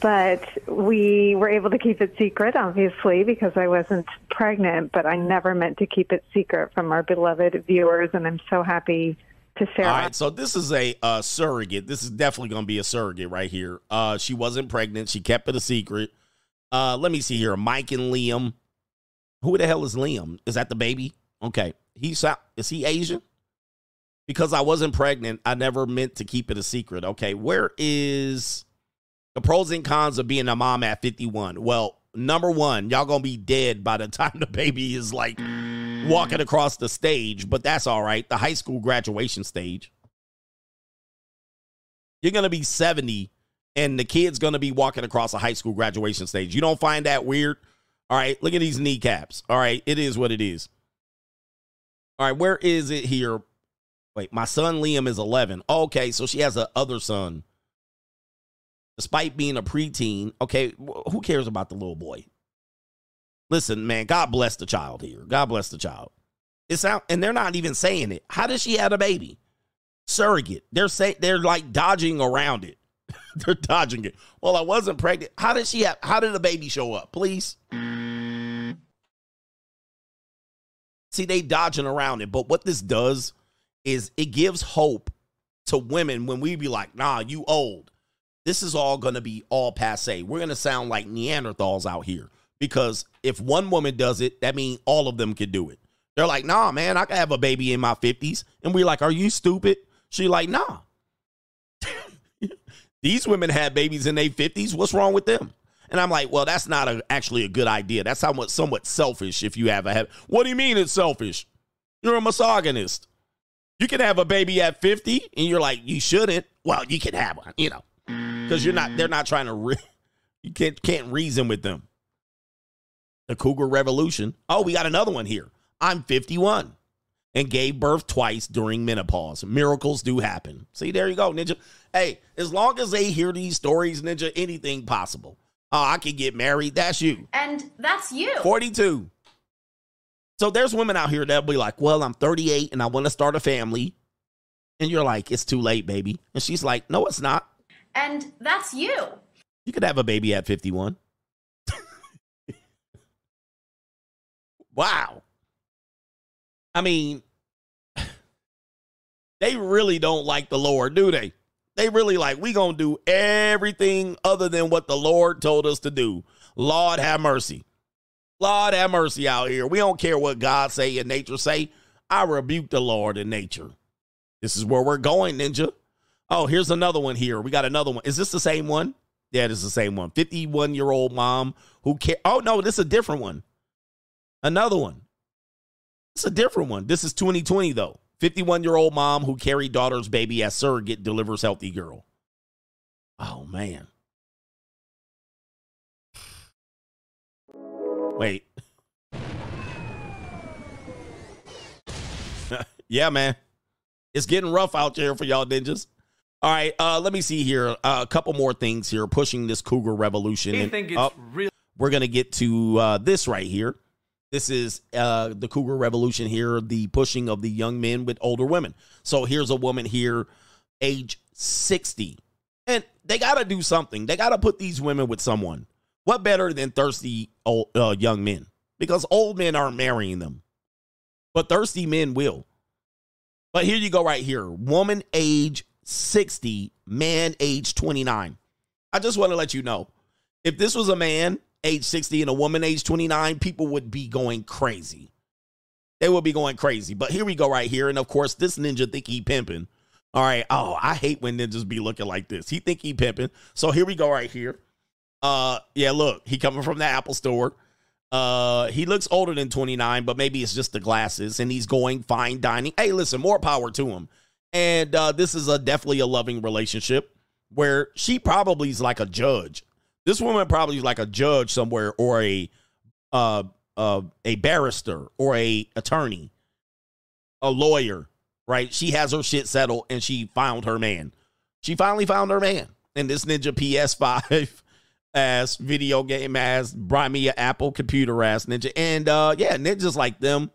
But we were able to keep it secret, obviously, because I wasn't pregnant, but I never meant to keep it secret from our beloved viewers, and I'm so happy to share. All right, so this is a uh, surrogate. This is definitely going to be a surrogate right here. Uh, she wasn't pregnant. She kept it a secret. Uh, let me see here. Mike and Liam. Who the hell is Liam? Is that the baby? Okay, he's out. Is he Asian? Because I wasn't pregnant, I never meant to keep it a secret. Okay, where is the pros and cons of being a mom at 51? Well, number one, y'all gonna be dead by the time the baby is like walking across the stage, but that's all right. The high school graduation stage. You're gonna be 70 and the kid's gonna be walking across a high school graduation stage. You don't find that weird? All right, look at these kneecaps. All right, it is what it is. All right, where is it here? Wait, my son Liam is 11. Okay, so she has a other son. Despite being a preteen, okay, who cares about the little boy? Listen, man, God bless the child here. God bless the child. It's out, and they're not even saying it. How does she have a baby? Surrogate. They're saying they're like dodging around it. they're dodging it. Well, I wasn't pregnant. How did she have? How did the baby show up? Please. See, they dodging around it. But what this does is it gives hope to women when we be like, nah, you old. This is all gonna be all passe. We're gonna sound like Neanderthals out here. Because if one woman does it, that means all of them can do it. They're like, nah, man, I can have a baby in my 50s. And we're like, are you stupid? She like, nah. These women had babies in their 50s. What's wrong with them? And I'm like, well, that's not a, actually a good idea. That's somewhat somewhat selfish if you have a. What do you mean it's selfish? You're a misogynist. You can have a baby at 50 and you're like, you shouldn't. Well, you can have one, you know. Because you're not, they're not trying to re- you can't can't reason with them. The Cougar Revolution. Oh, we got another one here. I'm 51 and gave birth twice during menopause. Miracles do happen. See, there you go, Ninja. Hey, as long as they hear these stories, Ninja, anything possible. Oh, I can get married. That's you. And that's you. 42. So there's women out here that'll be like, well, I'm 38 and I want to start a family. And you're like, it's too late, baby. And she's like, no, it's not. And that's you. You could have a baby at 51. wow. I mean, they really don't like the Lord, do they? They really like, we going to do everything other than what the Lord told us to do. Lord have mercy. Lord have mercy out here. We don't care what God say and nature say. I rebuke the Lord and nature. This is where we're going, ninja. Oh, here's another one here. We got another one. Is this the same one? Yeah, it is the same one. 51 year old mom who care. Oh, no, this is a different one. Another one. It's a different one. This is 2020, though. 51 year old mom who carried daughter's baby as surrogate delivers healthy girl. Oh, man. Wait. yeah, man. It's getting rough out there for y'all ninjas. All right, uh, let me see here. Uh, a couple more things here pushing this Cougar Revolution. And, think it's real? We're going to get to uh, this right here. This is uh, the Cougar Revolution here, the pushing of the young men with older women. So here's a woman here, age 60. And they got to do something. They got to put these women with someone. What better than thirsty old, uh, young men? Because old men aren't marrying them, but thirsty men will. But here you go, right here. Woman age 60, man age 29. I just want to let you know if this was a man age 60 and a woman age 29, people would be going crazy. They would be going crazy. But here we go, right here. And of course, this ninja think he pimping. All right. Oh, I hate when ninjas be looking like this. He think he pimping. So here we go, right here. Uh, yeah, look, he coming from the Apple store. Uh, he looks older than 29, but maybe it's just the glasses, and he's going fine dining. Hey, listen, more power to him. And uh, this is a definitely a loving relationship where she probably is like a judge. This woman probably is like a judge somewhere, or a uh, uh, a barrister, or a attorney, a lawyer. Right? She has her shit settled, and she found her man. She finally found her man, and this Ninja PS5 ass video game ass, buy me an Apple computer ass ninja. And uh yeah, ninjas like them,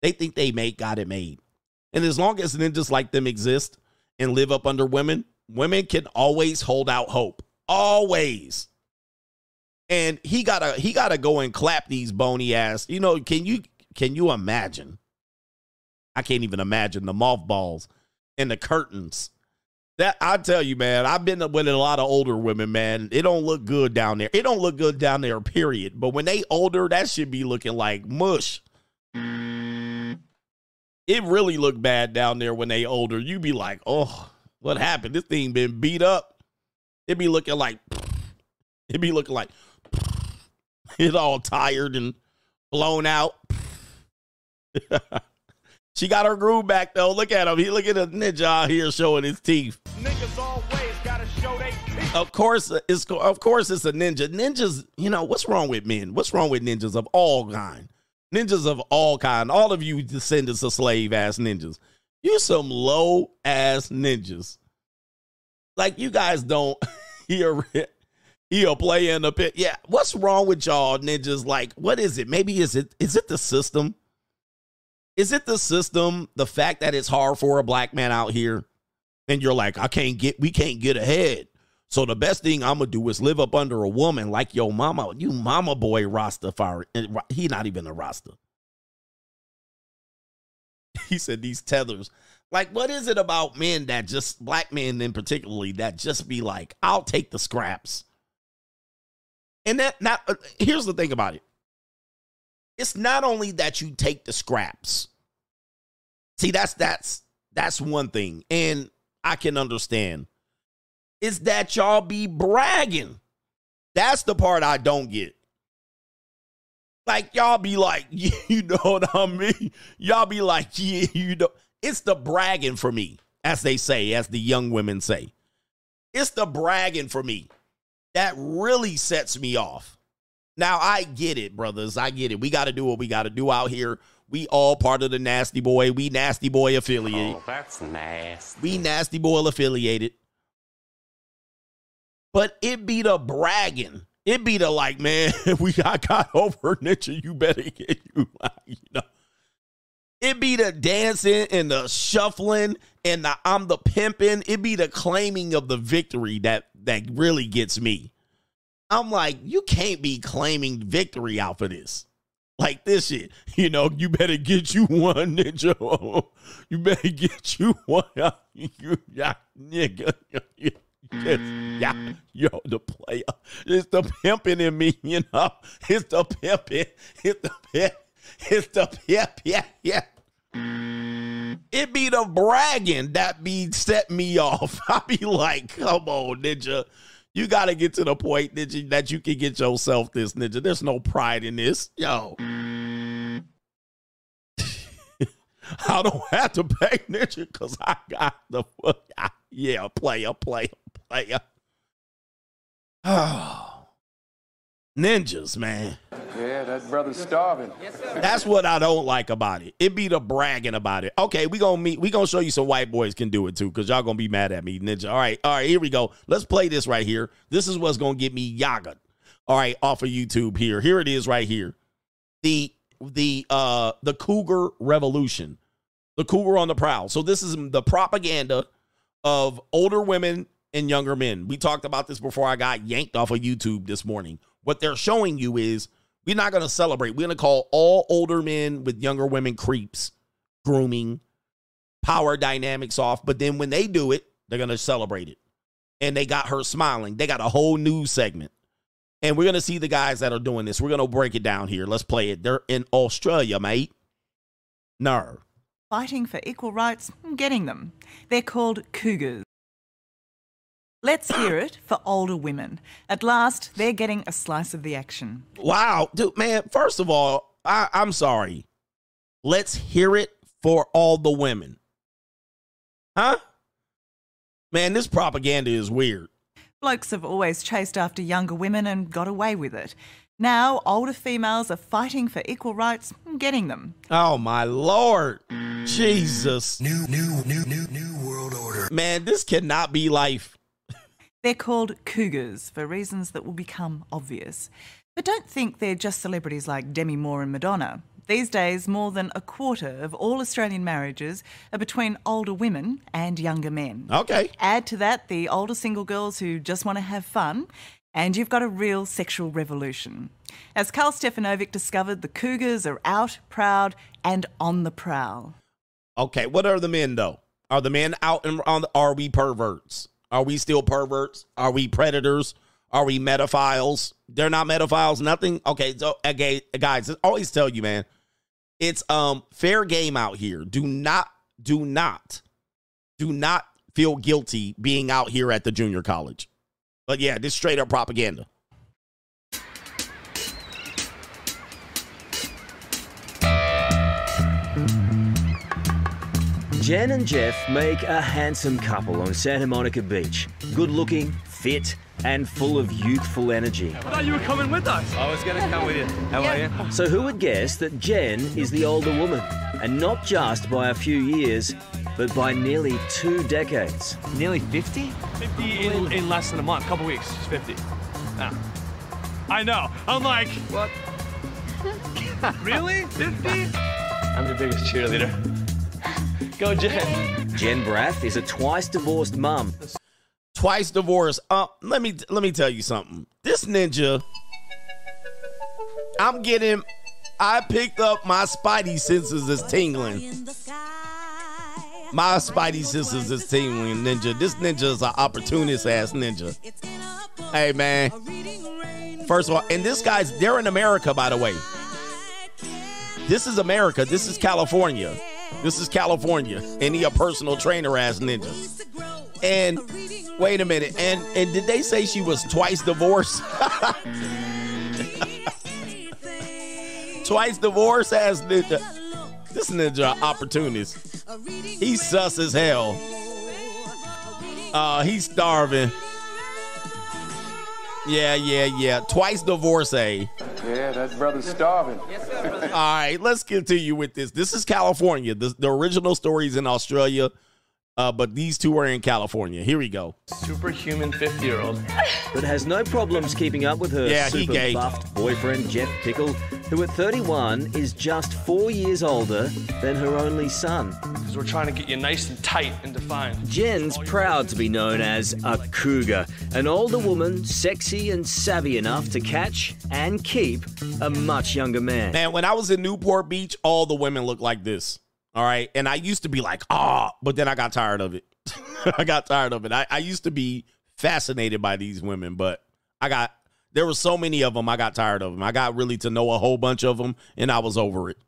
they think they made got it made. And as long as ninjas like them exist and live up under women, women can always hold out hope. Always. And he gotta he gotta go and clap these bony ass. You know, can you can you imagine? I can't even imagine the mothballs and the curtains that I tell you, man, I've been with a lot of older women, man. It don't look good down there. It don't look good down there, period. But when they older, that should be looking like mush. It really looked bad down there when they older. You be like, oh, what happened? This thing been beat up. It be looking like it be looking like it all tired and blown out. she got her groove back though. Look at him. He look at the ninja out here showing his teeth. Niggas always gotta show they teeth. Of course, it's of course it's a ninja. Ninjas, you know what's wrong with men? What's wrong with ninjas of all kind? Ninjas of all kind. All of you descendants of slave ass ninjas. You some low ass ninjas. Like you guys don't hear he'll play in the pit. Yeah, what's wrong with y'all ninjas? Like, what is it? Maybe is it is it the system? Is it the system? The fact that it's hard for a black man out here, and you're like, I can't get, we can't get ahead. So the best thing I'm gonna do is live up under a woman like your mama. You mama boy Rastafari. He not even a Rasta. He said these tethers. Like, what is it about men that just black men in particularly that just be like, I'll take the scraps. And that not uh, here's the thing about it. It's not only that you take the scraps. See, that's that's that's one thing. And I can understand. Is that y'all be bragging. That's the part I don't get. Like y'all be like, you know what I mean? Y'all be like, yeah, you know. It's the bragging for me, as they say, as the young women say. It's the bragging for me that really sets me off. Now I get it, brothers. I get it. We got to do what we got to do out here. We all part of the nasty boy. We nasty boy affiliated. Oh, that's nasty. We nasty boy affiliated. But it be the bragging. It be the like, man, we got got over ninja. You better get you, you know. It be the dancing and the shuffling and the I'm the pimping. It be the claiming of the victory that that really gets me. I'm like, you can't be claiming victory out for this. Like this shit. You know, you better get you one, ninja. You better get you one. You, nigga. Yeah, mm. yo, the player. It's the pimping in me, you know. It's the pimping. It's the pimp. It's the pimp. Yeah, yeah. Mm. It be the bragging that be set me off. I be like, come on, ninja. You got to get to the point that you, that you can get yourself this, ninja. There's no pride in this. Yo. Mm. I don't have to pay ninja because I got the yeah, player, player, player. Oh. Ninjas, man. Yeah, that brother's starving. That's what I don't like about it. It be the bragging about it. Okay, we gonna meet. We gonna show you some white boys can do it too, cause y'all gonna be mad at me, ninja. All right, all right. Here we go. Let's play this right here. This is what's gonna get me yaga. All right, off of YouTube here. Here it is right here. The the uh the Cougar Revolution, the Cougar on the prowl. So this is the propaganda of older women and younger men. We talked about this before I got yanked off of YouTube this morning. What they're showing you is we're not going to celebrate. We're going to call all older men with younger women creeps, grooming, power dynamics off. But then when they do it, they're going to celebrate it. And they got her smiling. They got a whole news segment. And we're going to see the guys that are doing this. We're going to break it down here. Let's play it. They're in Australia, mate. No. Fighting for equal rights, getting them. They're called cougars. Let's hear it for older women. At last, they're getting a slice of the action. Wow, dude, man. First of all, I, I'm sorry. Let's hear it for all the women. Huh? Man, this propaganda is weird. Blokes have always chased after younger women and got away with it. Now, older females are fighting for equal rights, and getting them. Oh my lord. Jesus. New, new, new, new, new world order. Man, this cannot be life. They're called cougars for reasons that will become obvious. But don't think they're just celebrities like Demi Moore and Madonna. These days, more than a quarter of all Australian marriages are between older women and younger men. Okay. Add to that the older single girls who just want to have fun, and you've got a real sexual revolution. As Karl Stefanovic discovered, the cougars are out, proud, and on the prowl. Okay, what are the men though? Are the men out and on? The, are we perverts? Are we still perverts? Are we predators? Are we metaphiles? They're not metaphiles. Nothing. Okay, so guys, I always tell you, man, it's um fair game out here. Do not, do not, do not feel guilty being out here at the junior college. But yeah, this straight up propaganda. Jen and Jeff make a handsome couple on Santa Monica Beach. Good looking, fit, and full of youthful energy. I thought you were coming with us. I was going to come with you. How are you? So, who would guess that Jen is the older woman? And not just by a few years, but by nearly two decades. Nearly 50? 50 in, in less than a month, couple weeks, she's 50. Yeah. I know. I'm like, what? really? 50? I'm the biggest cheerleader. Go, Jen. Jen Braff is a twice divorced mum. Twice divorced. Uh, let me let me tell you something. This ninja, I'm getting. I picked up my spidey senses is tingling. My spidey senses is tingling, ninja. This ninja is an opportunist ass ninja. Hey man. First of all, and this guy's they're in America, by the way. This is America. This is California. This is California. And he a personal trainer ass ninja. And wait a minute. And and did they say she was twice divorced? twice divorced ass ninja. This ninja opportunist. He's sus as hell. Uh, he's starving. Yeah, yeah, yeah. Twice divorcee. Eh? Yeah, that brother's starving. All right, let's continue with this. This is California. The, the original story is in Australia, uh, but these two are in California. Here we go. Superhuman 50 year old. But has no problems keeping up with her Yeah, he super gay. buffed boyfriend, Jeff Pickle, who at 31 is just four years older than her only son. Because we're trying to get you nice and tight and defined. Jen's proud to be known as a cougar, an older woman, sexy and savvy enough to catch and keep a much younger man. Man, when I was in Newport Beach, all the women looked like this. All right. And I used to be like, ah, but then I got tired of it. I got tired of it. I, I used to be fascinated by these women, but I got, there were so many of them, I got tired of them. I got really to know a whole bunch of them, and I was over it.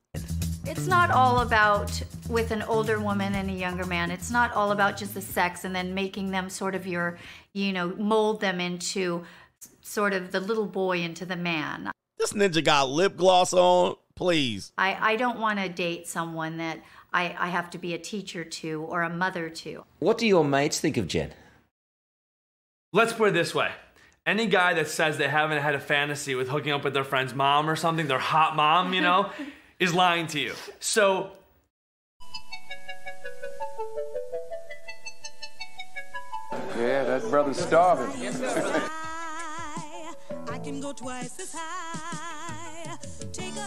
It's not all about with an older woman and a younger man. It's not all about just the sex and then making them sort of your, you know, mold them into sort of the little boy into the man. This ninja got lip gloss on. Please. I, I don't want to date someone that I, I have to be a teacher to or a mother to. What do your mates think of Jen? Let's put it this way. Any guy that says they haven't had a fantasy with hooking up with their friend's mom or something, their hot mom, you know, is lying to you. So Yeah, that brother's starving.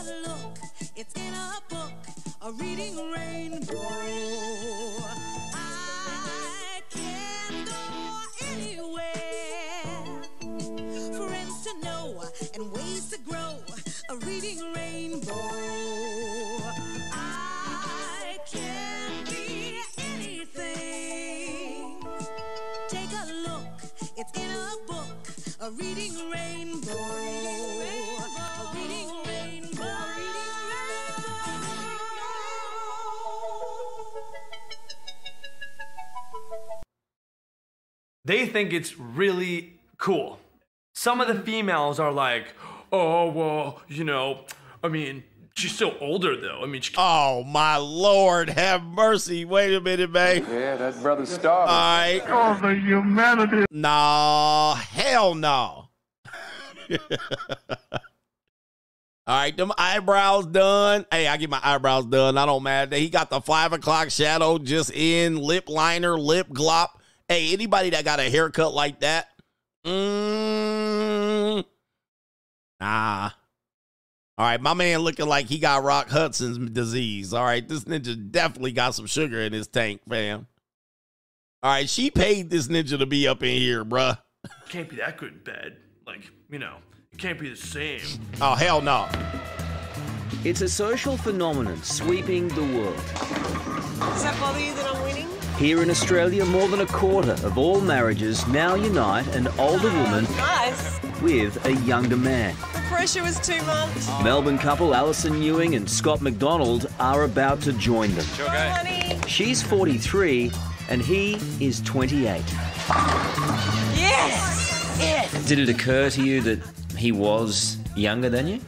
Take a look, it's in a book, a reading rainbow. I can go anywhere. Friends to know and ways to grow, a reading rainbow. I can be anything. Take a look, it's in a book, a reading rainbow. They think it's really cool. Some of the females are like, oh, well, you know, I mean, she's still older though. I mean, she Oh, my Lord, have mercy. Wait a minute, man. Yeah, that brother's starving. All right. Oh, the humanity. Nah, hell no. All right, them eyebrows done. Hey, I get my eyebrows done. I don't matter. He got the five o'clock shadow just in, lip liner, lip glop. Hey, anybody that got a haircut like that, mm, nah. All right, my man looking like he got Rock Hudson's disease. All right, this ninja definitely got some sugar in his tank, fam. All right, she paid this ninja to be up in here, bruh. can't be that good in bed. Like, you know, it can't be the same. Oh, hell no. It's a social phenomenon sweeping the world. Does that bother you that I'm winning? Here in Australia, more than a quarter of all marriages now unite an older woman Nice. with a younger man. The pressure was too much. Melbourne couple Alison Ewing and Scott McDonald are about to join them. Honey. She's 43 and he is 28. Yes. Yes. Did it occur to you that he was younger than you?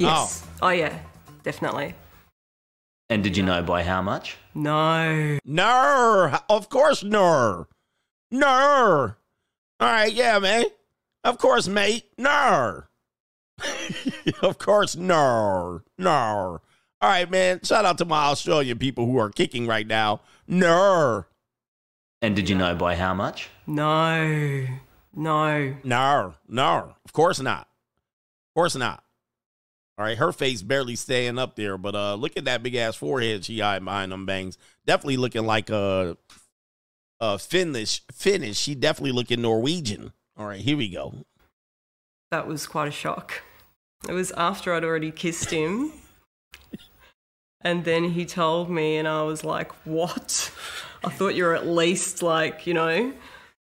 Yes. Oh. oh yeah, definitely. And did you know by how much? No. No, of course, no, no. All right, yeah, man. Of course, mate. No. of course, no, no. All right, man. Shout out to my Australian people who are kicking right now. No. And did you know by how much? No, no. No, no. Of course not. Of course not. All right, her face barely staying up there, but uh, look at that big ass forehead she had behind them bangs. Definitely looking like a, a Finnish. Finnish. She definitely looking Norwegian. All right, here we go. That was quite a shock. It was after I'd already kissed him. And then he told me, and I was like, What? I thought you were at least like, you know,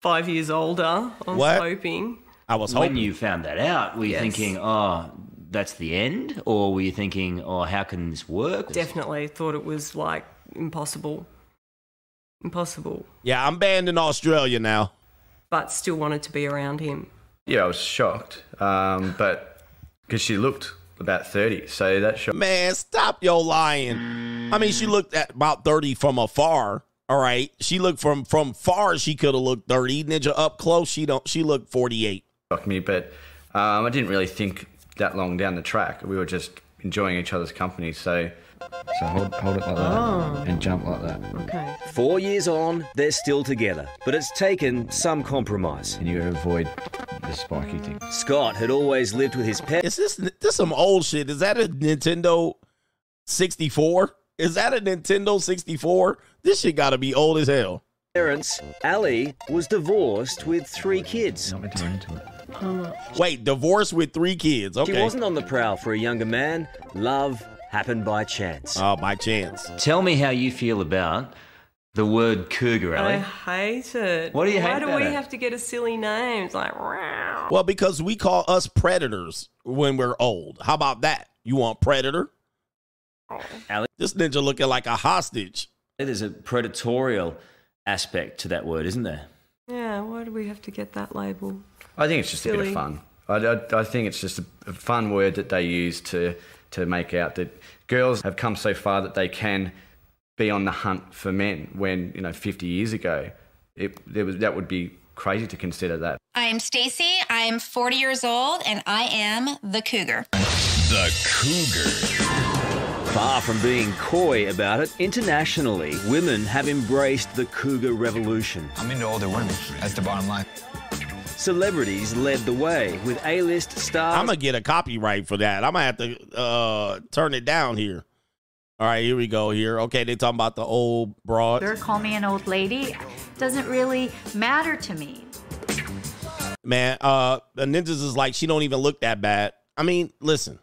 five years older. I was What? hoping. I was When you found that out, were you Yes. thinking, oh, that's the end? Or were you thinking, oh, how can this work? Definitely thought it was like impossible. Impossible. Yeah, I'm banned in Australia now. But still wanted to be around him. Yeah, I was shocked, um, but because she looked about thirty, so that shocked. Man, stop your lying. I mean, she looked at about 30 from afar. All right. She looked from from far, she could have looked 30. Ninja up close, she don't she looked 48. shocked me, but um, I didn't really think that long down the track. We were just enjoying each other's company, so so hold hold it like Oh. that and jump like that. Okay. Four years on, they're still together, but it's taken some compromise. And you avoid the spiky thing. Scott had always lived with his pet. Is this this some old shit? Is that a Nintendo 64? Is that a Nintendo 64? This shit gotta be old as hell. Parents, Ali was divorced with three kids. Wait, divorced with three kids. Okay. She wasn't on the prowl for a younger man. Love happened by chance. Oh, by chance. Tell me how you feel about the word cougar, I hate it. What do you Why hate do about we it? have to get a silly name? It's like, wow. Well, because we call us predators when we're old. How about that? You want predator? Oh. Ali, This ninja looking like a hostage. There's a predatorial aspect to that word, isn't there? Yeah, why do we have to get that label? I think it's just a bit of fun. I, I, I think it's just a, a fun word that they use to to make out that girls have come so far that they can be on the hunt for men. When you know, 50 years ago, it there was that would be crazy to consider that. I'm Stacy. I'm 40 years old and I am the cougar. The cougar. Far from being coy about it, internationally, women have embraced the cougar revolution. I'm into older women. That's the bottom line. Celebrities led the way with A-list stars. I'm gonna get a copyright for that. I'm gonna have to uh turn it down here. All right, here we go. Here, okay. They talking about the old broad. Or call me an old lady. Doesn't really matter to me. Man, uh, the ninjas is like she don't even look that bad. I mean, listen,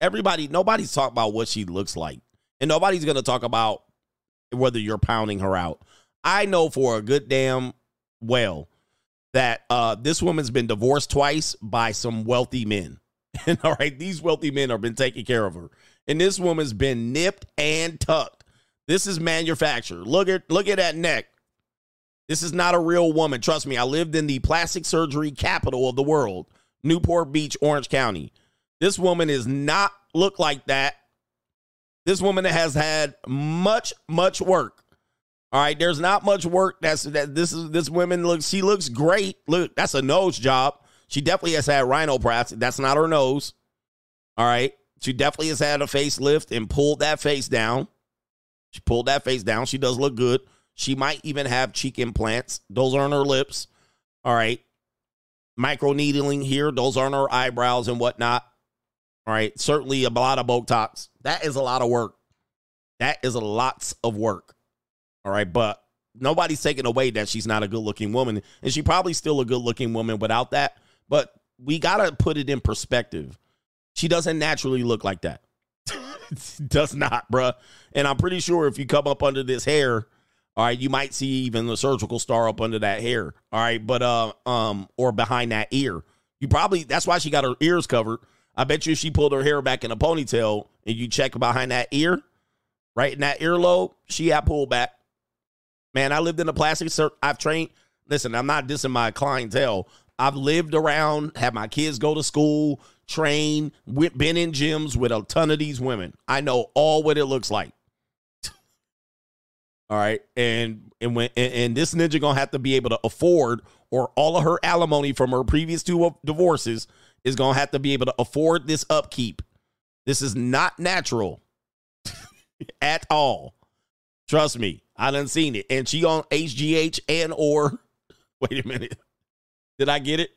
everybody, nobody's talking about what she looks like, and nobody's gonna talk about whether you're pounding her out. I know for a good damn well that uh this woman's been divorced twice by some wealthy men. And all right, these wealthy men have been taking care of her. And this woman's been nipped and tucked. This is manufactured. Look at look at that neck. This is not a real woman. Trust me, I lived in the plastic surgery capital of the world, Newport Beach, Orange County. This woman is not look like that. This woman has had much, much work. All right, there's not much work. That's that. This is this woman looks. She looks great. Look, that's a nose job. She definitely has had rhinoplasty. That's not her nose. All right, she definitely has had a facelift and pulled that face down. She pulled that face down. She does look good. She might even have cheek implants. Those aren't her lips. All right. Micro needling here. Those aren't her eyebrows and whatnot. All right. Certainly a lot of Botox. That is a lot of work. That is a lots of work. All right. But nobody's taking away that she's not a good looking woman. And she probably still a good looking woman without that. But we got to put it in perspective. She doesn't naturally look like that. Does not, bruh. And I'm pretty sure if you come up under this hair, all right, you might see even the surgical star up under that hair. All right, but uh um or behind that ear. You probably that's why she got her ears covered. I bet you if she pulled her hair back in a ponytail and you check behind that ear, right in that earlobe, she had pulled back. Man, I lived in a plastic sur- I've trained. Listen, I'm not dissing my clientele. I've lived around, had my kids go to school, train, went, been in gyms with a ton of these women. I know all what it looks like. All right, and and when and, and this ninja gonna have to be able to afford, or all of her alimony from her previous two divorces is gonna have to be able to afford this upkeep. This is not natural. at all. Trust me, I done seen it. And she on HGH and or wait a minute. Did I get it?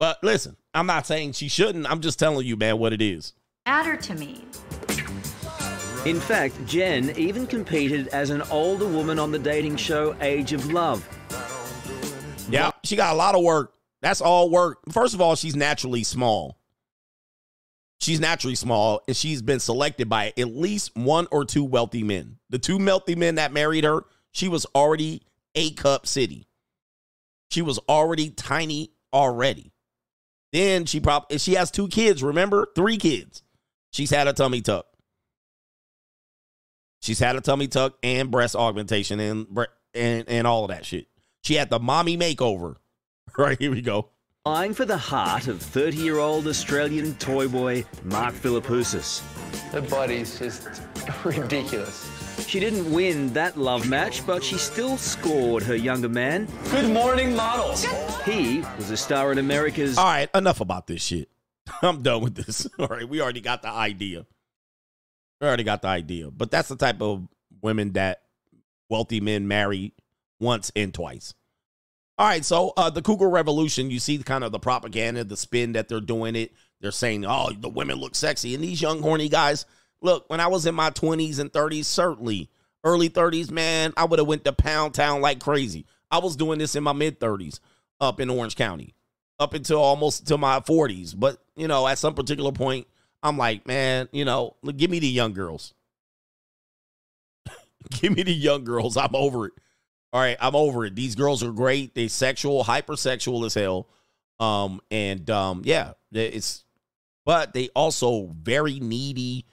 But listen, I'm not saying she shouldn't. I'm just telling you, man, what it is. Matter to me. In fact, Jen even competed as an older woman on the dating show Age of Love. Yeah, she got a lot of work. That's all work. First of all, she's naturally small. She's naturally small, and she's been selected by at least one or two wealthy men. The two wealthy men that married her, she was already A cup city. She was already tiny already. Then she probably she has two kids. Remember, three kids. She's had a tummy tuck. She's had a tummy tuck and breast augmentation and and and all of that shit. She had the mommy makeover. Right here we go. Vying for the heart of 30 year old Australian toy boy Mark Philippoussis. The body's just ridiculous. She didn't win that love match, but she still scored her younger man. Good morning, models. He was a star in America's. All right, enough about this shit. I'm done with this. All right, we already got the idea. We already got the idea. But that's the type of women that wealthy men marry once and twice. All right, so uh, the Cougar Revolution, you see kind of the propaganda, the spin that they're doing it. They're saying, oh, the women look sexy. And these young, horny guys, look, when I was in my 20s and 30s, certainly, early 30s, man, I would have went to Pound Town like crazy. I was doing this in my mid 30s up in Orange County, up until almost to my 40s. But, you know, at some particular point, I'm like, man, you know, give me the young girls. give me the young girls. I'm over it. All right, I'm over it. These girls are great. They sexual, hypersexual as hell. Um, and um, yeah, it's but they also very needy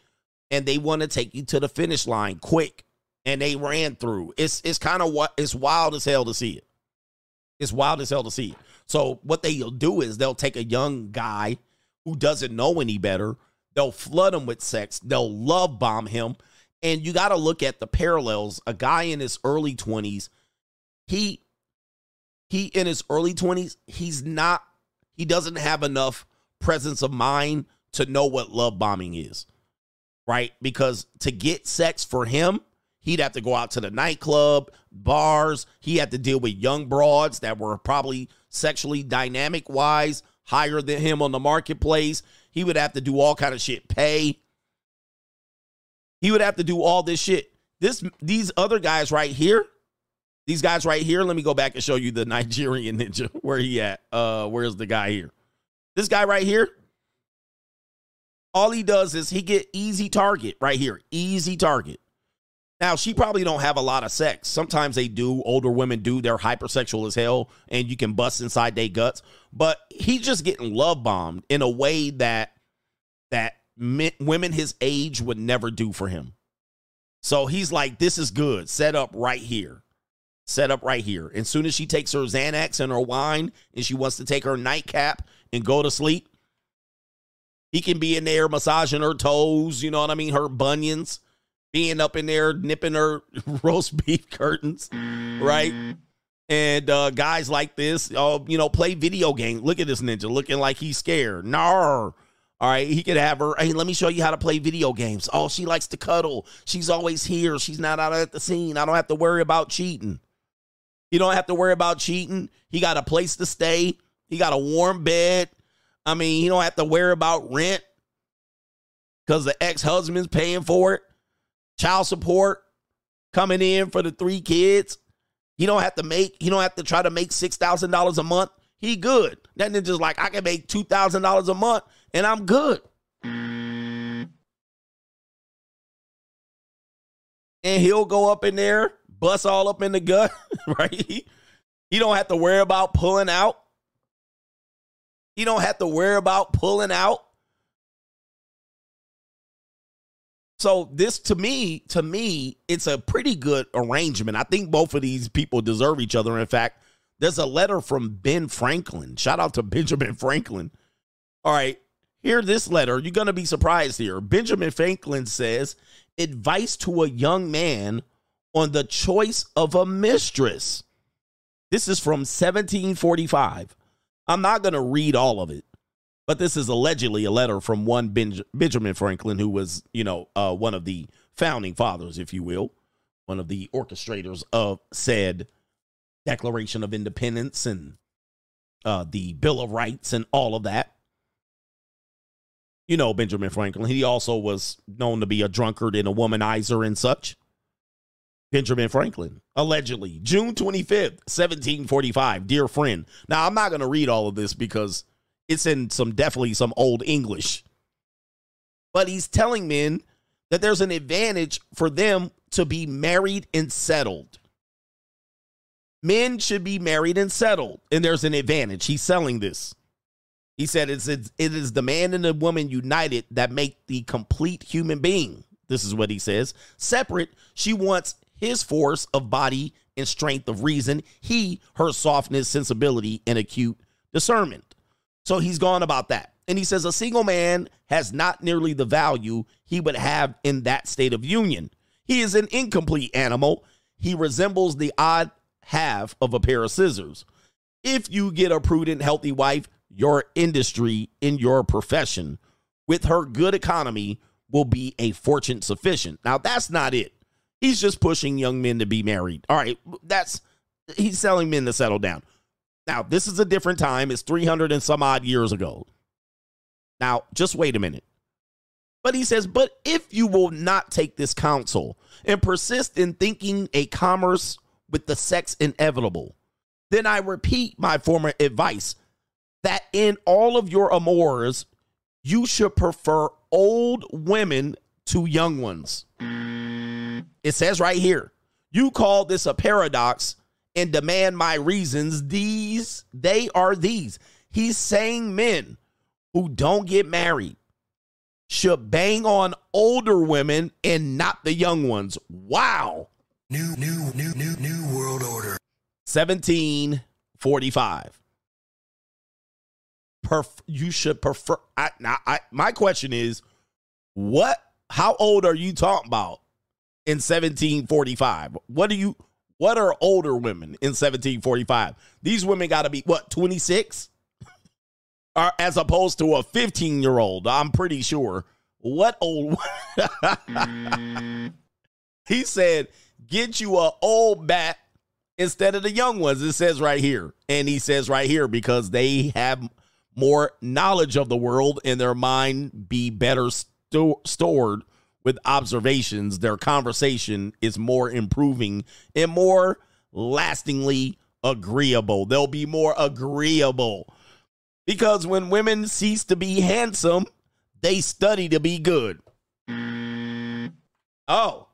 and they want to take you to the finish line quick. And they ran through. It's it's kind of what it's wild as hell to see it. It's wild as hell to see it. So what they'll do is they'll take a young guy who doesn't know any better. They'll flood him with sex. They'll love bomb him. And you got to look at the parallels. A guy in his early 20s, he he in his early 20s, he's not he doesn't have enough presence of mind to know what love bombing is. Right? Because to get sex for him, he'd have to go out to the nightclub, bars, he had to deal with young broads that were probably sexually dynamic wise higher than him on the marketplace. He would have to do all kind of shit, pay. He would have to do all this shit. This these other guys right here, these guys right here, let me go back and show you the Nigerian ninja. Where he at? Uh where's the guy here? This guy right here. All he does is he get easy target right here. Easy target. Now, she probably don't have a lot of sex. Sometimes they do. Older women do. They're hypersexual as hell, and you can bust inside their guts. But he's just getting love bombed in a way that that men, women his age would never do for him. So he's like, "This is good. Set up right here. Set up right here." And soon as she takes her Xanax and her wine, and she wants to take her nightcap and go to sleep, he can be in there massaging her toes. You know what I mean? Her bunions being up in there nipping her roast beef curtains, right? And uh, guys like this, uh, you know, play video games. Look at this ninja looking like he's scared. Nar. All right, he could have her. Hey, let me show you how to play video games. Oh, she likes to cuddle. She's always here. She's not out at the scene. I don't have to worry about cheating. You don't have to worry about cheating. He got a place to stay. He got a warm bed. I mean, he don't have to worry about rent because the ex husband's paying for it child support coming in for the three kids. He don't have to make, he don't have to try to make $6,000 a month. He good. That ninja's like, I can make $2,000 a month and I'm good. And he'll go up in there, bust all up in the gut, right? He don't have to worry about pulling out. He don't have to worry about pulling out. So this to me, to me, it's a pretty good arrangement. I think both of these people deserve each other. In fact, there's a letter from Ben Franklin. Shout out to Benjamin Franklin. All right, hear this letter. You're gonna be surprised here. Benjamin Franklin says, advice to a young man on the choice of a mistress. This is from 1745. I'm not gonna read all of it. But this is allegedly a letter from one Benj- Benjamin Franklin, who was, you know, uh, one of the founding fathers, if you will, one of the orchestrators of said Declaration of Independence and uh, the Bill of Rights and all of that. You know, Benjamin Franklin. He also was known to be a drunkard and a womanizer and such. Benjamin Franklin, allegedly, June 25th, 1745. Dear friend. Now, I'm not going to read all of this because it's in some definitely some old English. But he's telling men that there's an advantage for them to be married and settled. Men should be married and settled, and there's an advantage. He's selling this. He said it's, it's it is the man and the woman united that make the complete human being. This is what he says. Separate, she wants his force of body and strength of reason, he her softness, sensibility, and acute discernment. So he's gone about that. And he says a single man has not nearly the value he would have in that state of union. He is an incomplete animal. He resembles the odd half of a pair of scissors. If you get a prudent, healthy wife, your industry in your profession with her good economy will be a fortune sufficient. Now, that's not it. He's just pushing young men to be married. All right, that's he's selling men to settle down. Now, this is a different time. It's 300 and some odd years ago. Now, just wait a minute. But he says, but if you will not take this counsel and persist in thinking a commerce with the sex inevitable, then I repeat my former advice that in all of your amours, you should prefer old women to young ones. It says right here, you call this a paradox and demand my reasons. These, they are these. He's saying men who don't get married should bang on older women and not the young ones. Wow. New, new, new, new, new world order. 1745. Perf- you should prefer. I, now, I, my question is, what? How old are you talking about in 1745? What do you? What are older women in 1745? These women got to be what 26, or as opposed to a 15 year old. I'm pretty sure. What old? he said, "Get you a old bat instead of the young ones." It says right here, and he says right here because they have more knowledge of the world and their mind be better sto- stored with observations. Their conversation is more improving and more lastingly agreeable. They'll be more agreeable because when women cease to be handsome, they study to be good. Oh.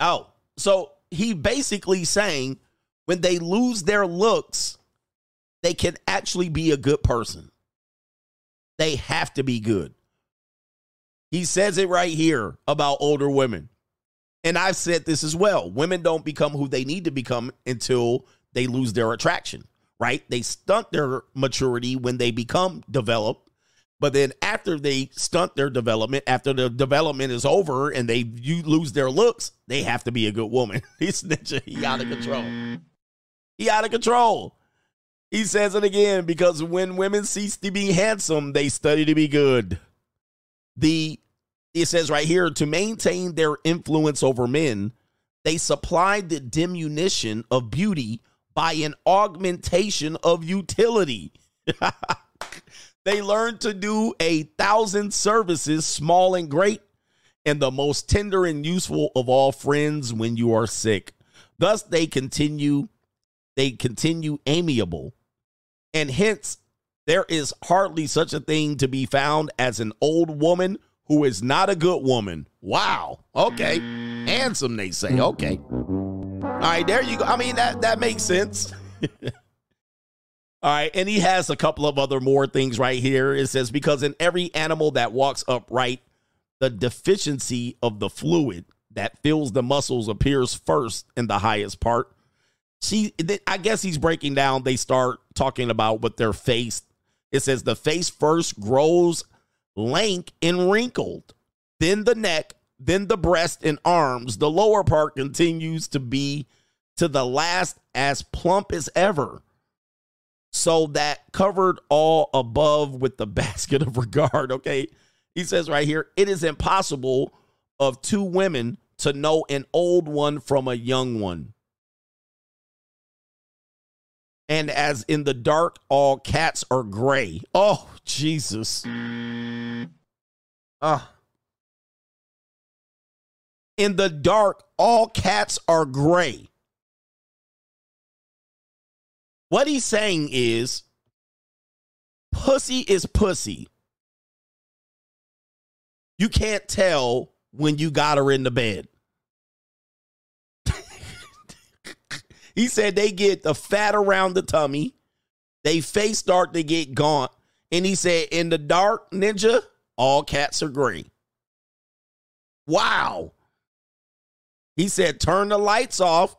Oh. So he basically saying when they lose their looks, they can actually be a good person. They have to be good. He says it right here about older women. And I've said this as well. Women don't become who they need to become until they lose their attraction, right? They stunt their maturity when they become developed. But then after they stunt their development, after the development is over and they you lose their looks, they have to be a good woman. He's snitching. He out of control. He out of control. He says it again because when women cease to be handsome, they study to be good. The it says right here to maintain their influence over men, they supplied the diminution of beauty by an augmentation of utility. they learned to do a thousand services, small and great, and the most tender and useful of all friends when you are sick. Thus they continue, they continue amiable, and hence there is hardly such a thing to be found as an old woman who is not a good woman. Wow. Okay. Handsome, they say. Okay. All right, there you go. I mean, that that makes sense. All right, and he has a couple of other more things right here. It says because in every animal that walks upright, the deficiency of the fluid that fills the muscles appears first in the highest part. See, I guess he's breaking down. They start talking about what their face. It says the face first grows lank and wrinkled, then the neck, then the breast and arms. The lower part continues to be to the last as plump as ever. So that covered all above with the basket of regard. Okay. He says right here, it is impossible of two women to know an old one from a young one. And as in the dark, all cats are gray. Oh, Jesus. Ah. In the dark, all cats are gray. What he's saying is pussy is pussy. You can't tell when you got her in the bed. He said they get the fat around the tummy, they face start to get gaunt, and he said in the dark, ninja, all cats are green. Wow. He said turn the lights off.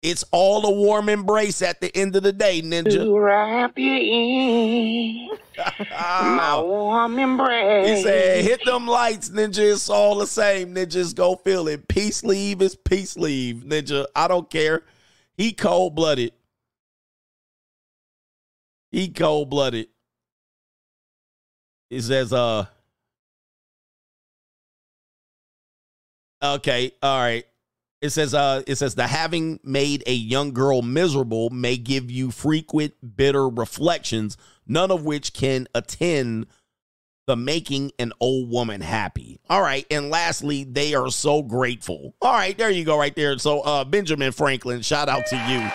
It's all a warm embrace at the end of the day, ninja. To wrap you in my warm embrace. He said, hit them lights, ninja. It's all the same, ninjas. Go feel it. Peace leave is peace leave, ninja. I don't care. He cold blooded. He cold blooded. He says, uh, okay, all right. It says, uh, it says the having made a young girl miserable may give you frequent bitter reflections, none of which can attend the making an old woman happy. All right, and lastly, they are so grateful. All right, there you go, right there. So, uh, Benjamin Franklin, shout out to you.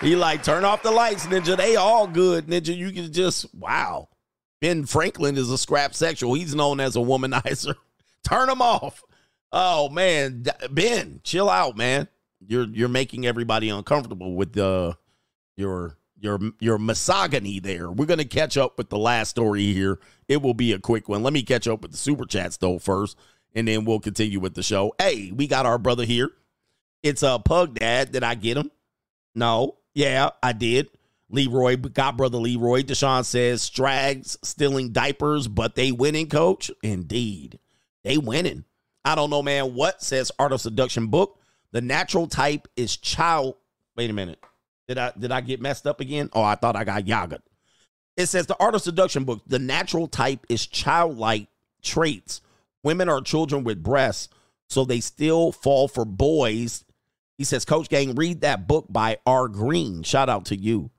he like turn off the lights, ninja. They all good, ninja. You can just wow. Ben Franklin is a scrap sexual. He's known as a womanizer. Turn him off. Oh man, Ben, chill out, man. You're you're making everybody uncomfortable with the your your your misogyny there. We're gonna catch up with the last story here. It will be a quick one. Let me catch up with the super chats though first, and then we'll continue with the show. Hey, we got our brother here. It's a pug dad. Did I get him? No. Yeah, I did. Leroy, got brother Leroy. Deshaun says Strags stealing diapers, but they winning, coach. Indeed. They winning. I don't know, man. What says Art of Seduction book? The natural type is child. Wait a minute. Did I did I get messed up again? Oh, I thought I got yaga. It says the Art of Seduction book. The natural type is childlike traits. Women are children with breasts, so they still fall for boys. He says, Coach Gang, read that book by R. Greene. Shout out to you.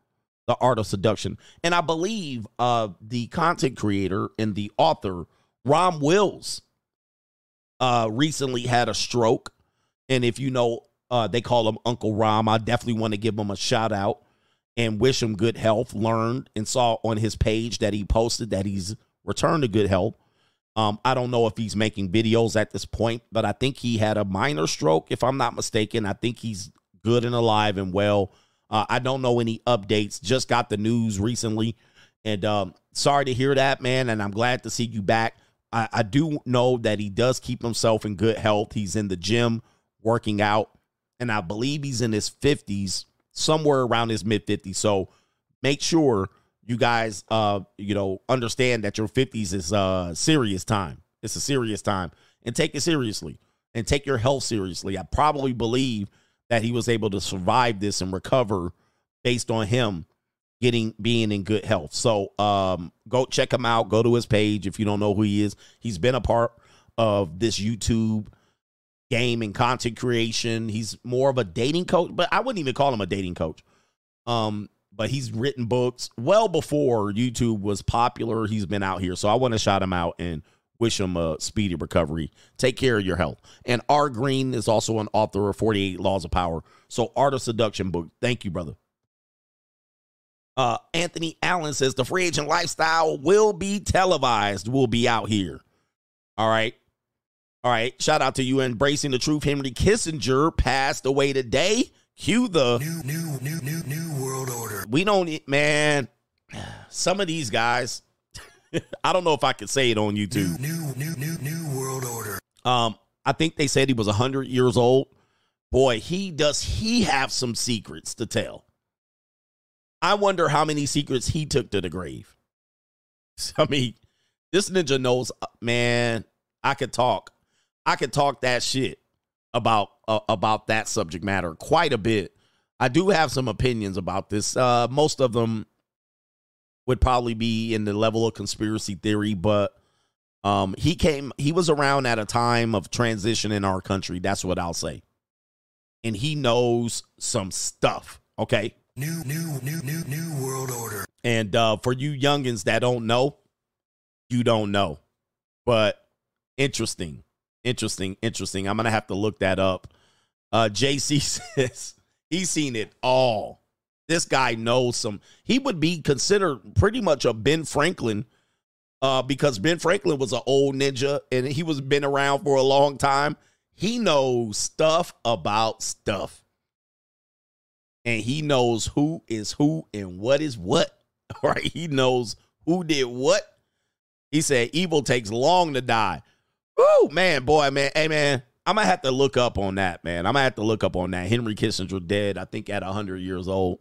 The Art of Seduction. And I believe uh the content creator and the author, Rom Wills, uh recently had a stroke. And if you know uh they call him Uncle Rom, I definitely want to give him a shout out and wish him good health. Learned and saw on his page that he posted that he's returned to good health. Um, I don't know if he's making videos at this point, but I think he had a minor stroke, if I'm not mistaken. I think he's good and alive and well. Uh, I don't know any updates. Just got the news recently, and um, sorry to hear that, man. And I'm glad to see you back. I, I do know that he does keep himself in good health. He's in the gym working out, and I believe he's in his 50s, somewhere around his mid 50s. So make sure you guys, uh, you know, understand that your 50s is a serious time. It's a serious time, and take it seriously, and take your health seriously. I probably believe that he was able to survive this and recover based on him getting being in good health. So um go check him out, go to his page if you don't know who he is. He's been a part of this YouTube game and content creation. He's more of a dating coach, but I wouldn't even call him a dating coach. Um but he's written books well before YouTube was popular. He's been out here. So I want to shout him out and wish him a speedy recovery. Take care of your health. And R. Greene is also an author of 48 Laws of Power. So Art of Seduction book. Thank you, brother. Uh, Anthony Allen says the free agent lifestyle will be televised. We'll be out here. All right. All right. Shout out to you embracing the truth. Henry Kissinger passed away today. Cue the New, new, new, new, new world order. we don't man some of these guys i don't know if i could say it on youtube New, new, new, new world order. um i think they said he was 100 years old boy he does he have some secrets to tell i wonder how many secrets he took to the grave i mean this ninja knows uh, man i could talk i could talk that shit about uh, about that subject matter quite a bit. I do have some opinions about this. Uh, most of them would probably be in the level of conspiracy theory, but um, he came. He was around at a time of transition in our country. That's what I'll say, and he knows some stuff. Okay, New, new, new, new, new world order. and uh, for you youngins that don't know, you don't know. But interesting, interesting, interesting. I'm gonna have to look that up. Uh, JC says he's seen it all. This guy knows some. He would be considered pretty much a Ben Franklin, uh, because Ben Franklin was an old ninja and he was been around for a long time. He knows stuff about stuff and he knows who is who and what is what. Right? He knows who did what. He said evil takes long to die. Woo, man, boy, man, hey man, I'm gonna have to look up on that, man. I'm gonna have to look up on that. Henry Kissinger dead, I think, at 100 years old.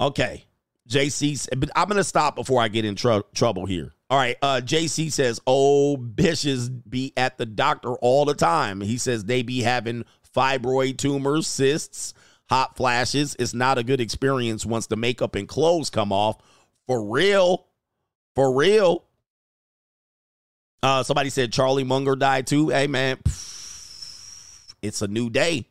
Okay, JC, but I'm gonna stop before I get in tr- trouble here. All right, uh, JC says, "Oh, bitches be at the doctor all the time." He says they be having fibroid tumors, cysts, hot flashes. It's not a good experience once the makeup and clothes come off. For real, for real. Uh, somebody said Charlie Munger died too. Hey man, it's a new day.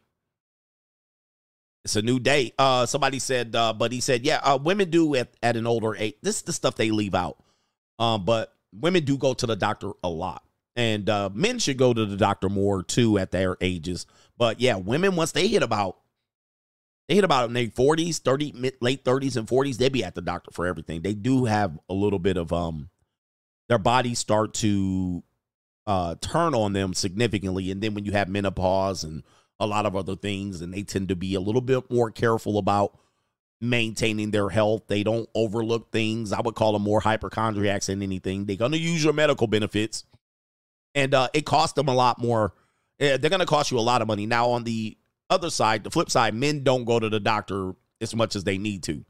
It's a new day. Uh, somebody said, uh, but he said, yeah, uh, women do at, at an older age. This is the stuff they leave out. Um, but women do go to the doctor a lot, and uh, men should go to the doctor more too at their ages. But yeah, women once they hit about they hit about in their 40s, 30, mid, late 30s and 40s, they be at the doctor for everything. They do have a little bit of um their bodies start to uh turn on them significantly. And then when you have menopause and a lot of other things, and they tend to be a little bit more careful about maintaining their health. They don't overlook things. I would call them more hypochondriacs than anything. They're gonna use your medical benefits. And uh it costs them a lot more. eh, They're gonna cost you a lot of money. Now on the other side, the flip side, men don't go to the doctor as much as they need to.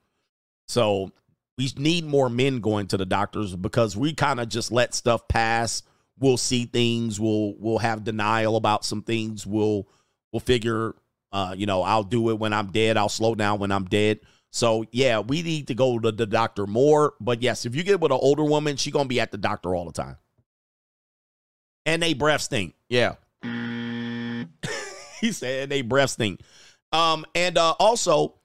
So we need more men going to the doctors because we kind of just let stuff pass. We'll see things. We'll we'll have denial about some things. We'll we'll figure, uh, you know, I'll do it when I'm dead. I'll slow down when I'm dead. So yeah, we need to go to the doctor more. But yes, if you get with an older woman, she gonna be at the doctor all the time. And they breath stink. Yeah. he said they breath stink. Um, and uh, also,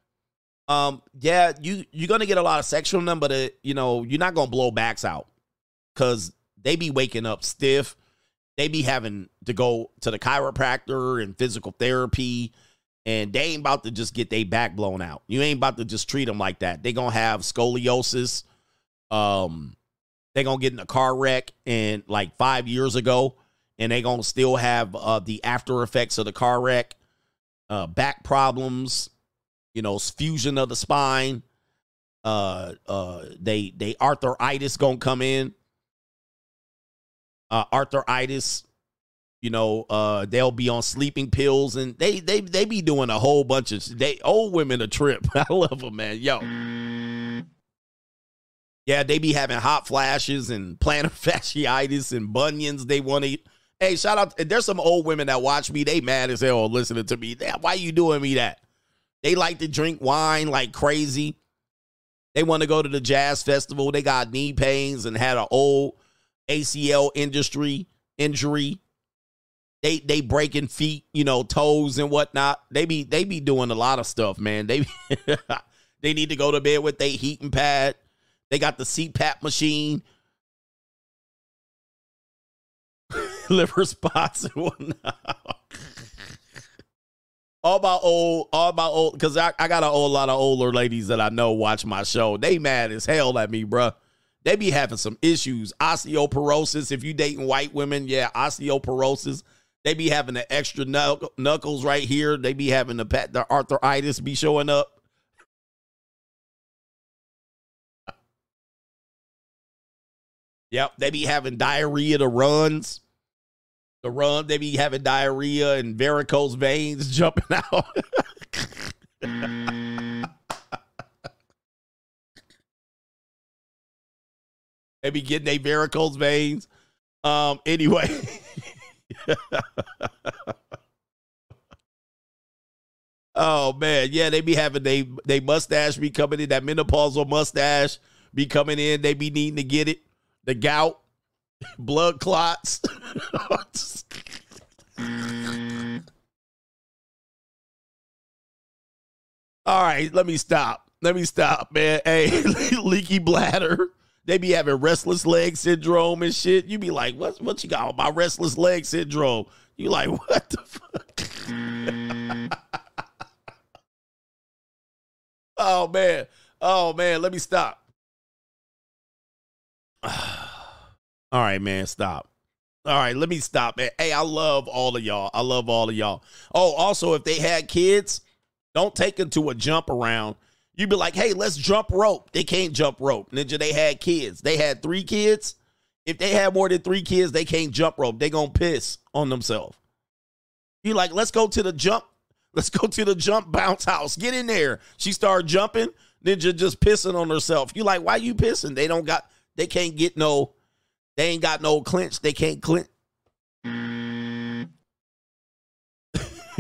um, yeah, you you're gonna get a lot of sex from them, but uh, you know you're not gonna blow backs out because they be waking up stiff. They be having to go to the chiropractor and physical therapy, and they ain't about to just get their back blown out. You ain't about to just treat them like that. They gonna have scoliosis. Um, they gonna get in a car wreck and like five years ago, and they gonna still have uh, the after effects of the car wreck, uh, back problems, you know, fusion of the spine. Uh, uh, they they arthritis gonna come in. Uh, arthritis, you know, uh, they'll be on sleeping pills and they they they be doing a whole bunch of they old women a trip. I love them, man. Yo. Yeah, they be having hot flashes and plantar fasciitis and bunions. They want to. Hey, shout out! There's some old women that watch me. They mad as hell listening to me. Why you doing me that? They like to drink wine like crazy. They want to go to the jazz festival. They got knee pains and had an old ACL industry injury. They they breaking feet, you know, toes and whatnot. They be they be doing a lot of stuff, man. They they need to go to bed with their heating pad. They got the CPAP machine, liver spots and whatnot. All my old, all my old, because I, I got a whole lot of older ladies that I know watch my show. They mad as hell at me, bruh. They be having some issues. Osteoporosis. If you dating white women, yeah, osteoporosis. They be having the extra knuckles right here. They be having the pat, the arthritis be showing up. Yep, they be having diarrhea to runs. The run, they be having diarrhea and varicose veins jumping out. they be getting their varicose veins. Um, anyway. Oh man, yeah, they be having they they mustache be coming in that menopausal mustache be coming in. They be needing to get it, the gout, blood clots. All right, let me stop. Let me stop, man. Hey, leaky bladder. They be having restless leg syndrome and shit. You be like, what? What you got? My restless leg syndrome. You like what the fuck? oh man. Oh man. Let me stop. All right, man. Stop. All right, let me stop. Man. Hey, I love all of y'all. I love all of y'all. Oh, also, if they had kids, don't take them to a jump around. You'd be like, hey, let's jump rope. They can't jump rope. Ninja, they had kids. They had three kids. If they had more than three kids, they can't jump rope. They gonna piss on themselves. You like, let's go to the jump. Let's go to the jump bounce house. Get in there. She started jumping. Ninja just pissing on herself. You like, why you pissing? They don't got. They can't get no. They ain't got no clinch. They can't clinch.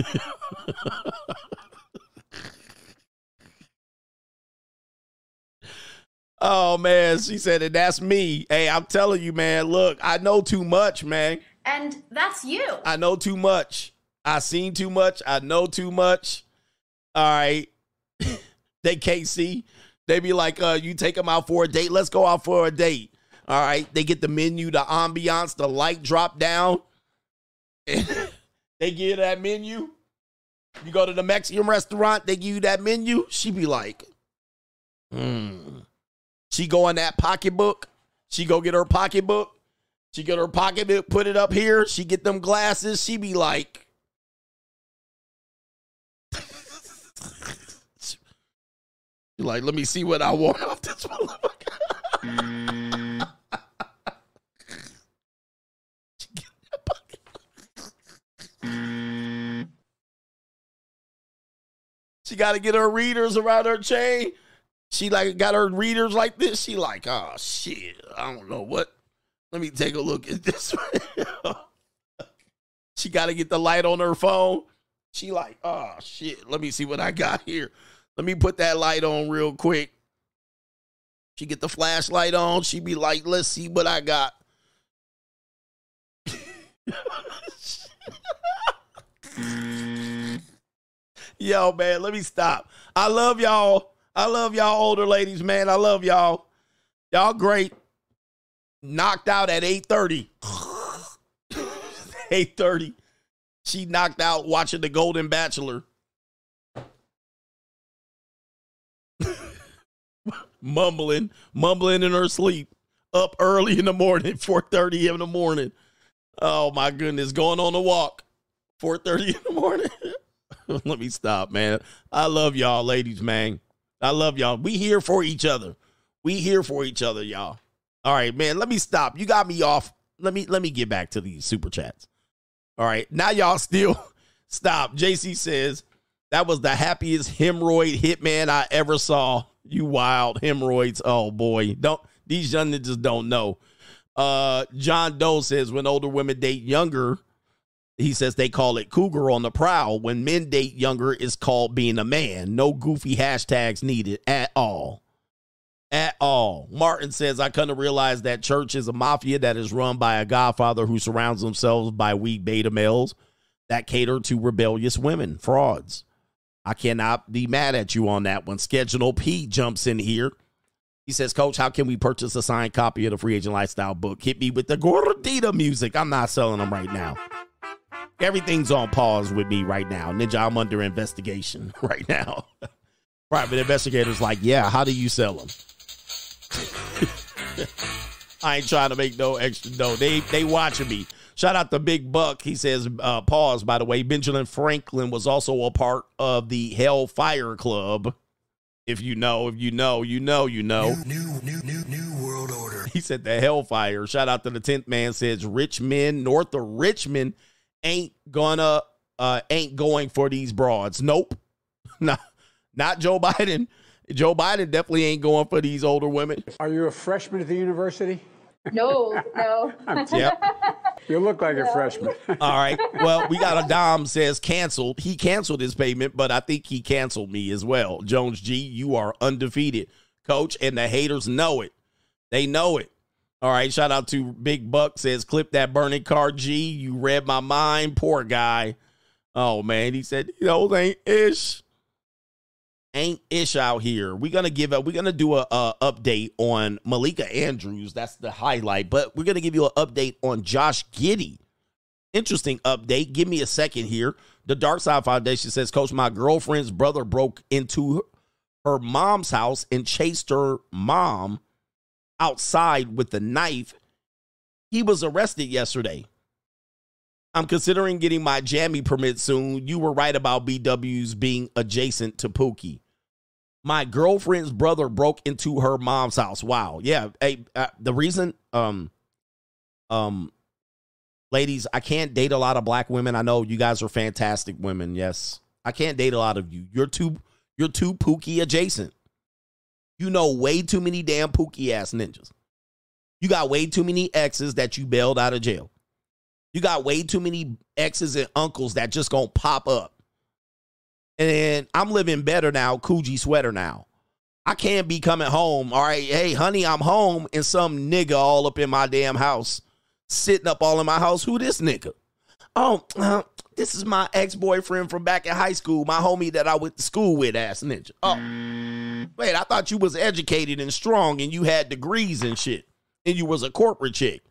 oh man, she said it. That's me. Hey, I'm telling you, man. Look, I know too much, man. And that's you. I know too much. I seen too much. I know too much. All right. they can't see. They be like, uh, you take them out for a date. Let's go out for a date. All right. They get the menu, the ambiance, the light drop down. they give that menu. You go to the Mexican restaurant, they give you that menu. She be like, hmm. She go in that pocketbook. She go get her pocketbook. She get her pocketbook, put it up here. She get them glasses. She be like, like, let me see what I want off this motherfucker. Got to get her readers around her chain. She like got her readers like this. She like, oh shit, I don't know what. Let me take a look at this. she got to get the light on her phone. She like, oh shit, let me see what I got here. Let me put that light on real quick. She get the flashlight on. She be like, let's see what I got. Yo, man, let me stop. I love y'all. I love y'all older ladies, man. I love y'all. Y'all great. Knocked out at 8:30. 8:30. She knocked out watching The Golden Bachelor. mumbling, mumbling in her sleep. Up early in the morning, 4:30 in the morning. Oh my goodness, going on a walk. 4:30 in the morning. Let me stop, man. I love y'all, ladies, man. I love y'all. We here for each other. We here for each other, y'all. All right, man. Let me stop. You got me off. Let me let me get back to these super chats. All right. Now y'all still stop. JC says that was the happiest hemorrhoid hitman I ever saw. You wild hemorrhoids. Oh boy. Don't these young niggas don't know. Uh John Doe says when older women date younger, he says they call it cougar on the prowl. When men date younger, it's called being a man. No goofy hashtags needed at all. At all. Martin says, I kind of realize that church is a mafia that is run by a godfather who surrounds themselves by weak beta males that cater to rebellious women, frauds. I cannot be mad at you on that one. Schedule P jumps in here. He says, Coach, how can we purchase a signed copy of the Free Agent Lifestyle book? Hit me with the Gordita music. I'm not selling them right now. Everything's on pause with me right now. Ninja, I'm under investigation right now. Private investigators like, yeah, how do you sell them? I ain't trying to make no extra dough. They they watching me. Shout out to Big Buck. He says, uh, pause, by the way. Benjamin Franklin was also a part of the Hellfire Club. If you know, if you know, you know, you know. New, new, new, new world order. He said the Hellfire. Shout out to the 10th man says Richmond, north of Richmond, ain't gonna, uh, ain't going for these broads. Nope. not, not Joe Biden. Joe Biden definitely ain't going for these older women. Are you a freshman at the university? No, no. Yep. You look like a freshman. All right. Well, we got a Dom says canceled. He canceled his payment, but I think he canceled me as well. Jones G, you are undefeated, coach, and the haters know it. They know it. All right. Shout out to Big Buck says, clip that burning car, G. You read my mind. Poor guy. Oh, man. He said, those ain't ish. Ain't ish out here. We're gonna give a we're gonna do a, a update on Malika Andrews. That's the highlight, but we're gonna give you an update on Josh Giddey. Interesting update. Give me a second here. The Dark Side Foundation says, Coach, my girlfriend's brother broke into her mom's house and chased her mom outside with a knife. He was arrested yesterday. I'm considering getting my jammy permit soon. You were right about BWs being adjacent to Pookie. My girlfriend's brother broke into her mom's house. Wow. Yeah. Hey, uh, the reason, um, um, ladies, I can't date a lot of black women. I know you guys are fantastic women. Yes, I can't date a lot of you. You're too, you're too Pookie adjacent. You know way too many damn Pookie ass ninjas. You got way too many exes that you bailed out of jail. You got way too many exes and uncles that just gonna pop up. And I'm living better now, Coogi sweater now. I can't be coming home. All right, hey, honey, I'm home, and some nigga all up in my damn house, sitting up all in my house. Who this nigga? Oh, uh, this is my ex boyfriend from back in high school, my homie that I went to school with, ass ninja. Oh, wait, I thought you was educated and strong, and you had degrees and shit, and you was a corporate chick.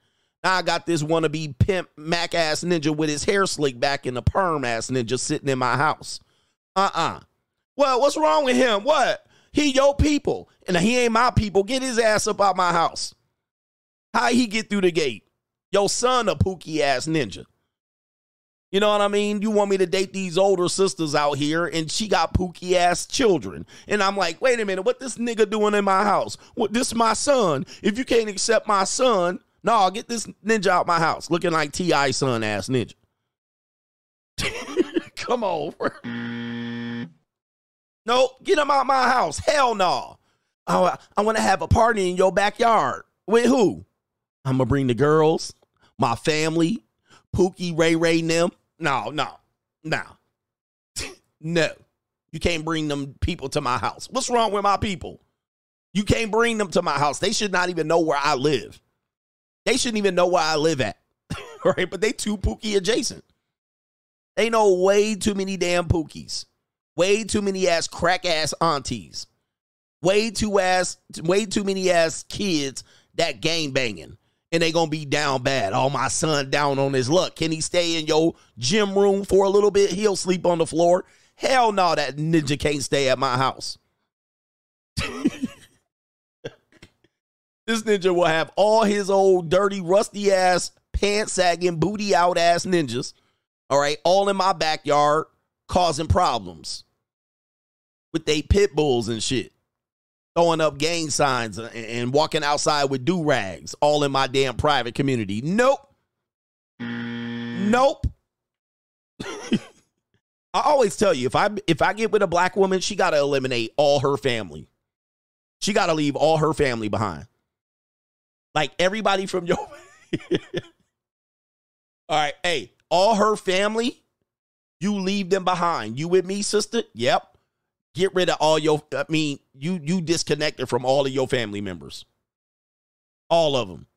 Now I got this wannabe pimp Mac ass ninja with his hair slicked back in the perm ass ninja sitting in my house. Uh uh Well, what's wrong with him? What? He your people. And he ain't my people. Get his ass up out my house. How he get through the gate? Your son a pookie ass ninja. You know what I mean? You want me to date these older sisters out here, and she got pookie ass children. And I'm like, wait a minute, what this nigga doing in my house? What this my son? If you can't accept my son, no, I'll get this ninja out my house, looking like T.I. son ass ninja. Come on. No, get him out my house. Hell no. Oh, I want to have a party in your backyard. With who? I'm gonna bring the girls, my family, Pookie, Ray Ray, and them. No, no, no, no. You can't bring them people to my house. What's wrong with my people? You can't bring them to my house. They should not even know where I live. They shouldn't even know where I live at. right? But they too Pookie adjacent. They know way too many damn Pookies. Way too many ass crack ass aunties. Way too ass, way too many ass kids that gang banging. And they gonna be down bad. Oh, my son down on his luck. Can he stay in your gym room for a little bit? He'll sleep on the floor. Hell no, that ninja can't stay at my house. this ninja will have all his old dirty, rusty ass, pants sagging, booty out ass ninjas. All right, all in my backyard causing problems with they pit bulls and shit. Throwing up gang signs and, and walking outside with do rags, all in my damn private community. Nope. Nope. I always tell you if I if I get with a black woman, she got to eliminate all her family. She got to leave all her family behind. Like everybody from your All right, hey, all her family, you leave them behind. You with me, sister? Yep. Get rid of all your I mean, you you disconnected from all of your family members. All of them.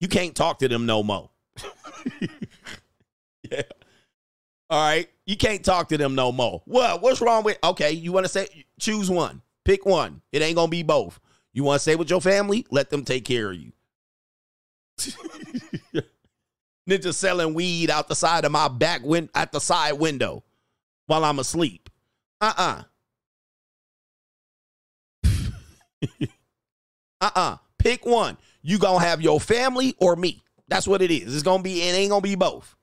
You can't talk to them no more. yeah. All right. You can't talk to them no more. What? What's wrong with Okay, you want to say choose one. Pick one. It ain't gonna be both. You want to stay with your family? Let them take care of you. Ninja selling weed out the side of my back win at the side window while I'm asleep. Uh-uh. uh-uh. Pick one. You gonna have your family or me. That's what it is. It's gonna be, it ain't gonna be both.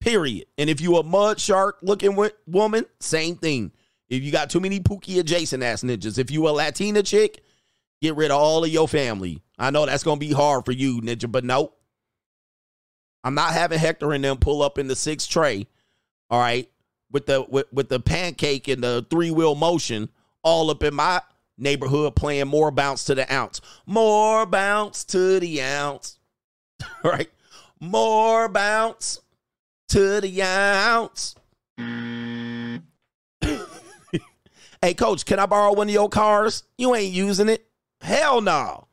Period. And if you a mud shark looking woman, same thing. If you got too many Pookie adjacent ass ninjas, if you a Latina chick, get rid of all of your family. I know that's gonna be hard for you, ninja, but nope. I'm not having Hector and them pull up in the sixth tray, all right, with the with, with the pancake and the three wheel motion, all up in my neighborhood playing more bounce to the ounce, more bounce to the ounce. right? More bounce to the ounce. hey, coach, can I borrow one of your cars? You ain't using it. Hell no.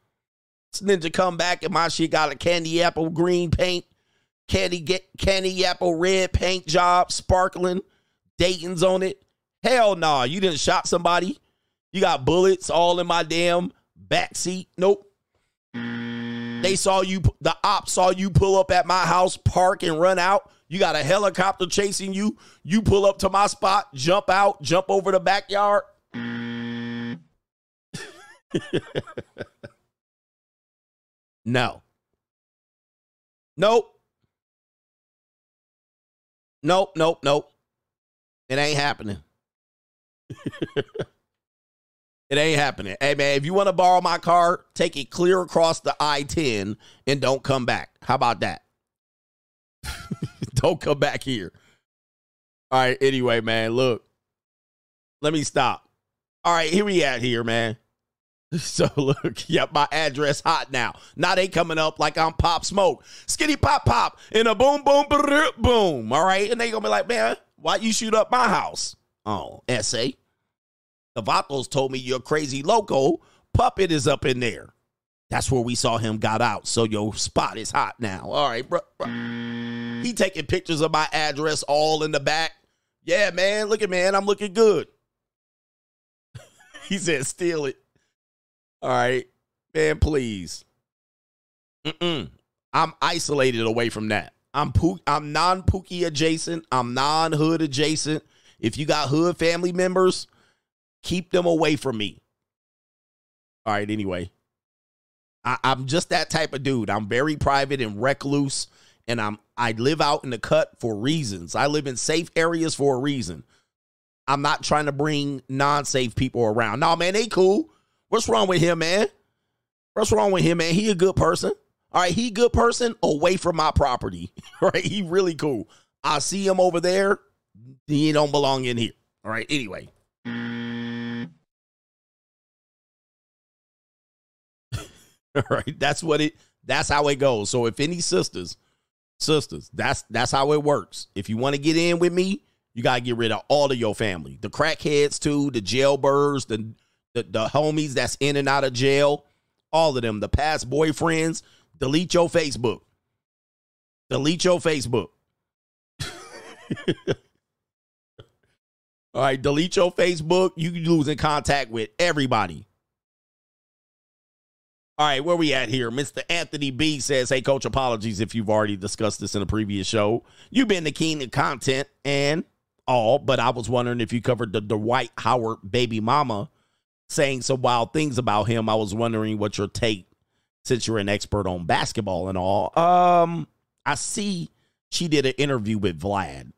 This ninja come back and my shit got a candy apple green paint, candy get candy apple red paint job, sparkling, Dayton's on it. Hell nah, you didn't shot somebody. You got bullets all in my damn backseat. Nope. They saw you, the op saw you pull up at my house, park and run out. You got a helicopter chasing you. You pull up to my spot, jump out, jump over the backyard. no. Nope. Nope, nope, nope. It ain't happening. it ain't happening. Hey man, if you want to borrow my car, take it clear across the I-10 and don't come back. How about that? don't come back here. All right, anyway, man, look. Let me stop. All right, here we at here, man. So look, yep, my address hot now. Now they coming up like I'm Pop Smoke. Skinny pop pop in a boom boom boom. All right. And they gonna be like, man, why you shoot up my house? Oh, SA. The Vatos told me you're crazy loco. Puppet is up in there. That's where we saw him got out. So your spot is hot now. All right, bro. bro. He taking pictures of my address all in the back. Yeah, man. Look at man. I'm looking good. he said, steal it. All right, man, please. Mm-mm. I'm isolated away from that. I'm I'm non Pookie adjacent. I'm non hood adjacent. If you got hood family members, keep them away from me. All right. Anyway, I, I'm just that type of dude. I'm very private and recluse, and I'm I live out in the cut for reasons. I live in safe areas for a reason. I'm not trying to bring non-safe people around. No, man, they cool. What's wrong with him, man? What's wrong with him, man? He a good person. All right, he good person away from my property. right? He really cool. I see him over there. He don't belong in here. All right. Anyway. All right. That's what it that's how it goes. So if any sisters, sisters, that's that's how it works. If you want to get in with me, you gotta get rid of all of your family. The crackheads too, the jailbirds, the the, the homies that's in and out of jail, all of them, the past boyfriends, delete your Facebook. Delete your Facebook. All right, delete your Facebook. You losing contact with everybody. All right, where we at here? Mr. Anthony B says, Hey, coach, apologies if you've already discussed this in a previous show. You've been the king of content and all, but I was wondering if you covered the Dwight Howard baby mama saying some wild things about him. I was wondering what your take, since you're an expert on basketball and all. Um, I see she did an interview with Vlad.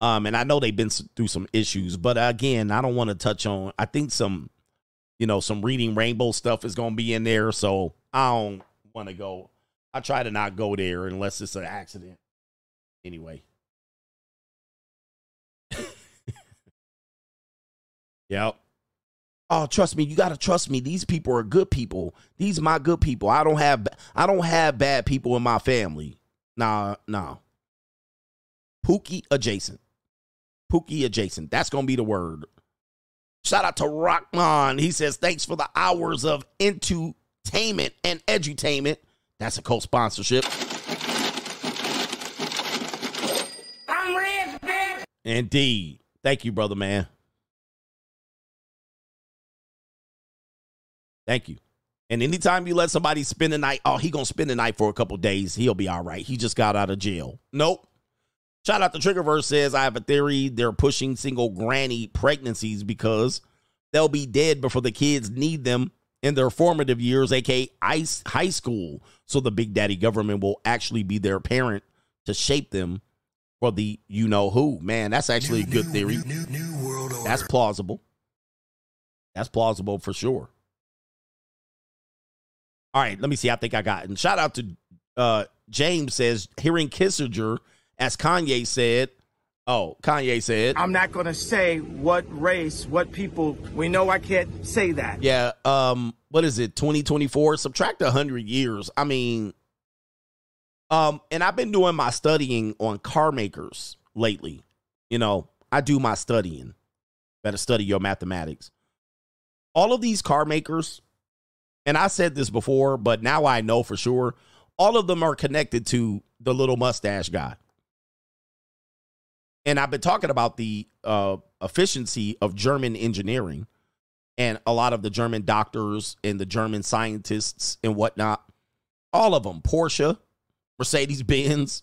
Um, and I know they've been through some issues, but again, I don't want to touch on. I think some, you know, some reading rainbow stuff is going to be in there, so I don't want to go. I try to not go there unless it's an accident. Anyway. yep. Oh, trust me, you gotta trust me. These people are good people. These are my good people. I don't have I don't have bad people in my family. Nah, nah. Pookie adjacent. Pookie adjacent. That's gonna be the word. Shout out to Rockman. He says, thanks for the hours of entertainment and edutainment. That's a co-sponsorship. I'm rich, bitch. Indeed. Thank you, brother man. Thank you. And anytime you let somebody spend the night, oh, he gonna spend the night for a couple days. He'll be all right. He just got out of jail. Nope. Shout out to Triggerverse says I have a theory they're pushing single granny pregnancies because they'll be dead before the kids need them in their formative years, aka ice high school. So the big daddy government will actually be their parent to shape them for the you know who. Man, that's actually a good theory. That's plausible. That's plausible for sure. All right, let me see. I think I got it. And shout out to uh, James says hearing Kissinger, as Kanye said. Oh, Kanye said. I'm not going to say what race, what people. We know I can't say that. Yeah. Um. What is it? 2024. Subtract hundred years. I mean, Um, and I've been doing my studying on car makers lately. You know, I do my studying. Better study your mathematics. All of these car makers, and I said this before, but now I know for sure, all of them are connected to the little mustache guy. And I've been talking about the uh, efficiency of German engineering and a lot of the German doctors and the German scientists and whatnot. All of them Porsche, Mercedes Benz,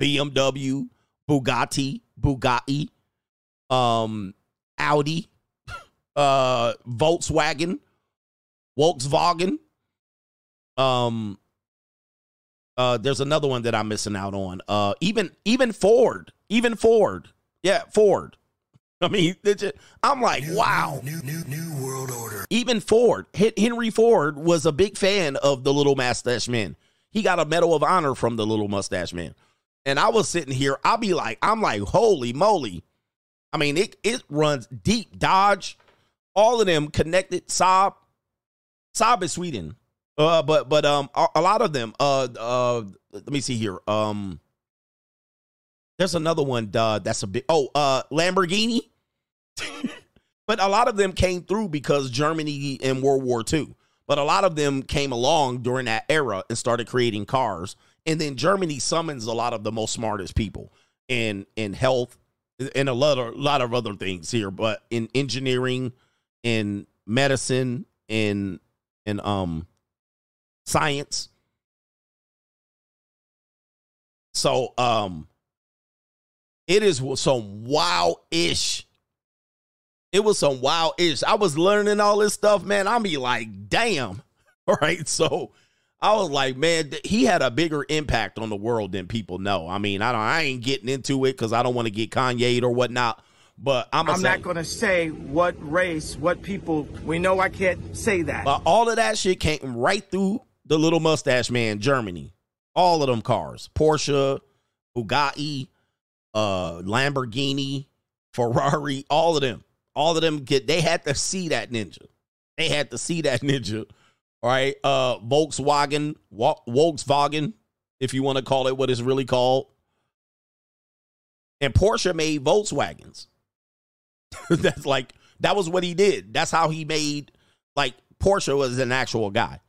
BMW, Bugatti, Bugatti, um, Audi, uh, Volkswagen, Volkswagen. Um, uh, there's another one that I'm missing out on. Uh, even even Ford, even Ford, yeah, Ford. I mean, just- I'm like, wow. New, new, new world order. Even Ford, Hen- Henry Ford was a big fan of the Little Mustache Man. He got a Medal of Honor from the Little Mustache Man. And I was sitting here, I'll be like, I'm like, holy moly. I mean, it it runs deep. Dodge, all of them connected. Saab, Saab is Sweden. Uh, but but um, a, a lot of them. Uh, uh, let me see here. Um, there's another one. Uh, that's a big. Oh, uh, Lamborghini. but a lot of them came through because Germany in World War II. But a lot of them came along during that era and started creating cars. And then Germany summons a lot of the most smartest people in in health and a lot of lot of other things here, but in engineering, in medicine, in in um science. So um it is some wow-ish. It was some wow-ish. I was learning all this stuff, man. I'll be like, damn. All right. So I was like, man, he had a bigger impact on the world than people know. I mean, I don't I ain't getting into it because I don't want to get Kanye'd or whatnot. But I'm I'm say, not going to say what race, what people. We know I can't say that. But all of that shit came right through the little mustache man, Germany. All of them cars. Porsche, Bugatti, uh, Lamborghini, Ferrari, all of them. All of them get they had to see that ninja. They had to see that ninja. All right. Uh Volkswagen, Volkswagen, if you want to call it what it's really called. And Porsche made Volkswagens. That's like that was what he did. That's how he made like Porsche was an actual guy.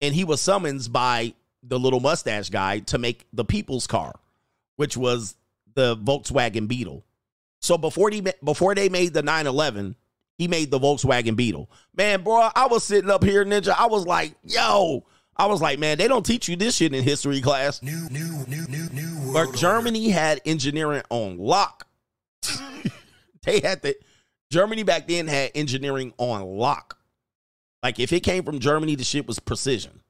And he was summoned by the little mustache guy to make the people's car, which was the Volkswagen Beetle. So before he before they made the 911, he made the Volkswagen Beetle. Man, bro, I was sitting up here, Ninja. I was like, yo, I was like, man, they don't teach you this shit in history class. New, new, new, new, new world But Germany had engineering on lock. they had the Germany back then had engineering on lock. Like if it came from Germany, the shit was precision.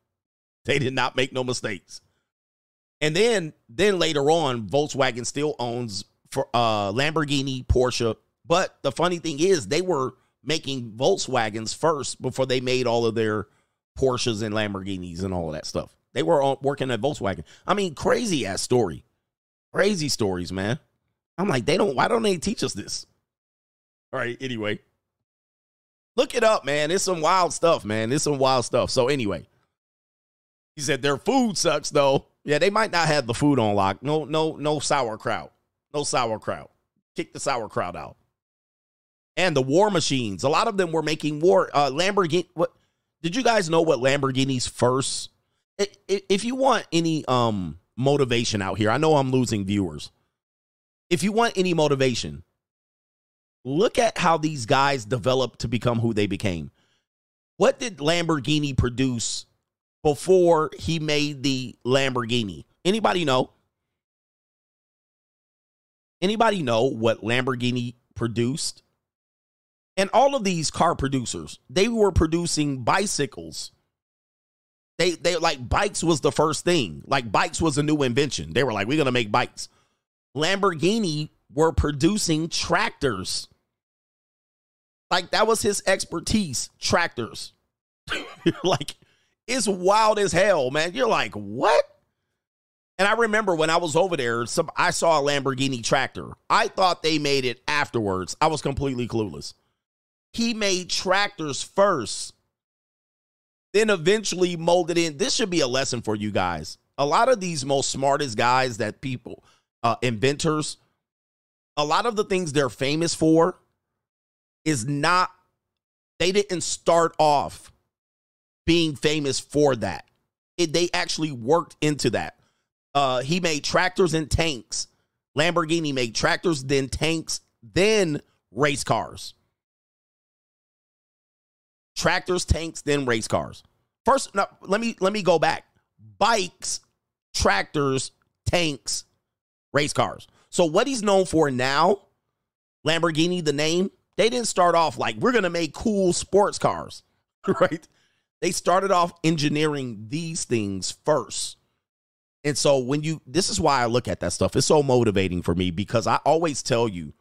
They did not make no mistakes. And then then later on, Volkswagen still owns for uh Lamborghini, Porsche. But the funny thing is they were making Volkswagens first before they made all of their Porsches and Lamborghinis and all of that stuff. They were working at Volkswagen. I mean, crazy ass story. Crazy stories, man. I'm like, they don't, why don't they teach us this? All right, anyway. Look it up, man. It's some wild stuff, man. It's some wild stuff. So, anyway, he said their food sucks, though. Yeah, they might not have the food on lock. No, no, no sauerkraut. No sauerkraut. Kick the sauerkraut out. And the war machines. A lot of them were making war. Uh, Lamborghini. What did you guys know? What Lamborghini's first? If you want any um motivation out here, I know I'm losing viewers. If you want any motivation, look at how these guys developed to become who they became. What did Lamborghini produce before he made the Lamborghini? Anybody know? Anybody know what Lamborghini produced? And all of these car producers, they were producing bicycles. They they like bikes was the first thing. Like bikes was a new invention. They were like, we're gonna make bikes. Lamborghini were producing tractors. Like that was his expertise, tractors. like it's wild as hell, man. You're like, what? And I remember when I was over there, some I saw a Lamborghini tractor. I thought they made it afterwards. I was completely clueless. He made tractors first, then eventually molded in. This should be a lesson for you guys. A lot of these most smartest guys that people, uh, inventors, a lot of the things they're famous for is not, they didn't start off being famous for that. It, they actually worked into that. Uh, he made tractors and tanks. Lamborghini made tractors, then tanks, then race cars. Tractors, tanks, then race cars. First, no, let me let me go back. Bikes, tractors, tanks, race cars. So what he's known for now, Lamborghini, the name, they didn't start off like we're gonna make cool sports cars, right? They started off engineering these things first. And so when you this is why I look at that stuff. It's so motivating for me because I always tell you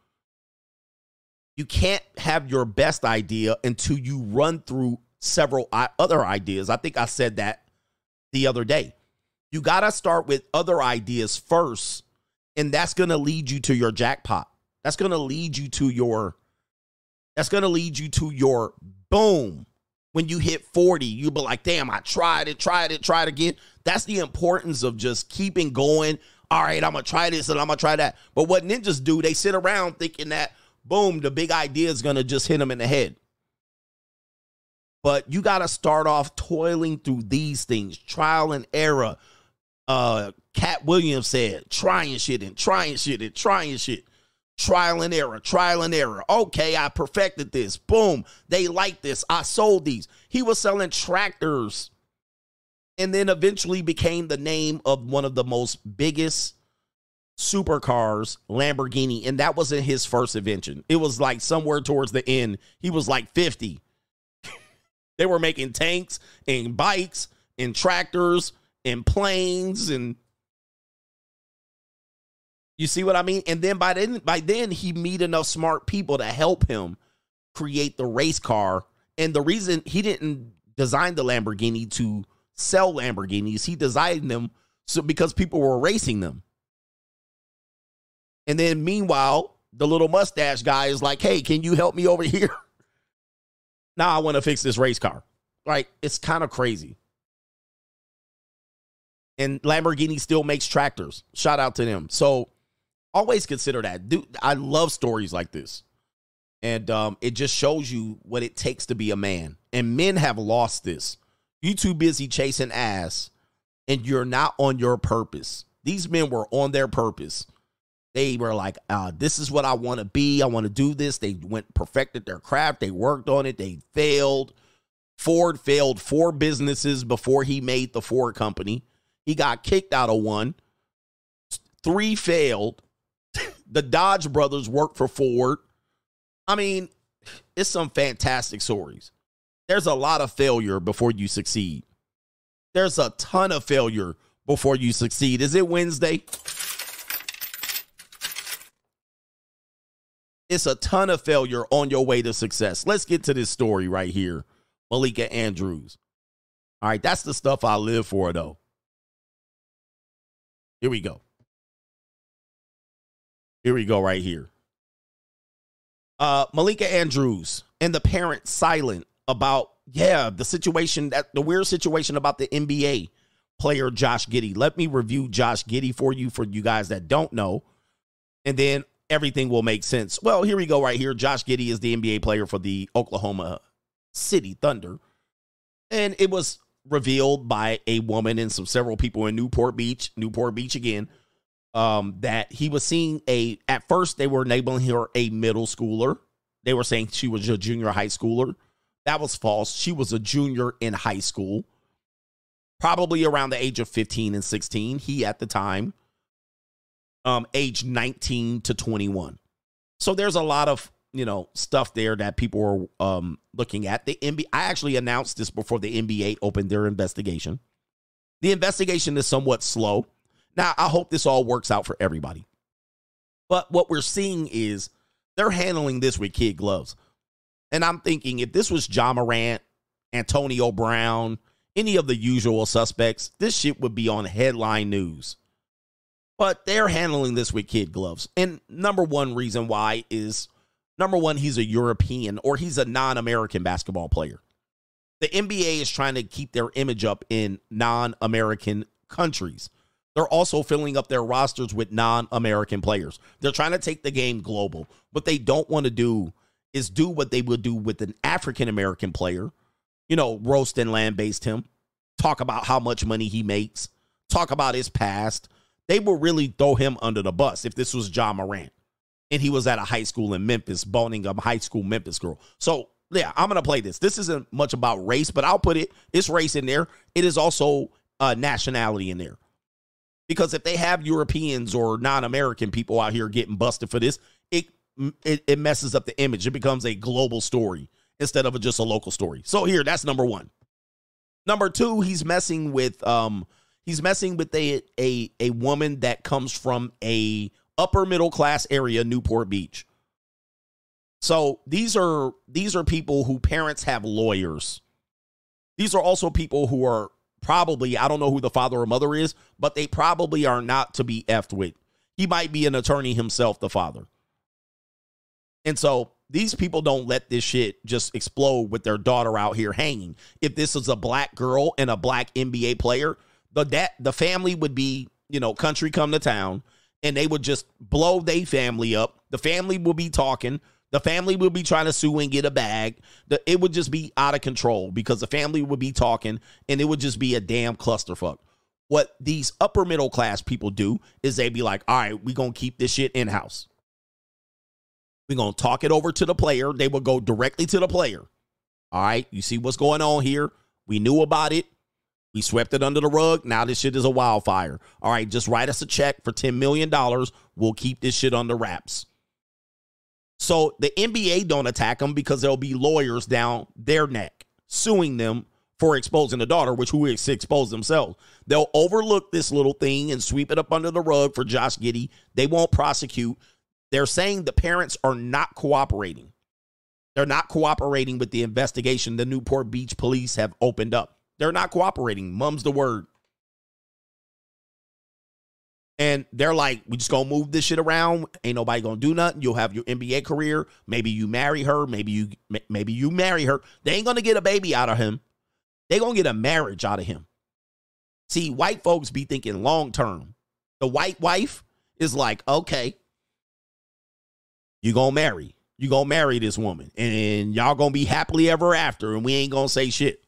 you can't have your best idea until you run through several other ideas. I think I said that the other day. You got to start with other ideas first, and that's going to lead you to your jackpot. That's going to lead you to your that's going to lead you to your boom. When you hit 40, you'll be like, damn, I tried it, tried it, tried again. That's the importance of just keeping going. All right, I'm going to try this and I'm going to try that. But what ninjas do, they sit around thinking that, boom, the big idea is going to just hit them in the head. But you got to start off toiling through these things, trial and error. Uh, Katt Williams said, trying shit and trying shit and trying shit. Trial and error, trial and error. Okay, I perfected this. Boom. They like this. I sold these. He was selling tractors and then eventually became the name of one of the most biggest supercars, Lamborghini. And that wasn't his first invention. It was like somewhere towards the end, he was like 50. they were making tanks and bikes and tractors and planes and you see what I mean? And then by then, by then he meet enough smart people to help him create the race car. And the reason he didn't design the Lamborghini to sell Lamborghinis, he designed them so because people were racing them. And then meanwhile, the little mustache guy is like, "Hey, can you help me over here? now I want to fix this race car." Right? It's kind of crazy. And Lamborghini still makes tractors. Shout out to them. So always consider that. Dude, I love stories like this. And um, it just shows you what it takes to be a man. And men have lost this. You too busy chasing ass, and you're not on your purpose. These men were on their purpose. They were like, uh, this is what I want to be. I want to do this. They went perfected their craft. They worked on it. They failed. Ford failed four businesses before he made the Ford company. He got kicked out of one. Three failed. The Dodge brothers worked for Ford. I mean, it's some fantastic stories. There's a lot of failure before you succeed. There's a ton of failure before you succeed. Is it Wednesday? It's a ton of failure on your way to success. Let's get to this story right here. Malika Andrews. All right, that's the stuff I live for, though. Here we go. Here we go, right here. Uh, Malika Andrews and the parents silent about, yeah, the situation that the weird situation about the NBA player Josh Giddey. Let me review Josh Giddey for you, for you guys that don't know, and then everything will make sense. Well, here we go, right here. Josh Giddey is the NBA player for the Oklahoma City Thunder, and it was revealed by a woman and some several people in Newport Beach, Newport Beach again, um, that he was seeing a. At first, they were labeling her a middle schooler. They were saying she was a junior high schooler. That was false. She was a junior in high school, probably around the age of 15 and 16. He, at the time, um, age 19 to 21. So there's a lot of, you know, stuff there that people are um, looking at. The NBA, I actually announced this before the NBA opened their investigation. The investigation is somewhat slow. Now, I hope this all works out for everybody. But what we're seeing is they're handling this with kid gloves. And I'm thinking if this was Ja Morant, Antonio Brown, any of the usual suspects, this shit would be on headline news. But they're handling this with kid gloves. And number one reason why is number one, he's a European or he's a non American basketball player. The NBA is trying to keep their image up in non American countries. They're also filling up their rosters with non-American players. They're trying to take the game global. What they don't want to do is do what they would do with an African American player. You know, roast and land based him, talk about how much money he makes, talk about his past. They will really throw him under the bus if this was Ja Morant and he was at a high school in Memphis, boning a high school Memphis girl. So yeah, I'm gonna play this. This isn't much about race, but I'll put it. It's race in there. It is also uh, nationality in there. Because if they have Europeans or non-American people out here getting busted for this, it it, it messes up the image. It becomes a global story instead of a, just a local story. So here, that's number one. Number two, he's messing with um he's messing with a a a woman that comes from a upper middle class area, Newport Beach. So these are these are people who parents have lawyers. These are also people who are probably, I don't know who the father or mother is, but they probably are not to be effed with. He might be an attorney himself, the father. And so these people don't let this shit just explode with their daughter out here hanging. If this is a black girl and a black NBA player, the that the family would be, you know, country come to town and they would just blow their family up. The family will be talking. The family will be trying to sue and get a bag. The, it would just be out of control because the family would be talking and it would just be a damn clusterfuck. What these upper middle class people do is they be like, all right, we're going to keep this shit in house. We're going to talk it over to the player. They will go directly to the player. All right, you see what's going on here. We knew about it. We swept it under the rug. Now this shit is a wildfire. All right, just write us a check for $10 million. We'll keep this shit under wraps. So the NBA don't attack them because there'll be lawyers down their neck suing them for exposing the daughter, which who exposed themselves. They'll overlook this little thing and sweep it up under the rug for Josh Giddey. They won't prosecute. They're saying the parents are not cooperating. They're not cooperating with the investigation the Newport Beach police have opened up. They're not cooperating. Mum's the word. And they're like, we just gonna move this shit around. Ain't nobody gonna do nothing. You'll have your NBA career. Maybe you marry her. Maybe you maybe you marry her. They ain't gonna get a baby out of him. They gonna get a marriage out of him. See, white folks be thinking long term. The white wife is like, okay, you gonna marry. You gonna marry this woman, and y'all gonna be happily ever after, and we ain't gonna say shit.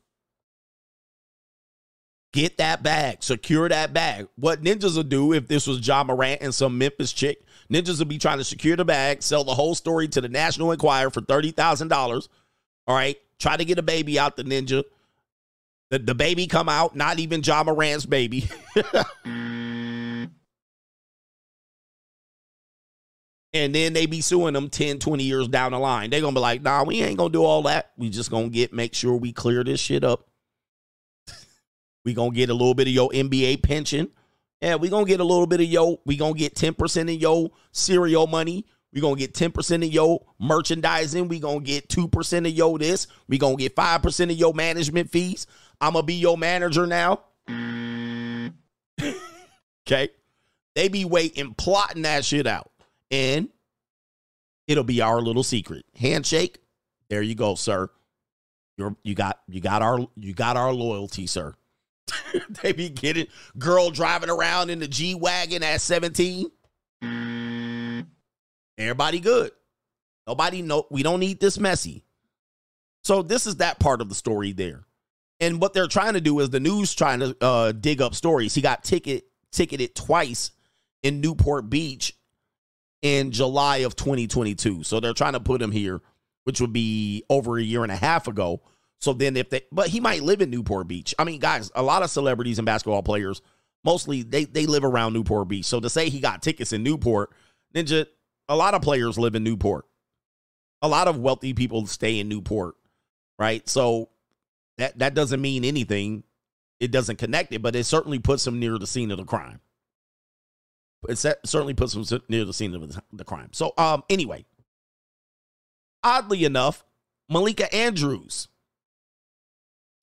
Get that bag, secure that bag. What ninjas will do if this was Ja Morant and some Memphis chick, ninjas will be trying to secure the bag, sell the whole story to the National Enquirer for thirty thousand dollars. All right, try to get a baby out the ninja. The, the baby come out, not even Ja Morant's baby. and then they be suing them 10, 20 years down the line. They're gonna be like, nah, we ain't gonna do all that. We just gonna get make sure we clear this shit up. We gonna get a little bit of your NBA pension. Yeah, we gonna get a little bit of yo. We gonna get ten percent of your cereal money. We gonna get ten percent of your merchandising. We gonna get two percent of your this. We gonna get five percent of your management fees. I'm gonna be your manager now. okay, they be waiting, plotting that shit out, and it'll be our little secret handshake. There you go, sir. You're you got you got our you got our loyalty, sir. they be getting girl driving around in the G Wagon at 17. Everybody good. Nobody know we don't need this messy. So this is that part of the story there. And what they're trying to do is the news trying to uh, dig up stories. He got ticket ticketed twice in Newport Beach in July of 2022. So they're trying to put him here, which would be over a year and a half ago. So then if they but he might live in Newport Beach. I mean, guys, a lot of celebrities and basketball players, mostly they they live around Newport Beach. So to say he got tickets in Newport, Ninja, a lot of players live in Newport. A lot of wealthy people stay in Newport, right? So that that doesn't mean anything. It doesn't connect it, but it certainly puts him near the scene of the crime. It certainly puts him near the scene of the crime. So um anyway, oddly enough, Malika Andrews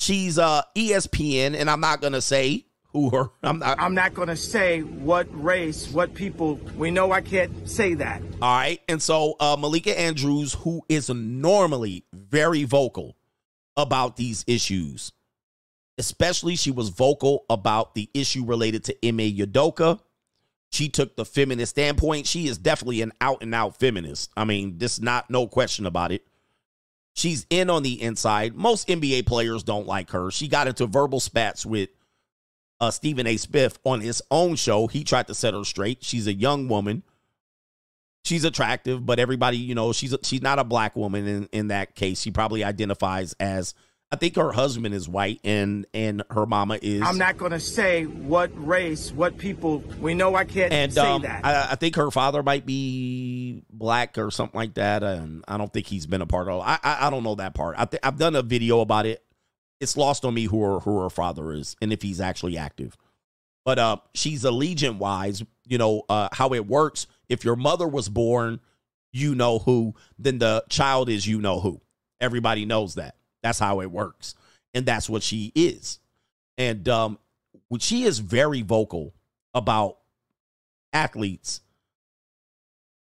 She's uh ESPN, and I'm not gonna say who her. I'm not. I'm not gonna say what race, what people. We know I can't say that. All right, and so uh, Malika Andrews, who is normally very vocal about these issues, Especially, she was vocal about the issue related to Ime Udoka. She took the feminist standpoint. She is definitely an out and out feminist. I mean, this not no question about it. She's in on the inside. Most NBA players don't like her. She got into verbal spats with uh, Stephen A. Smith on his own show. He tried to set her straight. She's a young woman. She's attractive, but everybody, you know, she's a, she's not a black woman in, in that case. She probably identifies as I think her husband is white and and her mama is I'm not going to say what race, what people. We know I can't and say um, that. I, I think her father might be black or something like that. And I don't think he's been a part of. I I, I don't know that part. I th- I've done a video about it. It's lost on me who her who her father is and if he's actually active. But uh, she's allegiant wise. You know uh, how it works. If your mother was born, you know who. Then the child is you know who. Everybody knows that. That's how it works, and that's what she is. And um, she is very vocal about athletes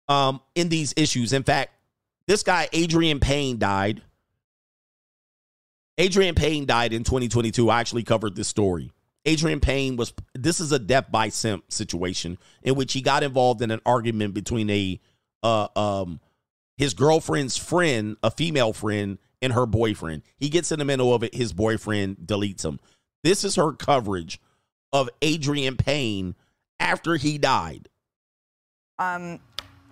um in these issues. In fact, this guy Adrian Payne died. Adrian Payne died in 2022. I actually covered this story. Adrian Payne was this is a death by simp situation in which he got involved in an argument between a uh um his girlfriend's friend, a female friend, and her boyfriend. He gets in the middle of it, his boyfriend deletes him. This is her coverage of Adrian Payne after he died. Um,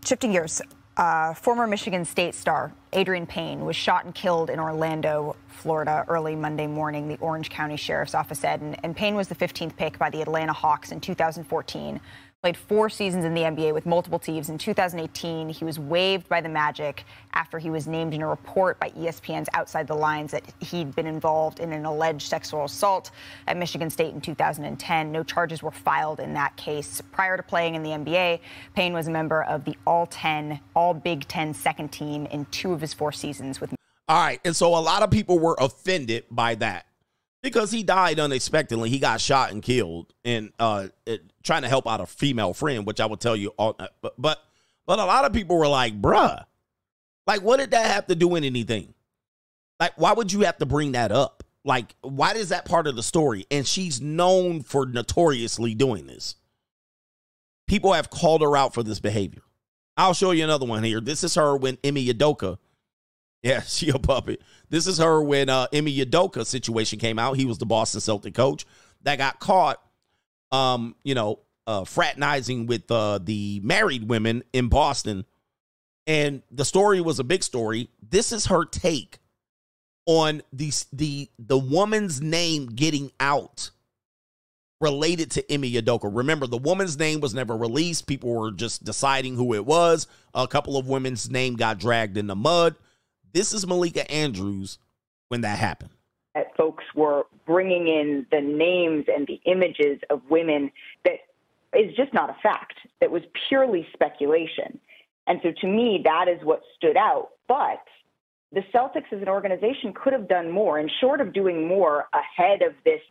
shifting gears, uh, former Michigan State star Adrian Payne was shot and killed in Orlando, Florida, early Monday morning, the Orange County Sheriff's Office said. And, and Payne was the 15th pick by the Atlanta Hawks in 2014. Played four seasons in the NBA with multiple teams. In 2018, he was waived by the Magic after he was named in a report by ESPN's Outside the Lines that he'd been involved in an alleged sexual assault at Michigan State in 2010. No charges were filed in that case. Prior to playing in the NBA, Payne was a member of the All 10, All Big Ten second team in two of his four seasons with. All right. And so a lot of people were offended by that because he died unexpectedly. He got shot and killed and uh, it, trying to help out a female friend, which I will tell you. All, uh, but, but but a lot of people were like, "Bruh, like what did that have to do with anything? Like why would you have to bring that up? Like why is that part of the story?" And she's known for notoriously doing this. People have called her out for this behavior. I'll show you another one here. This is her when Ime Udoka yeah, she a puppet. This is her when uh Ime Udoka situation came out. He was the Boston Celtic coach that got caught um, you know, uh fraternizing with uh the married women in Boston. And the story was a big story. This is her take on the the the woman's name getting out related to Ime Udoka. Remember, the woman's name was never released. People were just deciding who it was. A couple of women's name got dragged in the mud. This is Malika Andrews when that happened. that folks were bringing in the names and the images of women that is just not a fact. That was purely speculation. And so to me, that is what stood out. But the Celtics as an organization could have done more. And short of doing more ahead of this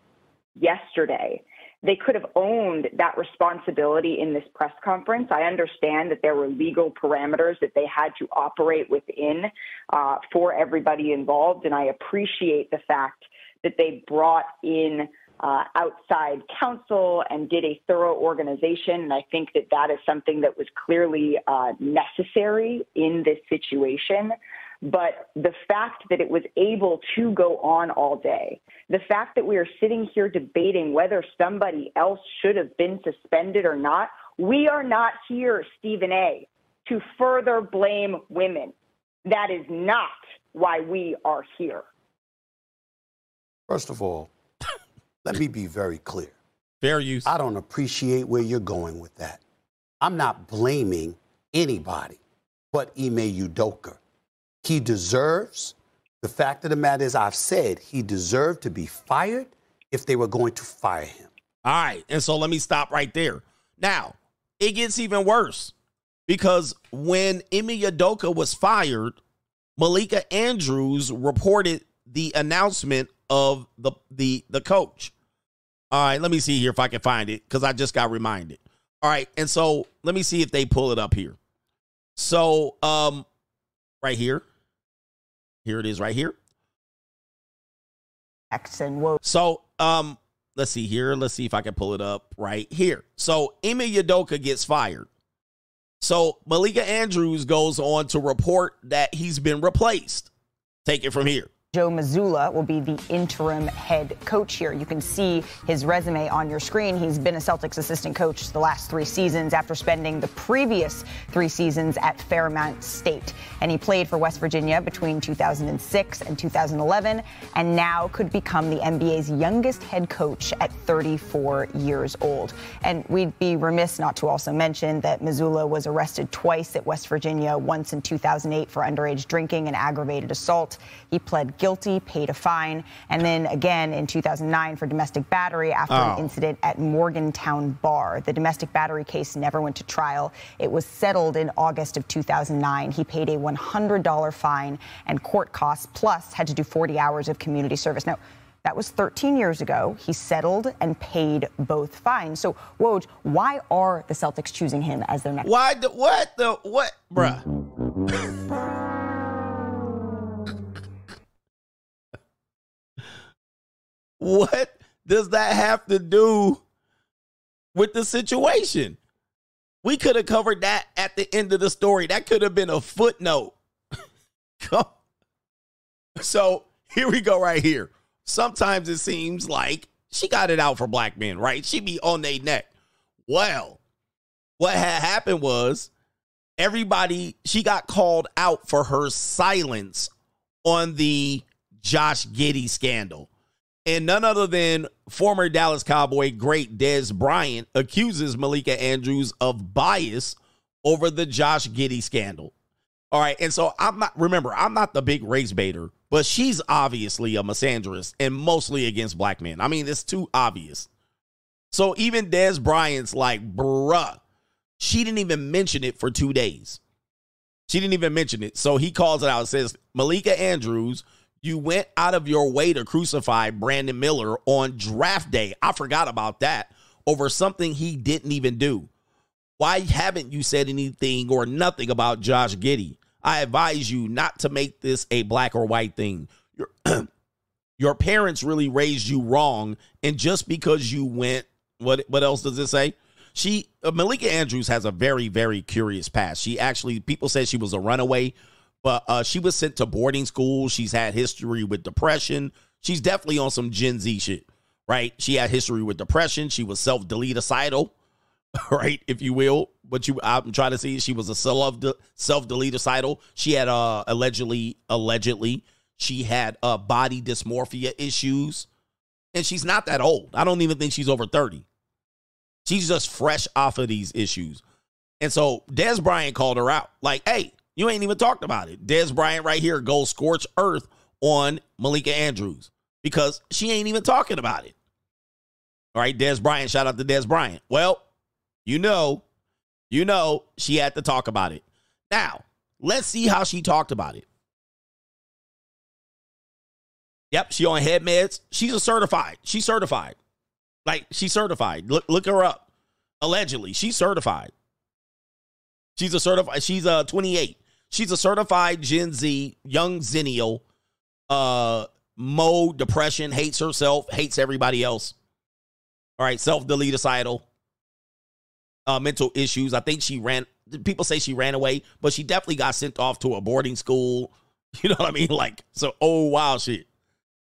yesterday, they could have owned that responsibility in this press conference. I understand that there were legal parameters that they had to operate within uh, for everybody involved, and I appreciate the fact that they brought in uh, outside counsel and did a thorough organization. And I think that that is something that was clearly uh, necessary in this situation. But the fact that it was able to go on all day, the fact that we are sitting here debating whether somebody else should have been suspended or not, we are not here, Stephen A., to further blame women. That is not why we are here. First of all, let me be very clear. Fair use. I don't appreciate where you're going with that. I'm not blaming anybody but Ime Udoka. He deserves, the fact of the matter is, I've said he deserved to be fired if they were going to fire him. All right. And so let me stop right there. Now, it gets even worse because when Ime Udoka was fired, Malika Andrews reported the announcement of the the the coach. All right, let me see here if I can find it because I just got reminded. All right, and so let me see if they pull it up here. So, um, right here, here it is, right here. So, um, let's see here. Let's see if I can pull it up right here. So, Ime Udoka gets fired. So, Malika Andrews goes on to report that he's been replaced. Take it from here. Joe Mazzulla will be the interim head coach here. You can see his resume on your screen. He's been a Celtics assistant coach the last three seasons after spending the previous three seasons at Fairmont State. And he played for West Virginia between 2006 and 2011 and now could become the NBA's youngest head coach at 34 years old. And we'd be remiss not to also mention that Mazzulla was arrested twice at West Virginia, once in 2008 for underage drinking and aggravated assault. He pled guilty, paid a fine, and then again in 2009 for domestic battery after Oh. an incident at Morgantown Bar. The domestic battery case never went to trial. It was settled in August of 2009. He paid a $100 fine and court costs, plus had to do 40 hours of community service. Now, that was 13 years ago. He settled and paid both fines. So, Woj, why are the Celtics choosing him as their next? Why the what the what, bruh? what does that have to do with the situation? We could have covered that at the end of the story. That could have been a footnote. So here we go, right here. Sometimes it seems like she got it out for black men, right? She be on their neck. Well, what had happened was everybody, she got called out for her silence on the Josh Giddey scandal. And none other than former Dallas Cowboy great Dez Bryant accuses Malika Andrews of bias over the Josh Giddey scandal. All right. And so I'm not, remember, I'm not the big race baiter, but she's obviously a misandrist and mostly against black men. I mean, it's too obvious. So even Dez Bryant's like, bruh, she didn't even mention it for two days. She didn't even mention it. So he calls it out and says, Malika Andrews, you went out of your way to crucify Brandon Miller on draft day. I forgot about that over something he didn't even do. Why haven't you said anything or nothing about Josh Giddey? I advise you not to make this a black or white thing. Your, your parents really raised you wrong, and just because you went, what what else does it say? She uh, Malika Andrews has a very very curious past. She actually people say she was a runaway, but uh, she was sent to boarding school. She's had history with depression. She's definitely on some Gen Z shit, right? She had history with depression. She was self deletericidal, right, if you will. But you, I'm trying to see, she was a self self deletericidal. She had uh allegedly allegedly she had uh body dysmorphia issues, and she's not that old. I don't even think she's over thirty. She's just fresh off of these issues. And so Dez Bryant called her out. Like, hey, you ain't even talked about it. Dez Bryant right here goes scorch earth on Malika Andrews because she ain't even talking about it. All right, Dez Bryant, shout out to Dez Bryant. Well, you know, you know, she had to talk about it. Now, let's see how she talked about it. Yep, she on head meds. She's a certified. She's certified. Like she's certified. Look, look her up. Allegedly, she's certified. She's a certified. She's a 28. She's a certified Gen Z young zennial. Uh, Mo depression hates herself, hates everybody else. All right, self deletericidal. Uh, mental issues. I think she ran. People say she ran away, but she definitely got sent off to a boarding school. You know what I mean? Like so. Oh wow, shit.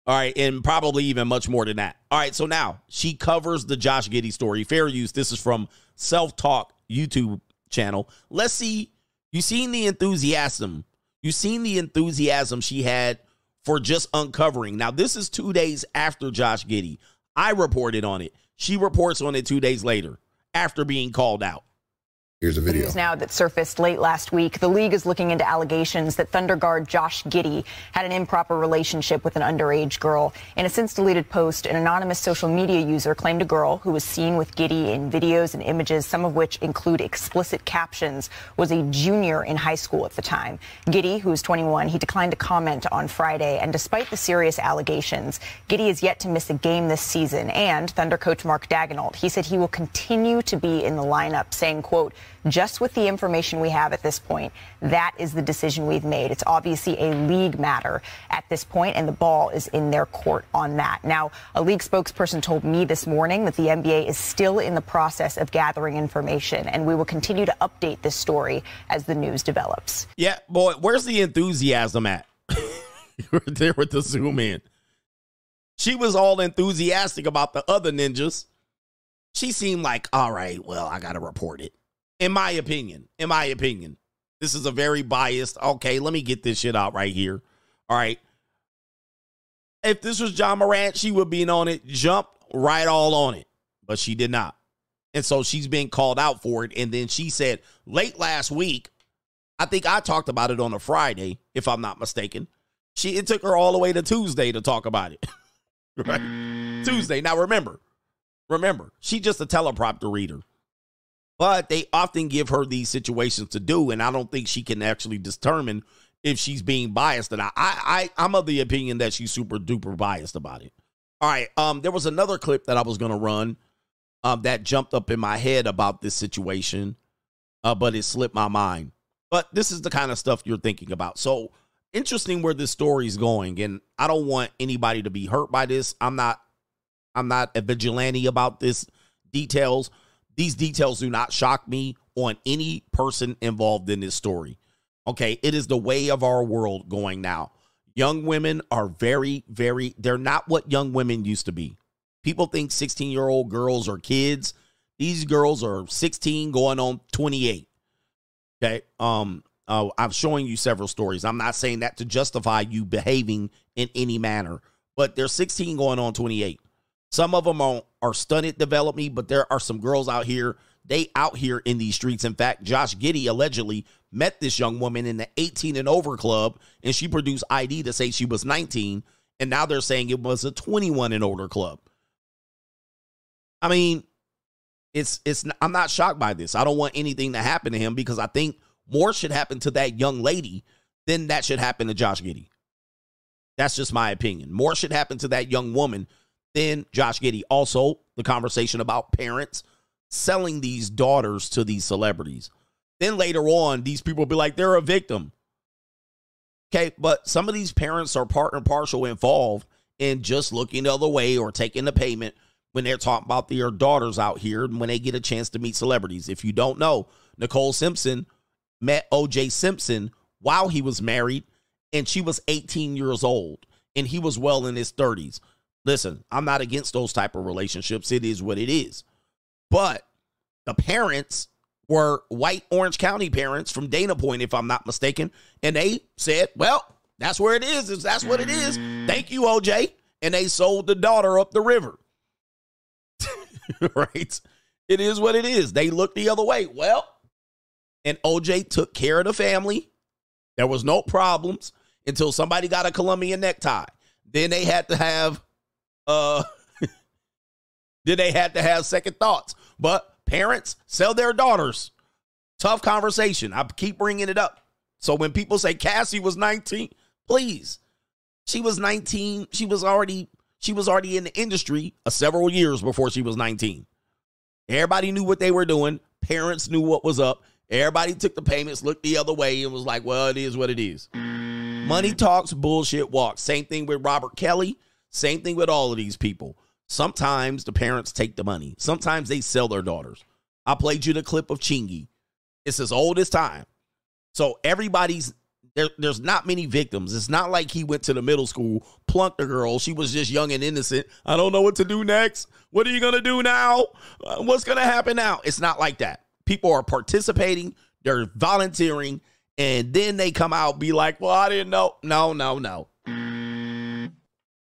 All right, and probably even much more than that. All right, so now she covers the Josh Giddey story. Fair use. This is from Self Talk YouTube channel. Let's see. You seen the enthusiasm. You seen the enthusiasm she had for just uncovering. Now this is two days after Josh Giddey. I reported on it. She reports on it two days later after being called out. Here's a video. News now that surfaced late last week. The league is looking into allegations that Thunder guard Josh Giddey had an improper relationship with an underage girl. In a since deleted post, an anonymous social media user claimed a girl who was seen with Giddey in videos and images, some of which include explicit captions, was a junior in high school at the time. Giddey, who is 21, he declined to comment on Friday. And despite the serious allegations, Giddey is yet to miss a game this season. And Thunder coach Mark Daigneault, he said he will continue to be in the lineup, saying, quote, just with the information we have at this point, that is the decision we've made. It's obviously a league matter at this point, and the ball is in their court on that. Now, a league spokesperson told me this morning that the NBA is still in the process of gathering information, and we will continue to update this story as the news develops. Yeah, boy, where's the enthusiasm at? right there with the zoom in. She was all enthusiastic about the other ninjas. She seemed like, all right, well, I got to report it. In my opinion, in my opinion, this is a very biased. Okay, let me get this shit out right here. All right. If this was Ja Morant, she would be on it, jump right all on it, but she did not. And so she's been called out for it. And then she said late last week, I think I talked about it on a Friday, if I'm not mistaken. She it took her all the way to Tuesday to talk about it. right? Mm. Tuesday. Now remember, remember, she's just a teleprompter reader. But they often give her these situations to do, and I don't think she can actually determine if she's being biased. And I, I, I'm of the opinion that she's super duper biased about it. All right. Um, there was another clip that I was gonna run, um, that jumped up in my head about this situation, uh, but it slipped my mind. But this is the kind of stuff you're thinking about. So interesting where this story is going, and I don't want anybody to be hurt by this. I'm not, I'm not a vigilante about this details. These details do not shock me on any person involved in this story. Okay, it is the way of our world going now. Young women are very, very, they're not what young women used to be. People think 16 year old girls are kids. These girls are 16 going on 28. Okay. Um, uh, I'm showing you several stories. I'm not saying that to justify you behaving in any manner, but they're 16 going on 28. Some of them are, are stunted develop me, but there are some girls out here. They out here in these streets. In fact, Josh Giddey allegedly met this young woman in the 18 and over club, and she produced ID to say she was 19, and now they're saying it was a 21 and older club. I mean, it's it's. I'm not shocked by this. I don't want anything to happen to him because I think more should happen to that young lady than that should happen to Josh Giddey. That's just my opinion. More should happen to that young woman than Josh Giddey. Also, the conversation about parents selling these daughters to these celebrities. Then later on, these people will be like, they're a victim. Okay, but some of these parents are part and partial involved in just looking the other way or taking the payment when they're talking about their daughters out here when they get a chance to meet celebrities. If you don't know, Nicole Simpson met OJ Simpson while he was married, and she was 18 years old, and he was well in his 30s. Listen, I'm not against those type of relationships. It is what it is. But the parents were white Orange County parents from Dana Point, if I'm not mistaken, and they said, "Well, that's where it is. That's what it is. Mm. Thank you, OJ." And they sold the daughter up the river. right? It is what it is. They looked the other way. Well, and OJ took care of the family. There was no problems until somebody got a Colombian necktie. Then they had to have uh then they had to have second thoughts. But parents sell their daughters. Tough conversation. I keep bringing it up. So when people say Cassie was 19, please. She was 19. She was already she was already in the industry uh, several years before she was 19. Everybody knew what they were doing. Parents knew what was up. Everybody took the payments, looked the other way, and was like, well, it is what it is. Money talks, bullshit walks. Same thing with Robert Kelly. Same thing with all of these people. Sometimes the parents take the money. Sometimes they sell their daughters. I played you the clip of Chingy. It's as old as time. So everybody's there, there's not many victims. It's not like he went to the middle school, plunked a girl. She was just young and innocent. I don't know what to do next. What are you going to do now? Uh, what's going to happen now? It's not like that. People are participating, they're volunteering, and then they come out be like, well, I didn't know. No, no, no.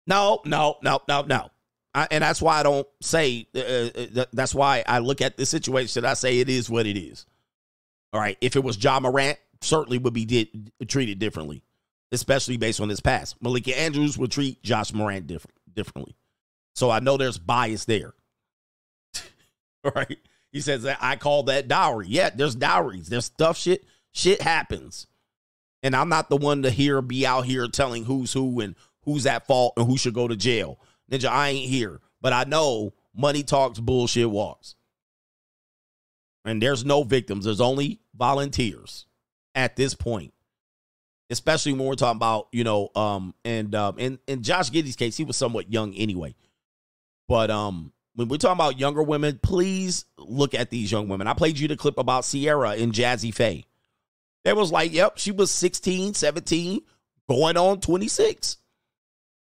No, no, no, no, no. I, and that's why I don't say, uh, uh, that's why I look at the situation. I say it is what it is. All right. If it was Ja Morant, certainly would be did, treated differently, especially based on his past. Malika Andrews would treat Josh Morant different, differently. So I know there's bias there. All right. He says that I call that dowry. Yeah, there's dowries. There's stuff shit. Shit happens. And I'm not the one to hear be out here telling who's who and who's at fault and who should go to jail. Ninja, I ain't here. But I know money talks, bullshit walks. and there's no victims. There's only volunteers at this point. Especially when we're talking about, you know, um, and um, in in Josh Giddey's case, he was somewhat young anyway. But um, when we're talking about younger women, please look at these young women. I played you the clip about Sierra and Jazzy Faye. It was like, yep, she was 16, 17, going on 26.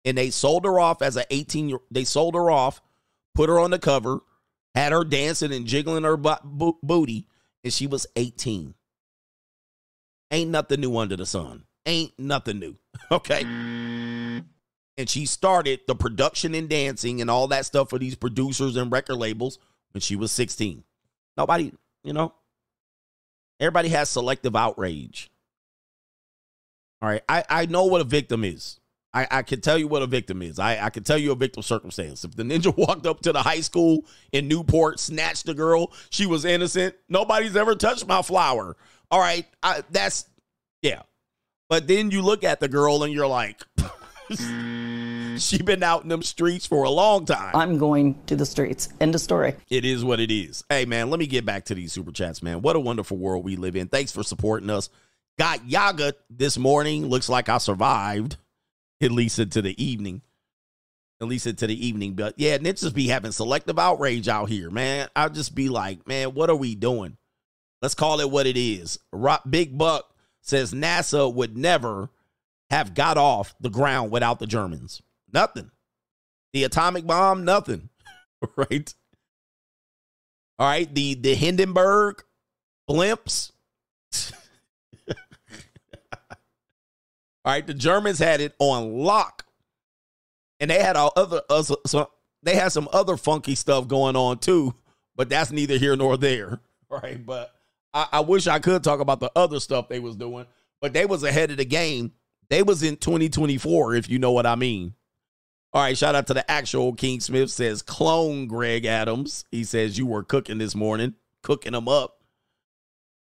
And they sold her off as an 18 year they sold her off, put her on the cover, had her dancing and jiggling her bo- bo- booty, and she was 18. Ain't nothing new under the sun. Ain't nothing new. Okay. And she started the production and dancing and all that stuff for these producers and record labels when she was 16. Nobody, you know, everybody has selective outrage. All right. I, I know what a victim is. I, I can tell you what a victim is. I, I can tell you a victim circumstance. If the ninja walked up to the high school in Newport, snatched the girl, she was innocent. Nobody's ever touched my flower. All right. I, that's, yeah. But then you look at the girl and you're like, she been out in them streets for a long time. I'm going to the streets. End of story. It is what it is. Hey, man, let me get back to these super chats, man. What a wonderful world we live in. Thanks for supporting us. Got Yaga this morning. Looks like I survived, at least into the evening. At least into the evening. But yeah, ninjas be having selective outrage out here, man. I'll just be like, man, what are we doing? Let's call it what it is. Rock, Big Buck says NASA would never have got off the ground without the Germans. Nothing. The atomic bomb, nothing. right? All right. The the Hindenburg blimps. All right, the Germans had it on lock, and they had all other uh, so, they had some other funky stuff going on too, but that's neither here nor there. Right, but I, I wish I could talk about the other stuff they was doing, but they was ahead of the game. They was in 2024, if you know what I mean. All right, shout out to the actual King Smith says clone Greg Adams. He says you were cooking this morning, cooking them up.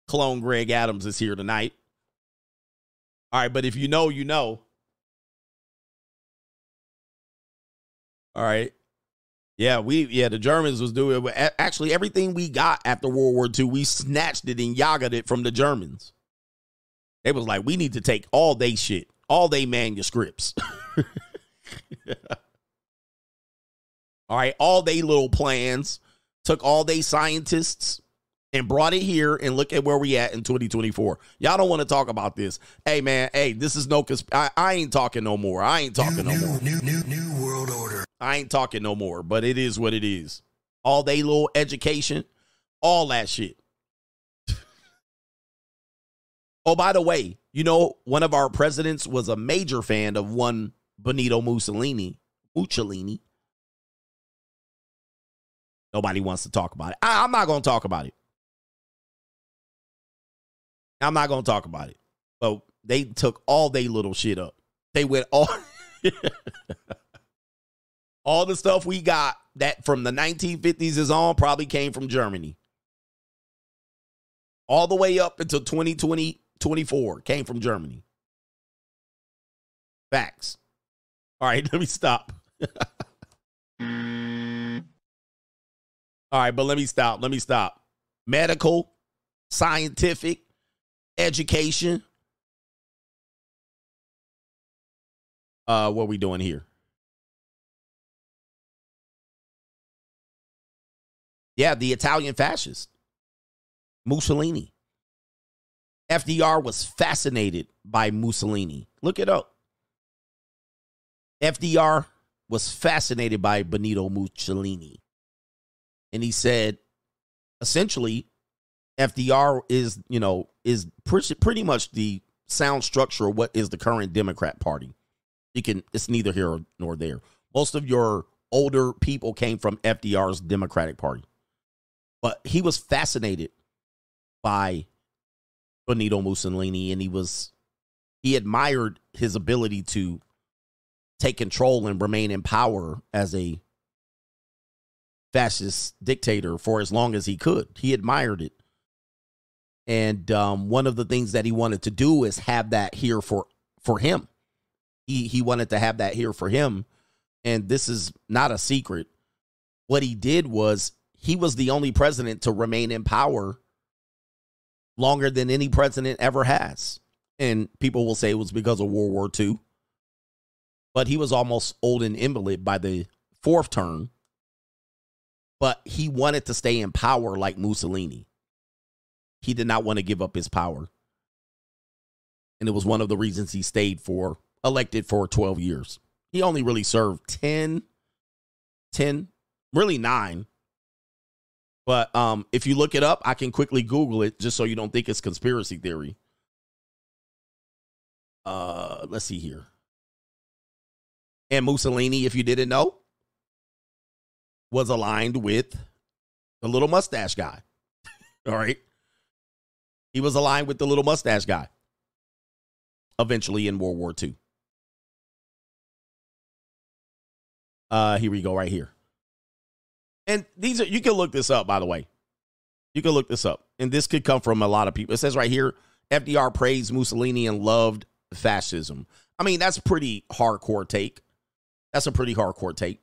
Clone Greg Adams is here tonight. All right, but if you know, you know. All right. Yeah, we yeah, the Germans was doing actually everything we got after World War II, we snatched it and yagged it from the Germans. They was like, we need to take all they shit, all they manuscripts. all right, all they little plans, took all they scientists and brought it here and look at where we at in 2024. Y'all don't want to talk about this. Hey man, hey, this is no consp- I, I ain't talking no more. I ain't talking new, no more. New, new, new world order. I ain't talking no more, but it is what it is. All they little education, all that shit. oh, by the way, you know, one of our presidents was a major fan of one Benito Mussolini. Mussolini. Nobody wants to talk about it. I, I'm not going to talk about it. I'm not to talk about it. But they took all they little shit up. They went all. all the stuff we got that from the 1950s is on probably came from Germany. All the way up until 2020, 24 came from Germany. Facts. All right, let me stop. all right, but let me stop. Let me stop. Medical, scientific, education. Uh, what we doing here? Yeah, the Italian fascist, Mussolini. FDR was fascinated by Mussolini. Look it up. FDR was fascinated by Benito Mussolini. And he said, essentially, FDR is, you know, is pretty, pretty much the sound structure of what is the current Democrat Party. You can, it's neither here nor there. Most of your older people came from FDR's Democratic Party. But he was fascinated by Benito Mussolini and he was he admired his ability to take control and remain in power as a fascist dictator for as long as he could. He admired it. And um, one of the things that he wanted to do is have that here for for him. He he wanted to have that here for him. And this is not a secret. What he did was he was the only president to remain in power longer than any president ever has. And people will say it was because of World War II. But he was almost old and invalid by the fourth term. But he wanted to stay in power like Mussolini. He did not want to give up his power. And it was one of the reasons he stayed for elected for 12 years. He only really served 10, 10, really nine. But um, if you look it up, I can quickly Google it just so you don't think it's conspiracy theory. Uh, let's see here. And Mussolini, if you didn't know, was aligned with the little mustache guy. All right. He was aligned with the little mustache guy eventually in World War II. Uh, here we go, right here. And these are, you can look this up, by the way. You can look this up. And this could come from a lot of people. It says right here FDR praised Mussolini and loved fascism. I mean, that's pretty hardcore take. That's a pretty hardcore take.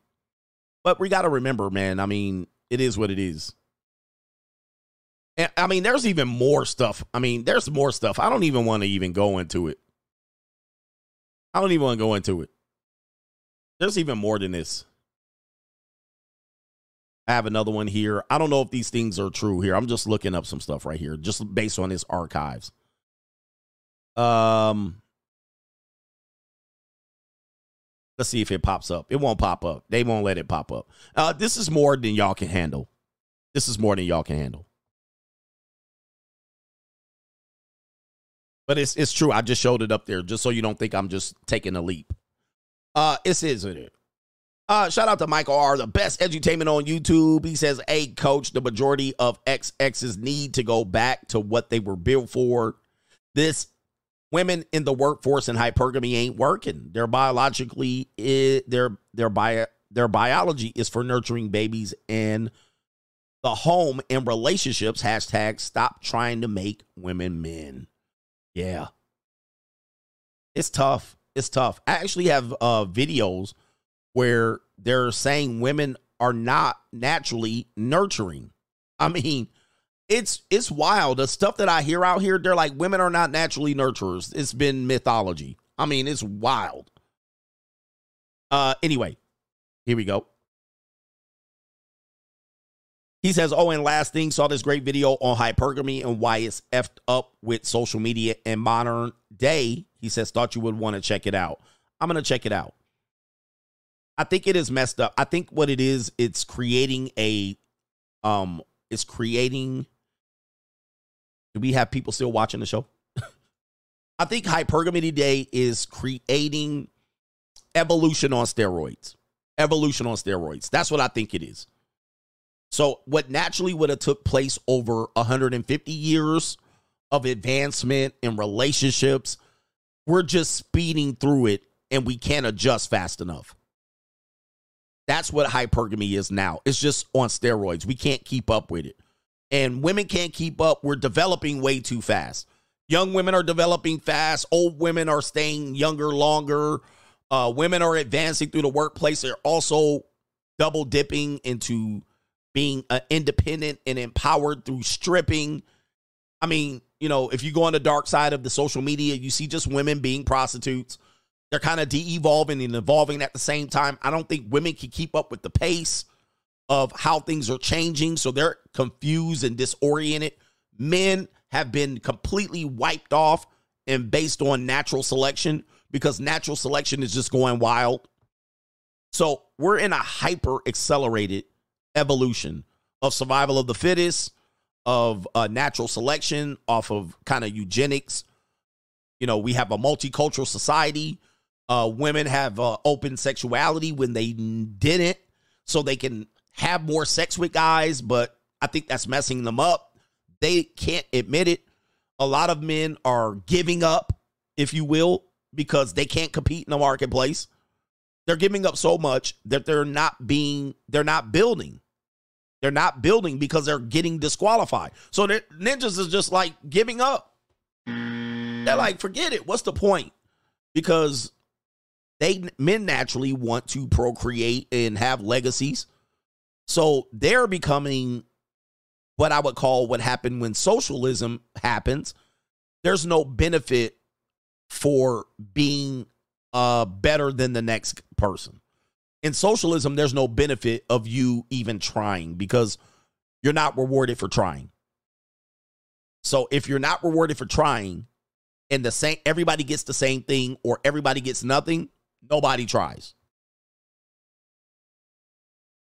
But we got to remember, man, I mean, it is what it is. I mean, there's even more stuff. I mean, there's more stuff. I don't even want to even go into it. I don't even want to go into it. There's even more than this. I have another one here. I don't know if these things are true here. I'm just looking up some stuff right here, just based on his archives. Um, let's see if it pops up. It won't pop up. They won't let it pop up. Uh, this is more than y'all can handle. This is more than y'all can handle. But it's it's true. I just showed it up there just so you don't think I'm just taking a leap. Uh, it is isn't it. Uh, shout out to Michael R, the best edutainment on YouTube. He says, "Hey, coach, the majority of XXs need to go back to what they were built for. This women in the workforce and hypergamy ain't working. They're biologically their their bio their biology is for nurturing babies and the home and relationships. Hashtag stop trying to make women men. Yeah, it's tough. It's tough. I actually have uh, videos where they're saying women are not naturally nurturing. I mean, it's it's wild. The stuff that I hear out here, they're like women are not naturally nurturers. It's been mythology. I mean, it's wild. Uh anyway, here we go. He says, Oh, and last thing, saw this great video on hypergamy and why it's effed up with social media in modern day. He says, Thought you would want to check it out. I'm going to check it out. I think it is messed up. I think what it is, it's creating a, um, it's creating. Do we have people still watching the show? I think hypergamy today is creating evolution on steroids. Evolution on steroids. That's what I think it is. So what naturally would have took place over 150 years of advancement in relationships, we're just speeding through it and we can't adjust fast enough. That's what hypergamy is now. It's just on steroids. We can't keep up with it. And women can't keep up. We're developing way too fast. Young women are developing fast. Old women are staying younger longer. Uh, women are advancing through the workplace. They're also double dipping into being uh, independent and empowered through stripping. I mean, you know, if you go on the dark side of the social media, you see just women being prostitutes. They're kind of de evolving and evolving at the same time. I don't think women can keep up with the pace of how things are changing. So they're confused and disoriented. Men have been completely wiped off and based on natural selection because natural selection is just going wild. So we're in a hyper accelerated evolution of survival of the fittest, of uh, natural selection, off of kind of eugenics. You know, we have a multicultural society. Uh, women have uh, open sexuality when they didn't, so they can have more sex with guys, but I think that's messing them up. They can't admit it. A lot of men are giving up, if you will, because they can't compete in the marketplace. They're giving up so much that they're not being, they're not building. They're not building because they're getting disqualified. So the ninjas is just like giving up. They're like, forget it. What's the point? Because they men naturally want to procreate and have legacies. So they're becoming what I would call what happened when socialism happens. There's no benefit for being uh better than the next person. In socialism, there's no benefit of you even trying because you're not rewarded for trying. So if you're not rewarded for trying and the same everybody gets the same thing or everybody gets nothing, nobody tries.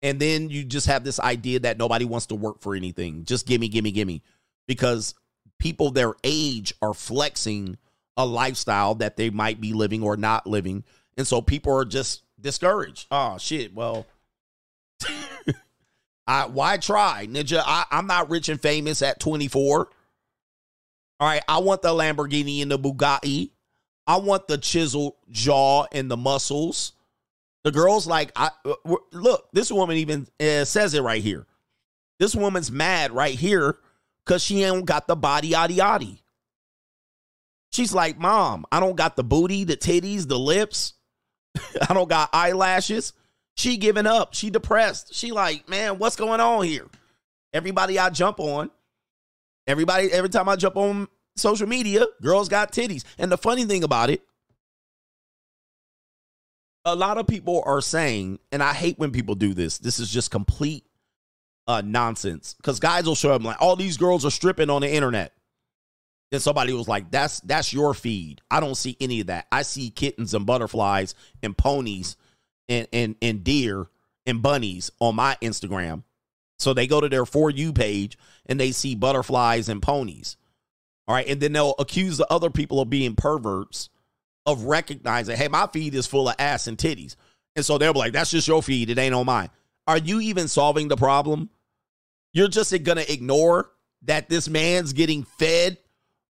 And then you just have this idea that nobody wants to work for anything. Just gimme, gimme, gimme. Because people their age are flexing a lifestyle that they might be living or not living. And so people are just discouraged. Oh shit. Well, I why try? Ninja, I, I'm not rich and famous at 24. All right, I want the Lamborghini and the Bugatti. I want the chiseled jaw and the muscles. The girls like I uh, look. This woman even uh, says it right here. This woman's mad right here because she ain't got the body yaddy yaddy. She's like, Mom, I don't got the booty, the titties, the lips. I don't got eyelashes. She giving up. She depressed. She like, man, what's going on here? Everybody I jump on, everybody, every time I jump on social media, girls got titties. And the funny thing about it, a lot of people are saying, and I hate when people do this. This is just complete uh, nonsense. Because guys will show up like, all these girls are stripping on the internet. Then somebody was like, "That's that's your feed. I don't see any of that. I see kittens and butterflies and ponies and and and deer and bunnies on my Instagram." So they go to their for you page and they see butterflies and ponies. All right, and then they'll accuse the other people of being perverts of recognizing, "Hey, my feed is full of ass and titties." And so they'll be like, "That's just your feed. It ain't on mine." Are you even solving the problem? You're just going to ignore that this man's getting fed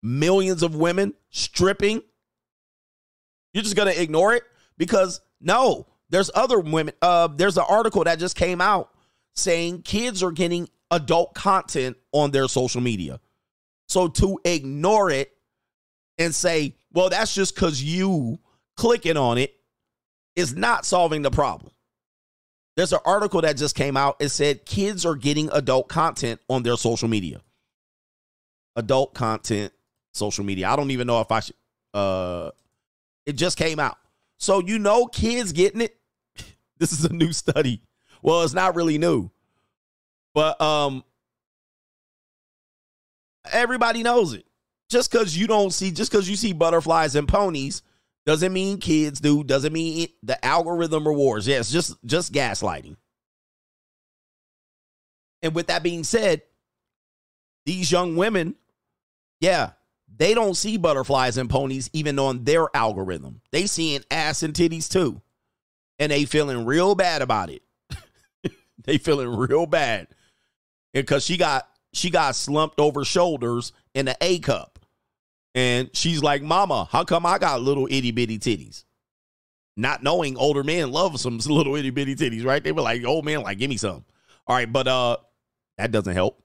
millions of women stripping? You're just going to ignore it because no, there's other women. Uh, there's an article that just came out saying kids are getting adult content on their social media. So to ignore it and say, well, that's just because you clicking on it is not solving the problem. There's an article that just came out. It said kids are getting adult content on their social media. Adult content social media. I don't even know if I should. Uh, it just came out, so you know, kids getting it. this is a new study. Well, it's not really new, but um, everybody knows it. Just because you don't see, just because you see butterflies and ponies, doesn't mean kids do. Doesn't mean it, the algorithm rewards. Yes, just just gaslighting. And with that being said, these young women, yeah, they don't see butterflies and ponies even on their algorithm. They seeing ass and titties too. And they feeling real bad about it. they feeling real bad. Because she got she got slumped over shoulders in an A cup. And she's like, Mama, how come I got little itty bitty titties? Not knowing older men love some little itty bitty titties, right? They were like, old man, like, give me some. All right, but uh that doesn't help.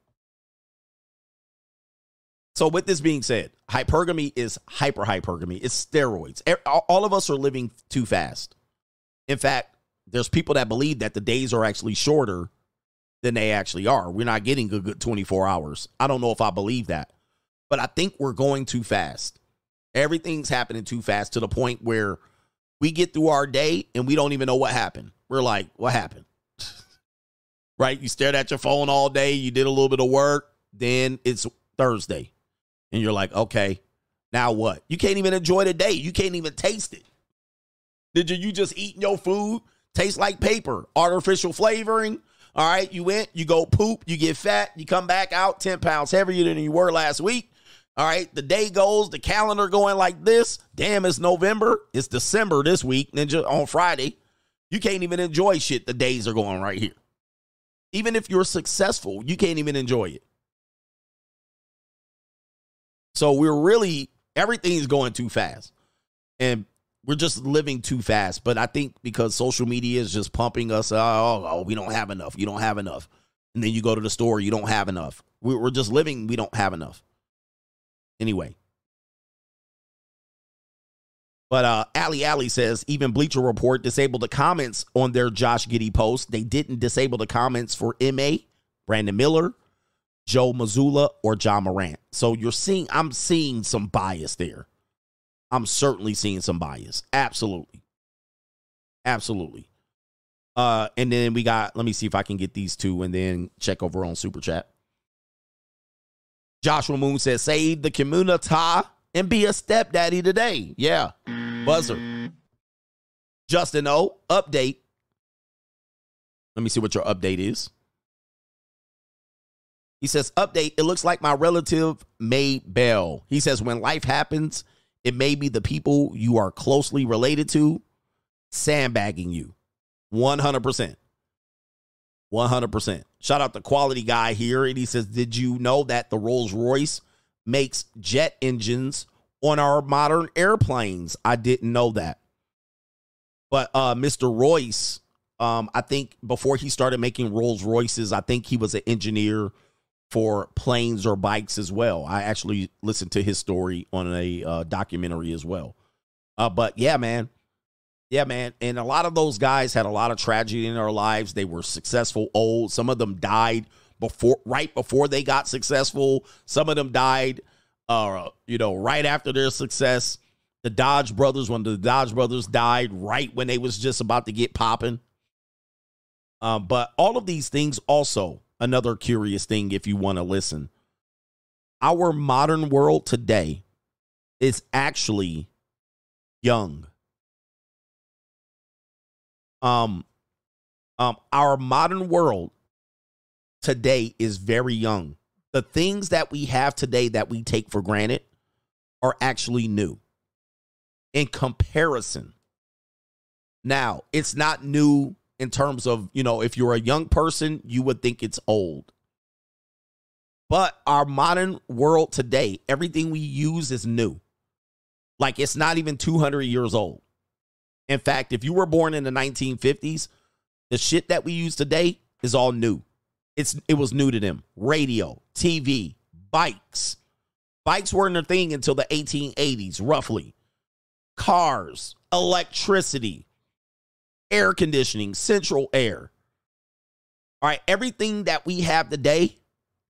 So, with this being said, hypergamy is hyper hypergamy. It's steroids. All of us are living too fast. In fact, there's people that believe that the days are actually shorter than they actually are. We're not getting a good 24 hours. I don't know if I believe that, but I think we're going too fast. Everything's happening too fast to the point where we get through our day and we don't even know what happened. We're like, what happened? right? You stared at your phone all day, you did a little bit of work, then it's Thursday and you're like, okay, now what? You can't even enjoy the day. You can't even taste it. Did you you just eating your food? Tastes like paper, artificial flavoring. All right, you went, you go poop, you get fat, you come back out 10 pounds heavier than you were last week. All right, the day goes, the calendar going like this. Damn, it's November. It's December this week, Ninja, on Friday. You can't even enjoy shit. The days are going right here. Even if you're successful, you can't even enjoy it. So we're really everything's going too fast. And we're just living too fast. But I think because social media is just pumping us, oh, oh, we don't have enough. You don't have enough. And then you go to the store, you don't have enough. We're just living, we don't have enough. Anyway. But uh Ali Ali says even Bleacher Report disabled the comments on their Josh Giddey post. They didn't disable the comments for MA, Brandon Miller, Joe Mazzulla or Ja Morant. So you're seeing, I'm seeing some bias there. I'm certainly seeing some bias. Absolutely. Absolutely. Uh, and then we got, let me see if I can get these two and then check over on Super Chat. Joshua Moon says, save the community and be a stepdaddy today. Yeah. Buzzer. Justin O, update. Let me see what your update is. He says, update. It looks like my relative made bail. He says, when life happens, it may be the people you are closely related to sandbagging you. 100%. 100%. Shout out the quality guy here. And he says, Did you know that the Rolls Royce makes jet engines on our modern airplanes? I didn't know that. But uh, Mr. Royce, um, I think before he started making Rolls Royces, I think he was an engineer for planes or bikes as well. I actually listened to his story on a uh, documentary as well. Uh, but yeah, man. Yeah, man. And a lot of those guys had a lot of tragedy in their lives. They were successful old. Some of them died before right before they got successful. Some of them died uh, you know, right after their success. The Dodge brothers, when the Dodge brothers died, right when they was just about to get popping. Um, but all of these things also another curious thing if you want to listen. Our modern world today is actually young. Um, um, our modern world today is very young. The things that we have today that we take for granted are actually new in comparison. Now, it's not new in terms of, you know, if you're a young person, you would think it's old. But our modern world today, everything we use is new. Like it's not even 200 years old. In fact, if you were born in the 1950s, the shit that we use today is all new. It's it was new to them. Radio, TV, bikes. Bikes weren't a thing until the 1880s, roughly. Cars, electricity, air conditioning, central air. All right, everything that we have today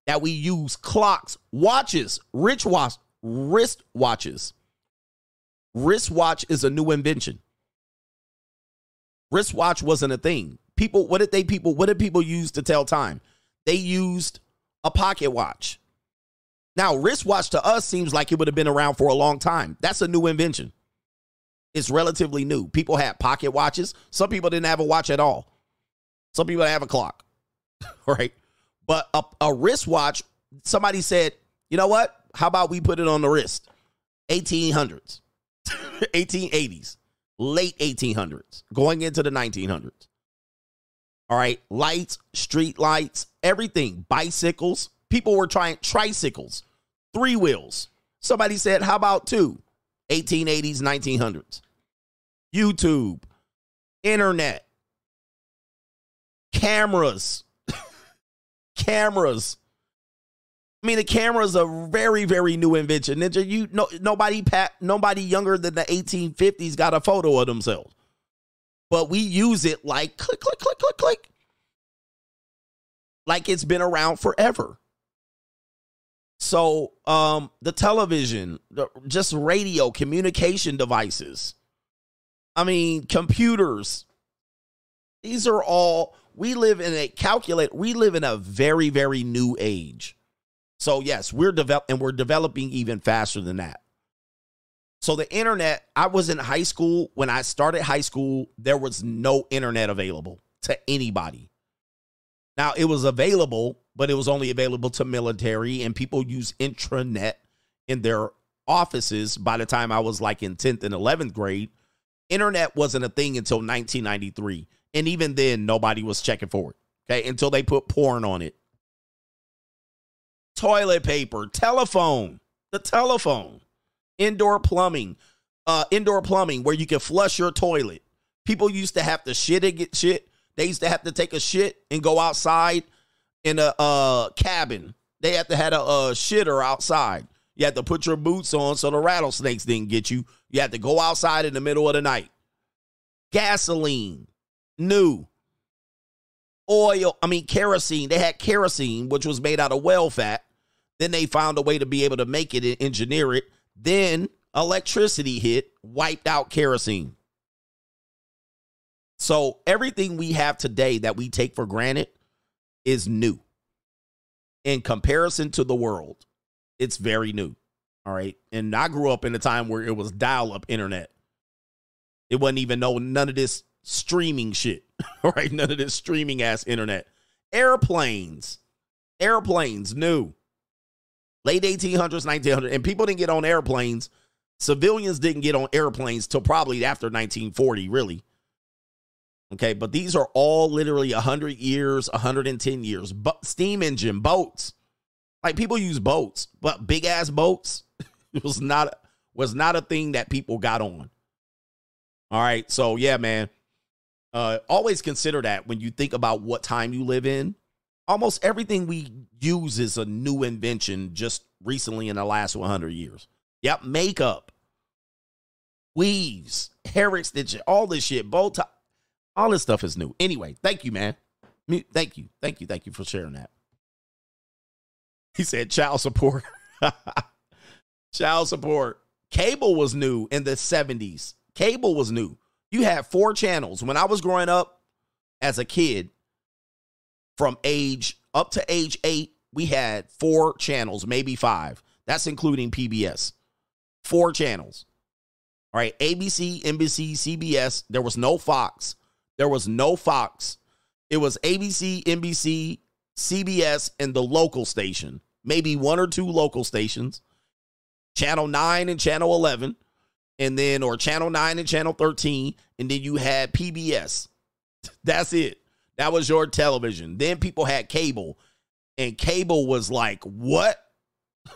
that we use clocks, watches, rich watch, wrist watches. Wristwatch is a new invention. Wristwatch wasn't a thing. People, what did they people, what did people use to tell time? They used a pocket watch. Now, wristwatch to us seems like it would have been around for a long time. That's a new invention. It's relatively new. People had pocket watches. Some people didn't have a watch at all. Some people have a clock, right? But a, a wristwatch, somebody said, you know what? How about we put it on the wrist? 1800s, 1880s, late 1800s, going into the 1900s. All right, lights, street lights, everything, bicycles. People were trying tricycles, three wheels. Somebody said, how about two? 1880s, 1900s. YouTube, internet, cameras, cameras. I mean, the camera is a very, very new invention. Ninja, you no nobody nobody younger than the 1850s got a photo of themselves. But we use it like click, click, click, click, click. Like it's been around forever. So, um, the television, the, just radio, communication devices. I mean, computers. These are all we live in a calculate. We live in a very, very new age. So yes, we're develop and we're developing even faster than that. So the internet, I was in high school when I started high school, there was no internet available to anybody. Now it was available, but it was only available to military and people use intranet in their offices by the time I was like in 10th and 11th grade. Internet wasn't a thing until 1993. And even then, nobody was checking for it. Okay. Until they put porn on it. Toilet paper, telephone, the telephone, indoor plumbing, uh, indoor plumbing where you can flush your toilet. People used to have to shit and get shit. They used to have to take a shit and go outside in a uh, cabin. They had to a, a shitter outside. You had to put your boots on so the rattlesnakes didn't get you. You had to go outside in the middle of the night. Gasoline, new. oil, I mean, kerosene. They had kerosene, which was made out of whale fat. Then they found a way to be able to make it and engineer it. Then electricity hit, wiped out kerosene. So everything we have today that we take for granted is new. In comparison to the world, it's very new. All right. And I grew up in a time where it was dial up internet. It wasn't even no none of this streaming shit. All right. None of this streaming ass internet. Airplanes. Airplanes new. Late 1800s, 1900s. And people didn't get on airplanes. Civilians didn't get on airplanes till probably after 1940, really. Okay, but these are all literally 100 years, 110 years. But steam engine, boats. Like people use boats, but big ass boats it was not was not a thing that people got on. All right, so yeah, man. Uh always consider that when you think about what time you live in. Almost everything we use is a new invention just recently in the last 100 years. Yep, makeup, weaves, hair extension, all this shit, bow tie, all this stuff is new. Anyway, thank you, man. Thank you, thank you, thank you for sharing that. He said child support. child support. Cable was new in the 70s. Cable was new. You had four channels. When I was growing up as a kid, from age up to age eight, we had four channels, maybe five. That's including PBS. Four channels. All right, ABC, NBC, CBS. There was no Fox. There was no Fox. It was ABC, NBC, CBS, and the local station. Maybe one or two local stations. Channel 9 and Channel 11. And then, or Channel 9 and Channel 13. And then you had PBS. That's it. That was your television. Then people had cable. And cable was like, what?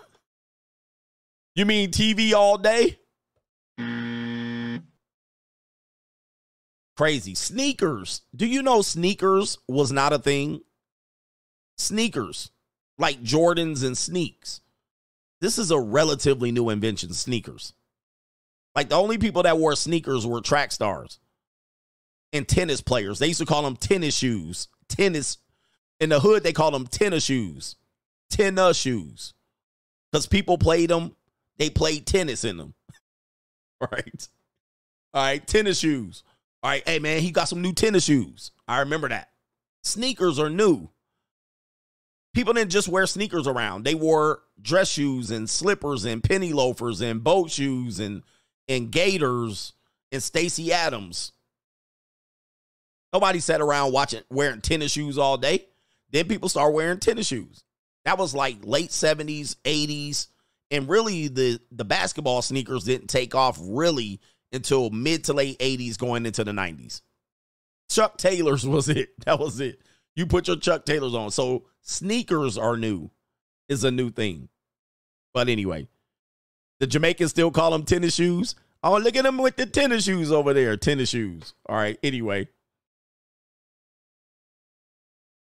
You mean TV all day? Crazy. Sneakers. Do you know sneakers was not a thing? Sneakers, like Jordans and sneaks. This is a relatively new invention, sneakers. Like the only people that wore sneakers were track stars and tennis players. They used to call them tennis shoes. Tennis. In the hood, they called them tennis shoes. Tennis shoes. Because people played them, they played tennis in them. right? All right, tennis shoes. All right, hey man, he got some new tennis shoes. I remember that. Sneakers are new. People didn't just wear sneakers around. They wore dress shoes and slippers and penny loafers and boat shoes and and gaiters and Stacy Adams. Nobody sat around watching wearing tennis shoes all day. Then people start wearing tennis shoes. That was like late 70s, 80s. And really the the basketball sneakers didn't take off really until mid to late 80s going into the 90s. Chuck Taylors was it. That was it. You put your Chuck Taylors on. So sneakers are new. Is a new thing. But anyway, the Jamaicans still call them tennis shoes. Oh, look at them with the tennis shoes over there. Tennis shoes. All right. Anyway.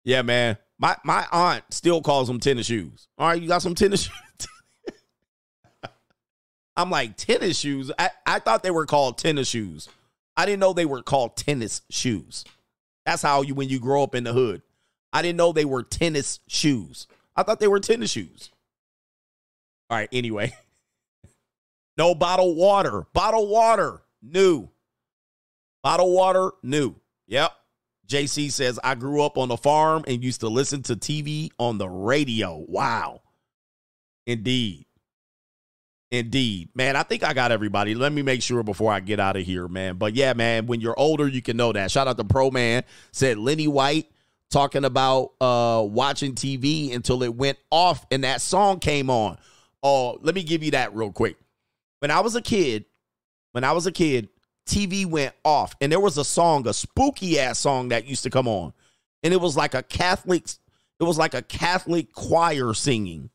Yeah, man. My my aunt still calls them tennis shoes. All right, you got some tennis shoes. I'm like, tennis shoes? I, I thought they were called tennis shoes. I didn't know they were called tennis shoes. That's how you when you grow up in the hood. I didn't know they were tennis shoes. I thought they were tennis shoes. All right, anyway. No bottled water. Bottled water, new. Bottled water, new. Yep. JC says, I grew up on a farm and used to listen to TV on the radio. Wow. Indeed. Indeed. Man, I think I got everybody. Let me make sure before I get out of here, man. But yeah, man, when you're older, you can know that. Shout out to Pro Man. Said Lenny White talking about uh watching TV until it went off and that song came on. Oh, let me give you that real quick. When I was a kid, when I was a kid, TV went off and there was a song, a spooky ass song that used to come on. And it was like a Catholic, it was like a Catholic choir singing.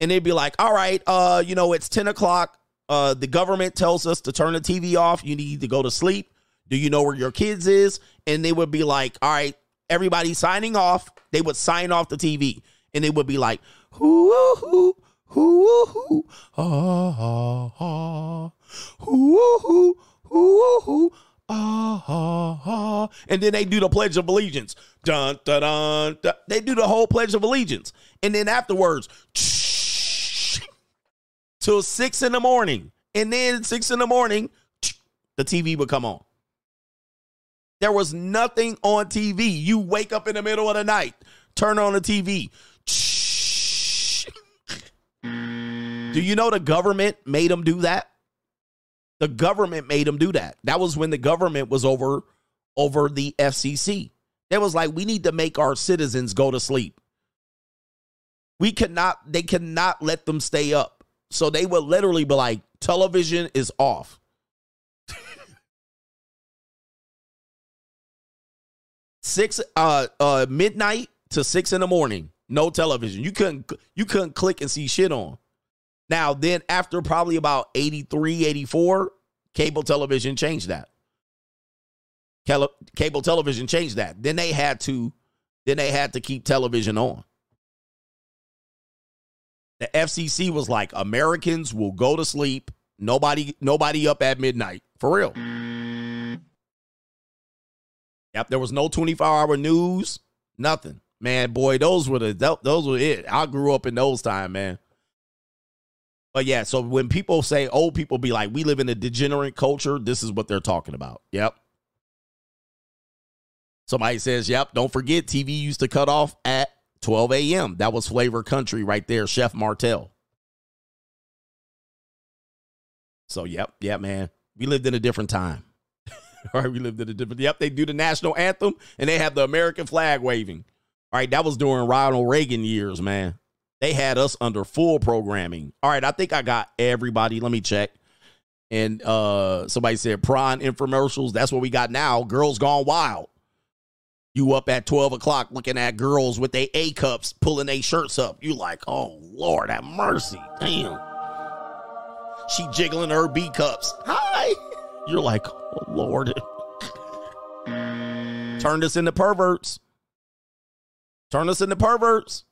And they'd be like, all right, uh, you know, it's 10 o'clock. Uh, the government tells us to turn the TV off. You need to go to sleep. Do you know where your kids is? And they would be like, all right, everybody signing off. They would sign off the TV. And it would be like, hoo, hoo, hoo, hoo, ah, ah, ah, hoo, hoo, hoo, hoo, ah. And then they do the Pledge of Allegiance. Dun, dun, dun, dun. They do the whole Pledge of Allegiance. And then afterwards, till six in the morning. And then six in the morning, the TV would come on. There was nothing on TV. You wake up in the middle of the night, turn on the TV. Do you know the government made them do that? The government made them do that. That was when the government was over over the FCC. It was like we need to make our citizens go to sleep. We cannot they cannot let them stay up. So they would literally be like television is off. Six uh uh midnight to six in the morning, no television. You couldn't you couldn't click and see shit on. Now, then after probably about 83, 84, cable television changed that. Cable television changed that. Then they had to then they had to keep television on. The FCC was like Americans will go to sleep, nobody nobody up at midnight. For real. Yep, there was no 24-hour news, nothing. Man, boy, those were the those were it. I grew up in those time, man. But yeah, so when people say old people be like, we live in a degenerate culture, this is what they're talking about. Yep. Somebody says, yep, don't forget TV used to cut off at 12 a.m. That was Flavor Country right there, Chef Martel. So, yep, yep, man. We lived in a different time. All right, we lived in a different. Yep, they do the national anthem and they have the American flag waving. All right, that was during Ronald Reagan years, man. They had us under full programming. All right, I think I got everybody. Let me check. And uh somebody said prawn infomercials. That's what we got now. Girls gone wild. You up at 12 o'clock looking at girls with their A cups pulling their shirts up. You like, oh Lord, have mercy. Damn. She jiggling her B cups. Hi. You're like, oh Lord. Turned us into perverts. Turn us into perverts.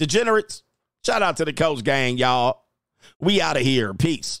Degenerates. Shout out to the coach gang, y'all. We out of here. Peace.